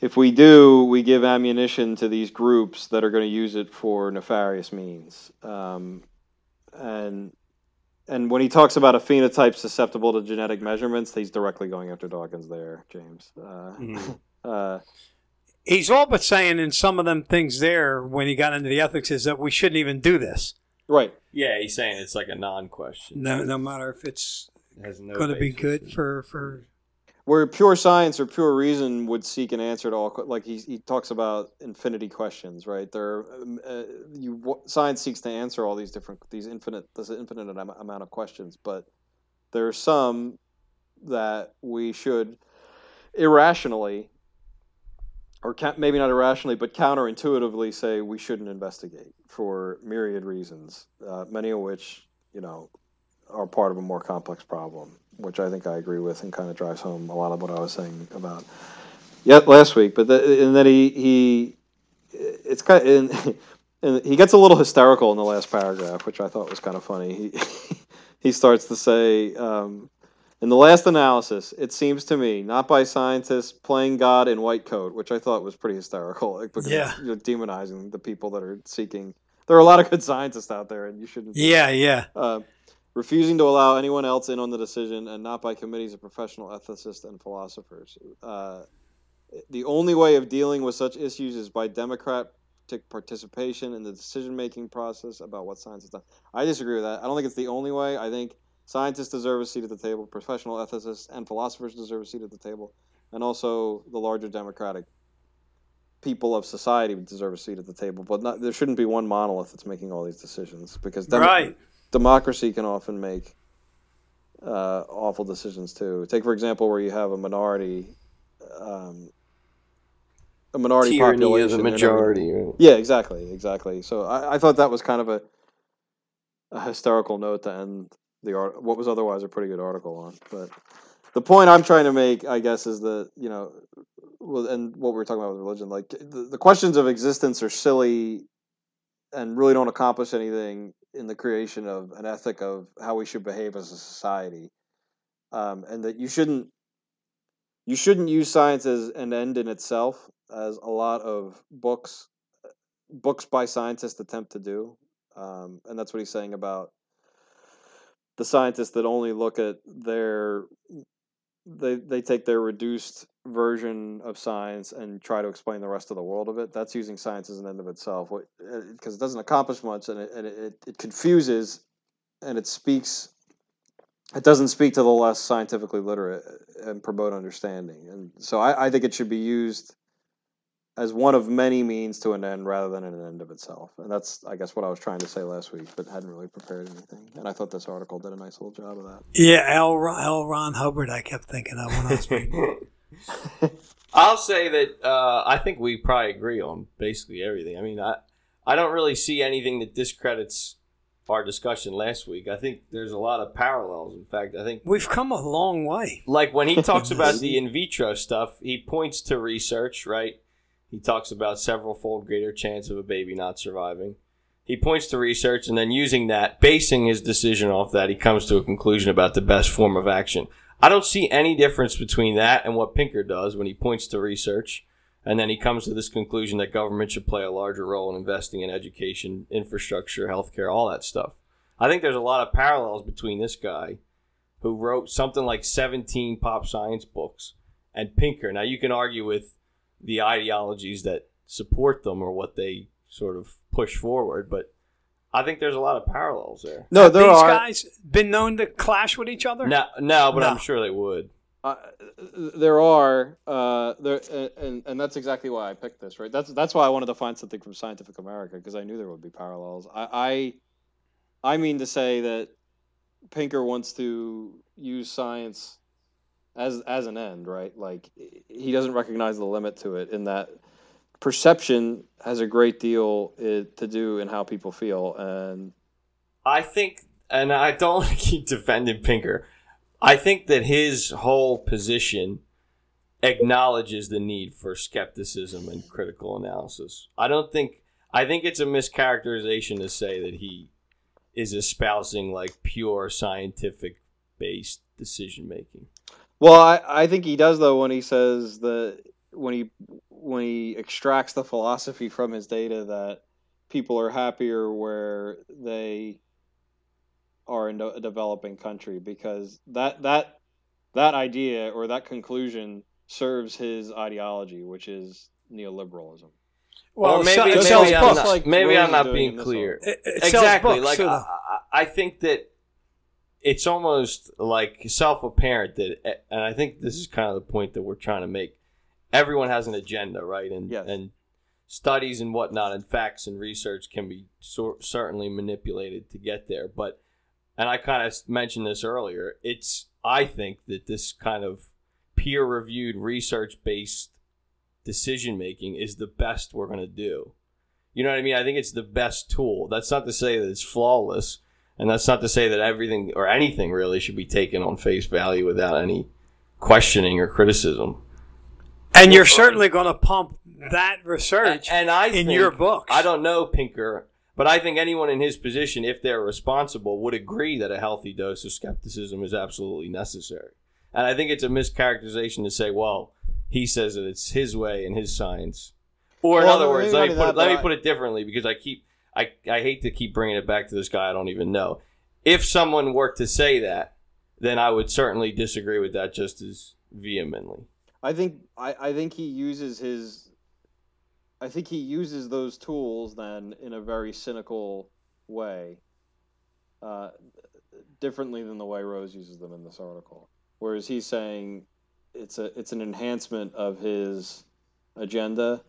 if we do, we give ammunition to these groups that are going to use it for nefarious means. Um, and and when he talks about a phenotype susceptible to genetic measurements, he's directly going after Dawkins there, James. Uh, Mhm. uh, He's all but saying in some of them things there when he got into the ethics is that we shouldn't even do this. right. Yeah, he's saying it's like a non-question. No, no matter if it's It no going to be good for for where pure science or pure reason would seek an answer to all like he, he talks about infinity questions right? There um, uh, you science seeks to answer all these different these infinite this infinite amount of questions but there are some that we should irrationally or maybe not irrationally but counterintuitively say we shouldn't investigate for myriad reasons uh, many of which you know are part of a more complex problem, which I think I agree with and kind of drives home a lot of what I was saying about yet last week. But the, and then he he it's kind of, and, and he gets a little hysterical in the last paragraph, which I thought was kind of funny. He he starts to say. Um, in the last analysis, it seems to me, not by scientists playing God in white coat, which I thought was pretty hysterical, like, because Yeah. you're demonizing the people that are seeking. There are a lot of good scientists out there, and you shouldn't. yeah, yeah. Uh, refusing to allow anyone else in on the decision and not by committees of professional ethicists and philosophers. Uh, the only way of dealing with such issues is by democratic participation in the decision making process about what science is done. I disagree with that. I don't think it's the only way. I think scientists deserve a seat at the table, professional ethicists and philosophers deserve a seat at the table, and also the larger democratic people of society deserve a seat at the table. But not, there shouldn't be one monolith that's making all these decisions because demo- right. Democracy can often make uh, awful decisions too. Take for example, where you have a minority, um, a minority Tyranny population, of the majority. right? Yeah, exactly, exactly. So I, I thought that was kind of a, a hysterical note to end the art. What was otherwise a pretty good article on. But the point I'm trying to make, I guess, is that you know and what we were talking about with religion, like the, the questions of existence are silly and really don't accomplish anything in the creation of an ethic of how we should behave as a society, um, and that you shouldn't you shouldn't use science as an end in itself, as a lot of books books by scientists attempt to do, um, and that's what he's saying about the scientists that only look at their they they take their reduced version of science and try to explain the rest of the world of it. That's using science as an end of itself, because uh, it doesn't accomplish much and it, and it, it confuses and it speaks. It doesn't speak to the less scientifically literate and promote understanding. And so I, I think it should be used as one of many means to an end rather than an end of itself. And that's, I guess, what I was trying to say last week, but hadn't really prepared anything. And I thought this article did a nice little job of that. Yeah, L. L. Ron Hubbard, I kept thinking of when I was reading. I'll say that uh, I think we probably agree on basically everything. I mean, I, I don't really see anything that discredits our discussion last week. I think there's a lot of parallels. In fact, I think we've come a long way. Like when he talks about the in vitro stuff, he points to research, right? He talks about several fold greater chance of a baby not surviving. He points to research and then using that, basing his decision off that, he comes to a conclusion about the best form of action. I don't see any difference between that and what Pinker does when he points to research and then he comes to this conclusion that government should play a larger role in investing in education, infrastructure, healthcare, all that stuff. I think there's a lot of parallels between this guy who wrote something like 17 pop science books and Pinker. Now you can argue with the ideologies that support them or what they sort of push forward. But I think there's a lot of parallels there. No, there these are. guys been known to clash with each other. No, no, but no. I'm sure they would. Uh, there are uh, there, and and that's exactly why I picked this. Right. That's that's why I wanted to find something from Scientific America because I knew there would be parallels. I, I I mean to say that Pinker wants to use science as as an end, right? Like he doesn't recognize the limit to it in that perception has a great deal eh, to do in how people feel and I think and I don't want to keep defending Pinker. I think that his whole position acknowledges the need for skepticism and critical analysis. I don't think I think it's a mischaracterization to say that he is espousing like pure scientific based decision making. Well, I, I think he does though when he says that when he when he extracts the philosophy from his data that people are happier where they are in a developing country because that that that idea or that conclusion serves his ideology, which is neoliberalism. Well, or maybe, maybe, I'm not, like maybe I'm not being clear. It, it exactly. Like I, I think that it's almost like self-apparent that, and I think this is kind of the point that we're trying to make. Everyone has an agenda, right? And yes. and studies and whatnot, and facts and research can be so, certainly manipulated to get there. But and I kind of mentioned this earlier. It's I think that this kind of peer-reviewed, research-based decision making is the best we're going to do. You know what I mean? I think it's the best tool. That's not to say that it's flawless and that's not to say that everything or anything really should be taken on face value without any questioning or criticism. And you're certainly going to pump that research and, and I in your book. I don't know Pinker, but I think anyone in his position, if they're responsible, would agree that a healthy dose of skepticism is absolutely necessary. And I think it's a mischaracterization to say, well, he says that it's his way and his science. Or in other words, let me, put it, let me put it differently because I keep I, I hate to keep bringing it back to this guy I don't even know. If someone were to say that, then I would certainly disagree with that just as vehemently. I think I, I think he uses his I think he uses those tools then in a very cynical way, uh, differently than the way Rose uses them in this article. Whereas he's saying it's a it's an enhancement of his agenda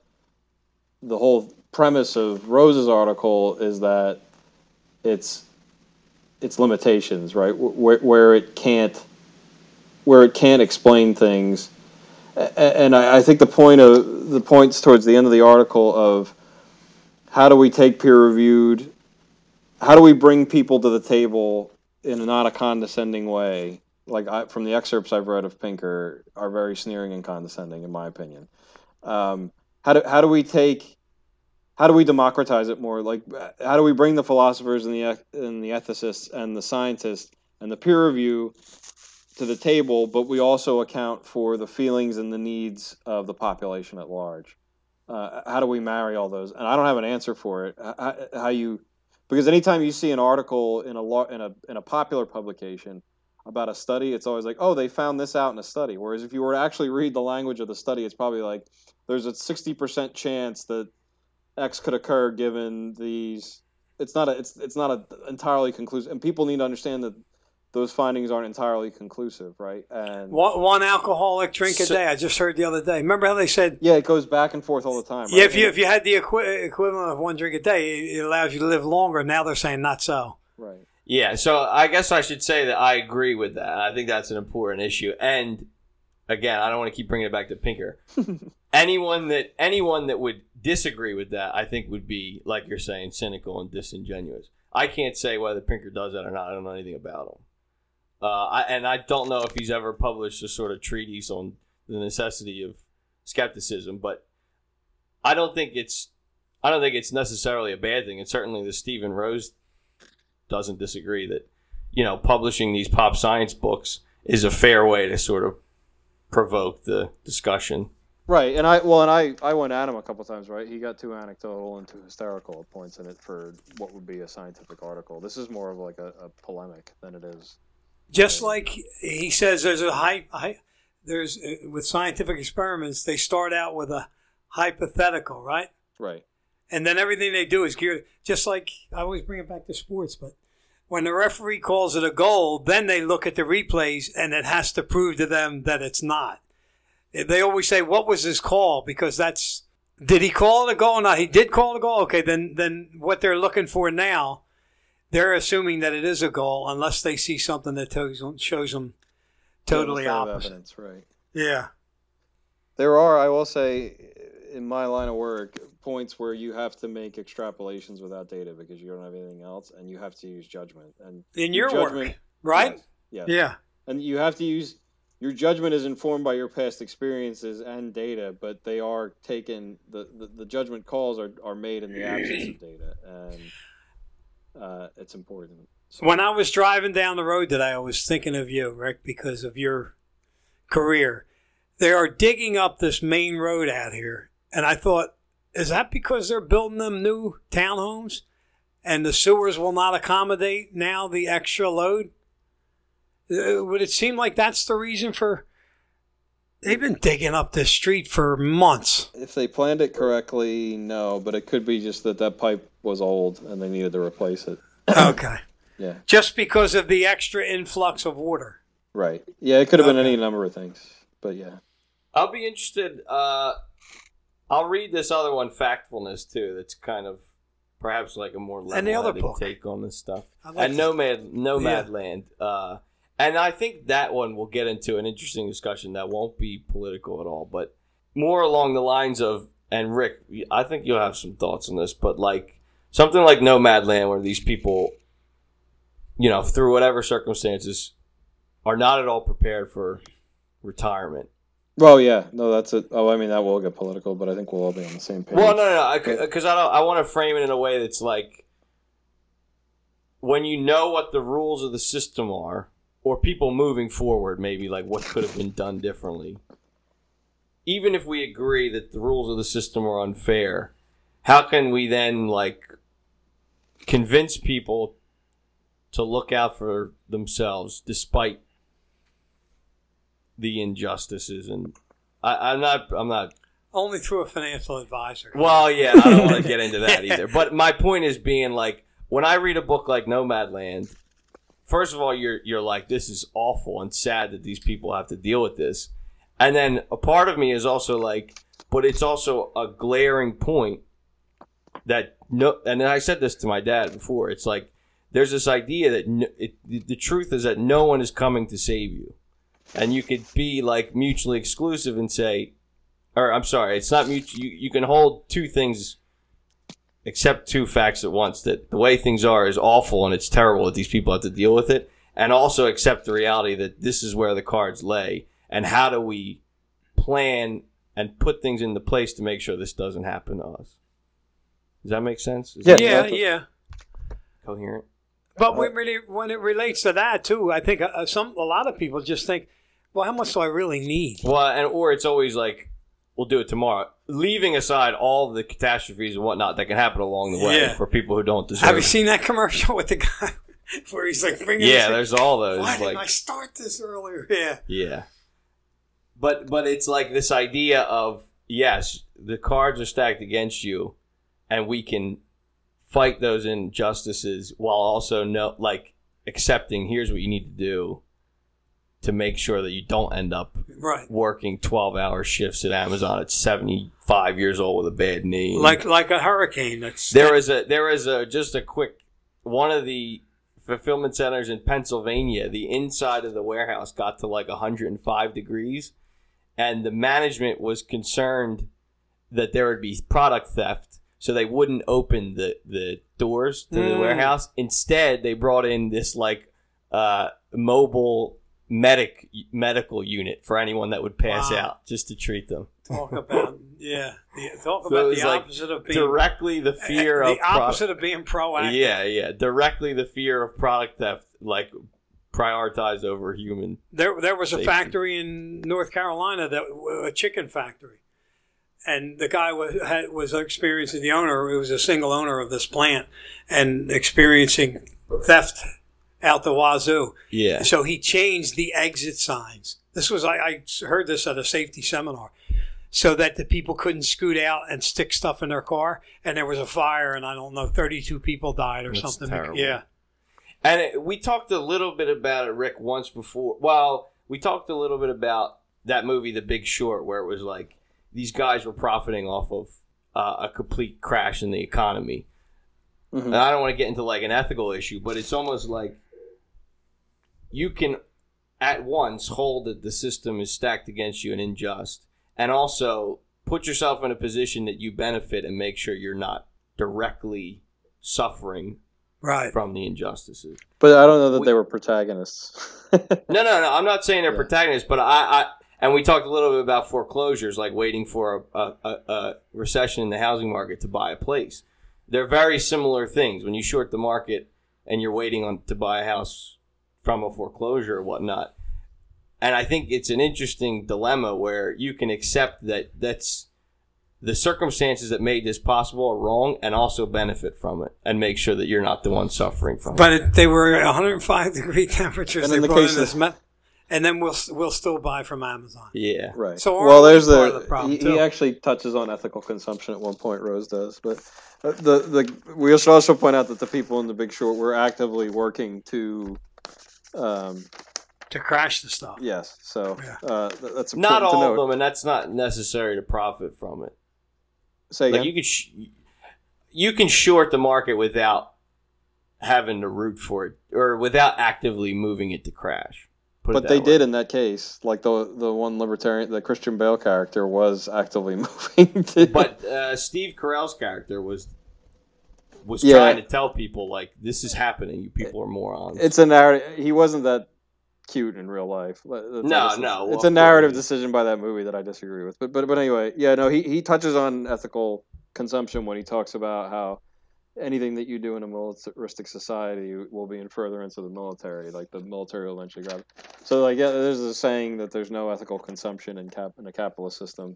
the whole premise of Rose's article is that it's its limitations, right? Where, where it can't where it can't explain things, and I, think the point of the points towards the end of the article of how do we take peer reviewed, how do we bring people to the table in not a condescending way like I, from the excerpts I've read of Pinker, are very sneering and condescending, in my opinion. Um, how do how do we take how do we democratize it more? Like, how do we bring the philosophers and the and the ethicists and the scientists and the peer review to the table, but we also account for the feelings and the needs of the population at large? Uh, how do we marry all those? And I don't have an answer for it. How, how you because anytime you see an article in a in a in a popular publication about a study, it's always like, oh, they found this out in a study. Whereas if you were to actually read the language of the study, it's probably like there's a sixty percent chance that X could occur given these. It's not a. It's it's not a entirely conclusive, and people need to understand that those findings aren't entirely conclusive, right? And one, one alcoholic drink a So- day. I just heard the other day. Remember how they said, yeah, it goes back and forth all the time. yeah, if you if you had the equi- equivalent of one drink a day, it it allows you to live longer. Now they're saying not so. right. Yeah, so I guess I should say that I agree with that. I think that's an important issue. And again, I don't want to keep bringing it back to Pinker. anyone that anyone that would disagree with that, I think would be like you're saying, cynical and disingenuous. I can't say whether Pinker does that or not. I don't know anything about him. Uh, I, and I don't know if he's ever published a sort of treatise on the necessity of skepticism, but I don't think it's I don't think it's necessarily a bad thing. And certainly the Steven Rose doesn't disagree that you know publishing these pop science books is a fair way to sort of provoke the discussion. Right, and I well, and I I went at him a couple times. Right, he got too anecdotal and too hysterical at points in it for what would be a scientific article. This is more of like a, a polemic than it is. Just like he says, there's a high, high there's uh, with scientific experiments, they start out with a hypothetical, right? Right, And then everything they do is geared, just like I always bring it back to sports, but when the referee calls it a goal, then they look at the replays and it has to prove to them that it's not. They always say, "What was his call?" Because that's did he call it a goal or not? He did call it a goal. Okay, then then what they're looking for now, they're assuming that it is a goal unless they see something that tells shows them totally Demonstrative opposite. Evidence, right. Yeah. There are, I will say, in my line of work, points where you have to make extrapolations without data because you don't have anything else, and you have to use judgment. And In your your judgment- work, right? yes, yes. Yeah. and you have to use your judgment is informed by your past experiences and data, but they are taken the, the, the judgment calls are, are made in the absence of data, and uh, it's important. So- When I was driving down the road today, I was thinking of you, Rick, because of your career. They are digging up this main road out here, and I thought, is that because they're building them new townhomes, and the sewers will not accommodate now the extra load? Uh, would it seem like that's the reason for? They've been digging up this street for months. if they planned it correctly, no, but it could be just that that pipe was old and they needed to replace it. Okay, Yeah, just because of the extra influx of water. right. Yeah, it could have been Okay. any number of things, but yeah. I'll be interested. Uh, I'll read this other one, Factfulness, too. That's kind of perhaps like a more And the other level-headed book. take on this stuff. Like and this- Nomad, Nomad Yeah. Land. Uh, and I think that one will get into an interesting discussion that won't be political at all, but more along the lines of. And Rick, I think you'll have some thoughts on this, but like something like Nomadland, where these people, you know, through whatever circumstances, are not at all prepared for retirement. Well, yeah, no, that's it. Oh, I mean, that will get political, but I think we'll all be on the same page. Well, no, no, no, because I, don't. I want to frame it in a way that's like when you know what the rules of the system are, or people moving forward, maybe like what could have been done differently. Even if we agree that the rules of the system are unfair, how can we then like convince people to look out for themselves despite the injustices and I, I'm not I'm not Only through a financial advisor. well, yeah, I don't want to get into that either. But my point is being like when I read a book like Nomadland, first of all, you're you're like, this is awful and sad that these people have to deal with this, and then a part of me is also like, but it's also a glaring point that no, and I said this to my dad before. It's like there's this idea that no, it, the truth is that no one is coming to save you, and you could be like mutually exclusive and say, or I'm sorry, it's not mutual. You, you can hold two things, accept two facts at once. That the way things are is awful and it's terrible that these people have to deal with it, and also accept the reality that this is where the cards lay, and how do we plan and put things into place to make sure this doesn't happen to us. Does that make sense? Is Yeah. that yeah, that's- yeah. coherent? But when, really, when it relates to that too, I think uh, some a lot of people just think, well, how much do I really need? Well, and or it's always like we'll do it tomorrow, leaving aside all the catastrophes and whatnot that can happen along the way Yeah. for people who don't deserve. Have you seen that commercial with the guy where he's like bringing? Yeah, this- there's all those Why didn't I start this earlier? Yeah. yeah. But but it's like this idea of yes, the cards are stacked against you, and we can fight those injustices while also no like accepting here's what you need to do to make sure that you don't end up Right. working 12 hour shifts at Amazon at 75 years old with a bad knee. Like like a hurricane. That's there was a there is a just a quick one of the fulfillment centers in Pennsylvania. The inside of the warehouse got to like 105 degrees, and the management was concerned that there would be product theft, so they wouldn't open the the doors to the Mm. warehouse. Instead, they brought in this like uh, mobile medic medical unit for anyone that would pass Wow. out just to treat them. talk about yeah. The, talk So about the like opposite of being Directly the fear the of pro- opposite of being proactive. Yeah, yeah. Directly the fear of product theft, like prioritized over human. There, there was a factory in North Carolina that a chicken factory, and the guy was had, was experiencing the owner. It was a single owner of this plant, and experiencing theft out the wazoo. Yeah. So he changed the exit signs. This was I, I heard this at a safety seminar, so that the people couldn't scoot out and stick stuff in their car. And there was a fire, and I don't know, thirty-two people died or That's something. terrible. Yeah, And it, we talked a little bit about it, Rick, once before. Well, we talked a little bit about that movie, The Big Short, where it was like these guys were profiting off of uh, a complete crash in the economy. Mhm. And I don't want to get into like an ethical issue, but it's almost like you can at once hold that the system is stacked against you and unjust, and also put yourself in a position that you benefit and make sure you're not directly suffering right. from the injustices. But I don't know that We- they were protagonists. No, no, no. I'm not saying they're Yeah. protagonists, but I, I and we talked a little bit about foreclosures, like waiting for a, a, a, a recession in the housing market to buy a place. They're very similar things. When you short the market and you're waiting on to buy a house from a foreclosure or whatnot, and I think it's an interesting dilemma where you can accept that that's the circumstances that made this possible are wrong, and also benefit from it, and make sure that you're not the one suffering from it. But they were 105 degree temperatures. And they in the case of- this met- and then we'll we'll still buy from Amazon. Yeah. right. So well, there's part the, the problem, he, he actually touches on ethical consumption at one point. Rose does, but uh, the the we should also point out that the people in the Big Short were actively working to. Um, To crash the stuff. yes, so Yeah. uh, th- that's important Not to all of them, and that's not necessary to profit from it. Say Like you could, sh- you can short the market without having to root for it, or without actively moving it to crash. Put but that they way. did in that case. Like the the one libertarian, the Christian Bale character was actively moving. To, But uh, Steve Carell's character was was Yeah. trying to tell people like this is happening. You people are morons. it's a narrative. He wasn't that cute in real life. Let- let's No, no, well, It's of a narrative course. decision by that movie that I disagree with. But but but anyway, yeah, no, he he touches on ethical consumption when he talks about how anything that you do in a militaristic society will be in furtherance of the military. Like the military will eventually grab. It. So like yeah, there's a saying that there's no ethical consumption in cap in a capitalist system,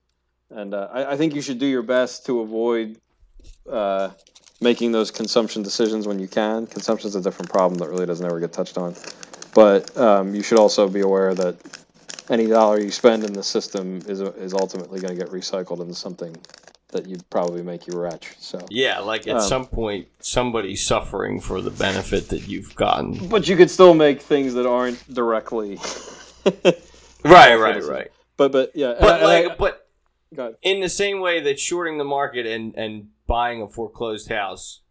and uh, I, I think you should do your best to avoid. Uh, making those consumption decisions when you can. Consumption is a different problem that really doesn't ever get touched on. But um, you should also be aware that any dollar you spend in the system is is ultimately going to get recycled into something that you'd probably make you rich. So, yeah, like at Um, some point, somebody's suffering for the benefit that you've gotten. but you could still make things that aren't directly. Right, right, right. But but yeah, But I- and like, I- but in the same way that shorting the market and and buying a foreclosed house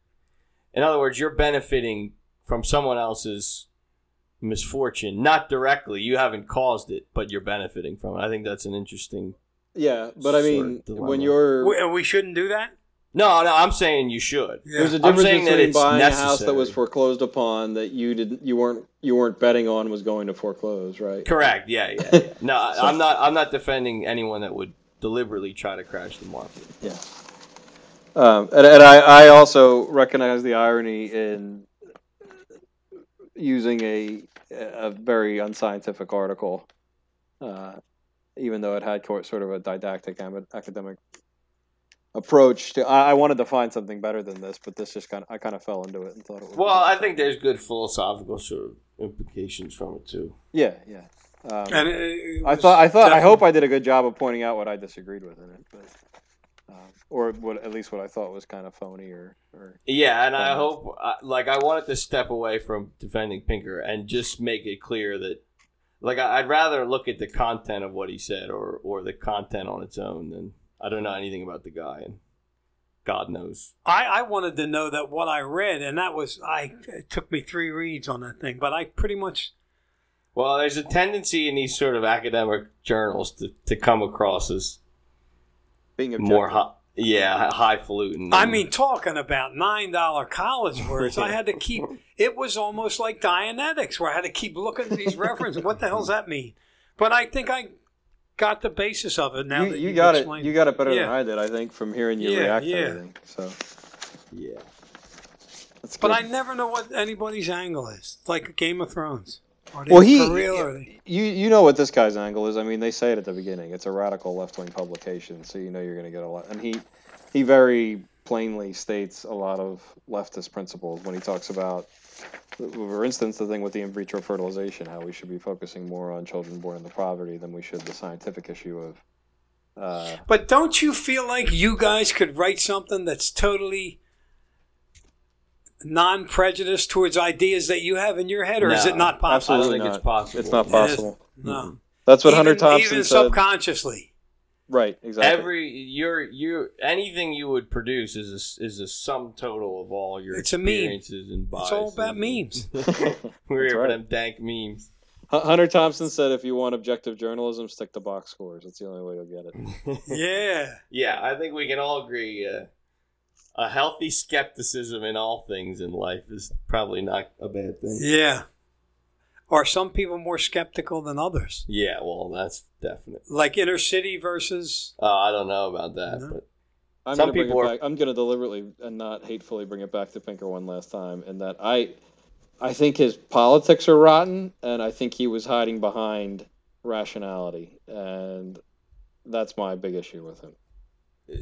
in other words you're benefiting from someone else's misfortune not directly you haven't caused it but you're benefiting from it i think that's an interesting yeah, but I sort mean, of when you're We, we shouldn't do that. No, no, I'm saying you should. Yeah. There's a I'm difference saying that between it's buying a house that was foreclosed upon that you didn't, you weren't, you weren't betting on was going to foreclose, right? Correct. Yeah, yeah. yeah. No, I- I'm not. I'm not defending anyone that would deliberately try to crash the market. Yeah. Um, and and I, I also recognize the irony in using a a very unscientific article, uh, even though it had sort of a didactic academic approach to. I, I wanted to find something better than this, but this just kind of I kind of fell into it and thought it was. Well, I think there's good philosophical sort of implications from it too. yeah, yeah. Um, And it- it I thought I thought I hope I did a good job of pointing out what I disagreed with in it, but um, or what at least what I thought was kind of phony or, or Yeah, and I hope, uh, like, I wanted to step away from defending Pinker and just make it clear that, like, I- I'd rather look at the content of what he said or or the content on its own than I don't know anything about the guy and God knows. I, I wanted to know that what I read, and that was I. It took me three reads on that thing, but I pretty much Well, there's a tendency in these sort of academic journals to, to come across as being objective. more high, yeah, highfalutin. I mean, talking about nine dollar college words, I had to keep. It was almost like Dianetics, where I had to keep looking at these references. What the hell does that mean? But I think I got the basis of it now. you, that you you've got it. You got it better than I did. I think from hearing you Yeah, react yeah. to everything. So yeah. that's But good. I never know what anybody's angle is. It's like Game of Thrones. Well, he? Or you you know what this guy's angle is. I mean, they say it at the beginning. It's a radical left wing publication, so you know you're going to get a lot. And he he very plainly states a lot of leftist principles when he talks about, for instance, the thing with the in vitro fertilization, how we should be focusing more on children born into poverty than we should the scientific issue of. Uh, but don't you feel like you guys could write something that's totally non-prejudiced towards ideas that you have in your head, or is it not possible? I don't Absolutely think not. it's possible. it's not It is- possible. No. That's what even, Hunter Thompson said. even said. subconsciously. Right, exactly. Every you're you anything you would produce is a, is a sum total of all your It's a meme. experiences and biases. It's all about memes. We're That's here for them dank memes. Hunter Thompson said, "If you want objective journalism, stick to box scores. That's the only way you'll get it." Yeah. yeah, I think we can all agree. Uh, a healthy skepticism in all things in life is probably not a bad thing. Yeah. Are some people more skeptical than others? Yeah, well, that's definite. Like inner city versus. Uh, I don't know about that, No. but I'm Some gonna bring people it are- back. I'm going to deliberately and not hatefully bring it back to Pinker one last time, and that I, I think his politics are rotten, and I think he was hiding behind rationality, and that's my big issue with him.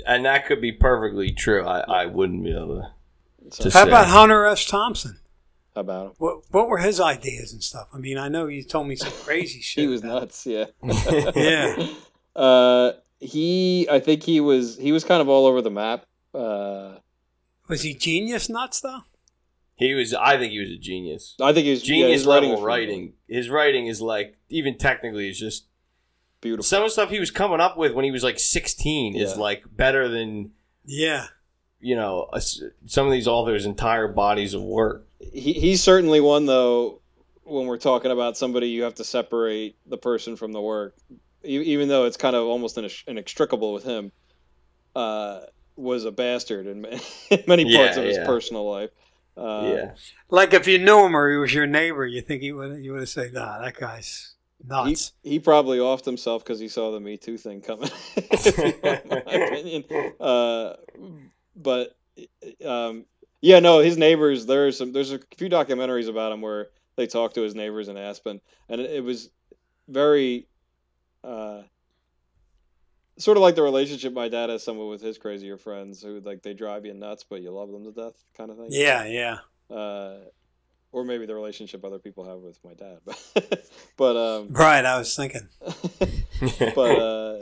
and that could be perfectly true. I, I wouldn't be able to. So, Just- How say. about Hunter S. Thompson? How about him? What What were his ideas and stuff? I mean, I know you told me some crazy shit. He was nuts. Yeah. Yeah. Uh, he, I think he was he was kind of all over the map. Uh. Was he genius nuts though? He was. I think he was a genius. I think he was Genius his writing level was writing. His writing is like even technically is just beautiful. some of the stuff he was coming up with when he was like 16 is like better than Yeah. you know some of these authors' entire bodies of work. He, he's certainly one though when we're talking about somebody you have to separate the person from the work. E- even though it's kind of almost inex- inextricable with him uh, was a bastard in, many parts Yeah, of his yeah. personal life. Uh, yeah, Like if you knew him or he was your neighbor, you think he would you would have said, "Nah, that guy's nuts." he probably offed himself because he saw the me too thing coming. If you want my opinion. Uh, but um, yeah no his neighbors there's some there's a few documentaries about him where they talk to his neighbors in aspen and it, it was very uh, sort of like the relationship my dad has somewhat with his crazier friends who like they drive you nuts but you love them to death kind of thing Yeah, yeah. uh, or maybe the relationship other people have with my dad but but um Right. I was thinking. but uh,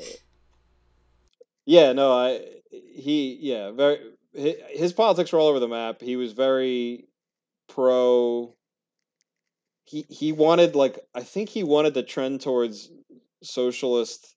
yeah, no, I he yeah very hi- his politics were all over the map. He was very pro. He he wanted like I think he wanted the trend towards socialist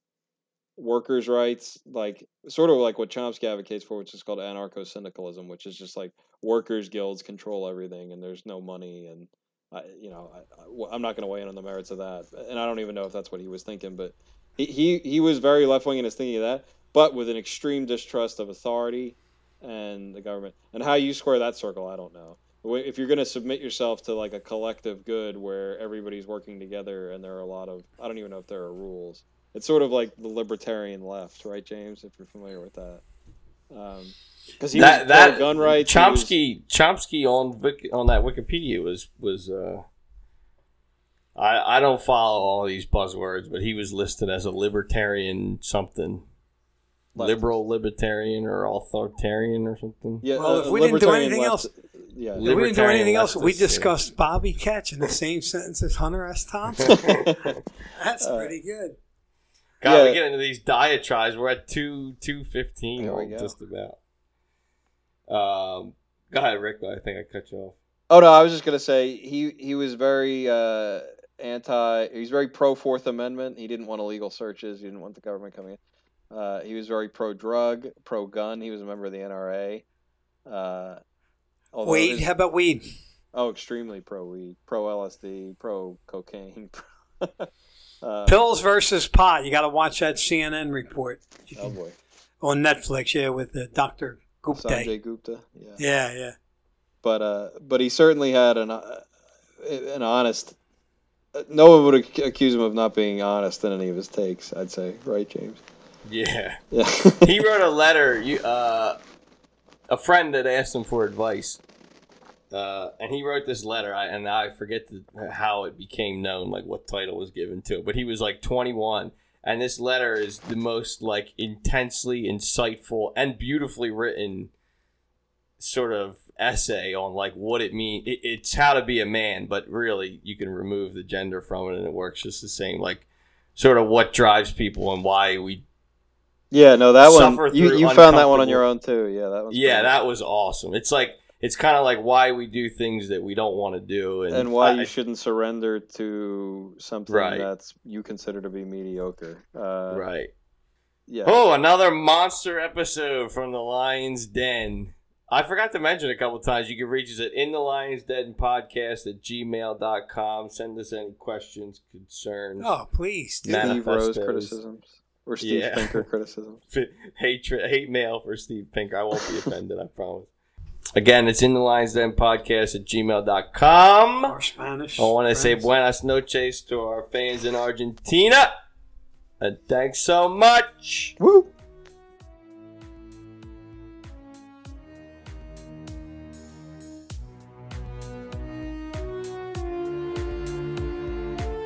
workers' rights, like sort of like what Chomsky advocates for, which is called anarcho syndicalism, which is just like workers' guilds control everything and there's no money and. I, you know, I, I'm not going to weigh in on the merits of that, and I don't even know if that's what he was thinking. But he he, he was very left wing in his thinking of that, but with an extreme distrust of authority and the government. And how you square that circle, I don't know. If you're going to submit yourself to like a collective good where everybody's working together and there are a lot of, I don't even know if there are rules. It's sort of like the libertarian left, right, James? If you're familiar with that. Because um, he that, that gun rights. Chomsky, was... Chomsky on on that Wikipedia was was. Uh, I I don't follow all these buzzwords, but he was listed as a libertarian something liberal libertarian or authoritarian or something. Yeah, well, uh, if we didn't do anything left, else, yeah, if we didn't do anything else, we discussed yeah. Bobby Ketch in the same sentence as Hunter S. Thompson. That's uh, pretty good. God, yeah. we get into these diatribes. We're at two two fifteen, just about. Um, go ahead, Rick. I think I cut you off. Oh no, I was just gonna say he he was very uh, anti. He's very pro Fourth Amendment. He didn't want illegal searches. He didn't want the government coming in. Uh, he was very pro drug, pro gun. He was a member of the NRA. Uh, weed? His, how about weed? Oh, extremely pro weed, pro LSD, pro cocaine. uh, Pills versus pot. You got to watch that CNN report. Oh boy. On Netflix, yeah, with the Doctor Gupta. Sanjay Gupta. Yeah. Yeah, yeah. But uh, but he certainly had an uh, an honest. No one would accuse him of not being honest in any of his takes. I'd say, right, James? Yeah. Yeah. he wrote a letter. You, uh, a friend had asked him for advice, uh, and he wrote this letter. I, and I forget the, how it became known, like what title was given to it. But he was like 21, and this letter is the most like intensely insightful and beautifully written sort of essay on like what it means. It, it's how to be a man, but really you can remove the gender from it, and it works just the same. Like sort of what drives people and why we yeah, no, that one you, you found that one on your own too. Yeah, that was yeah, that was awesome. It's like it's kind of like why we do things that we don't want to do, and, and why I, you shouldn't surrender to something right. that's you consider to be mediocre. Uh, right. Yeah. Oh, another monster episode from the Lion's Den. I forgot to mention a couple times. You can reach us at in the Lions Den podcast at gmail.com. Send us any questions, concerns. Oh, please. Steve Rose criticisms. Or Steve yeah. Pinker criticism. hate, hate mail for Steve Pinker. I won't be offended, I promise. Again, it's in the Lions Den podcast at gmail.com. Our Spanish. I want to say buenas noches to our fans in Argentina. And thanks so much. Woo!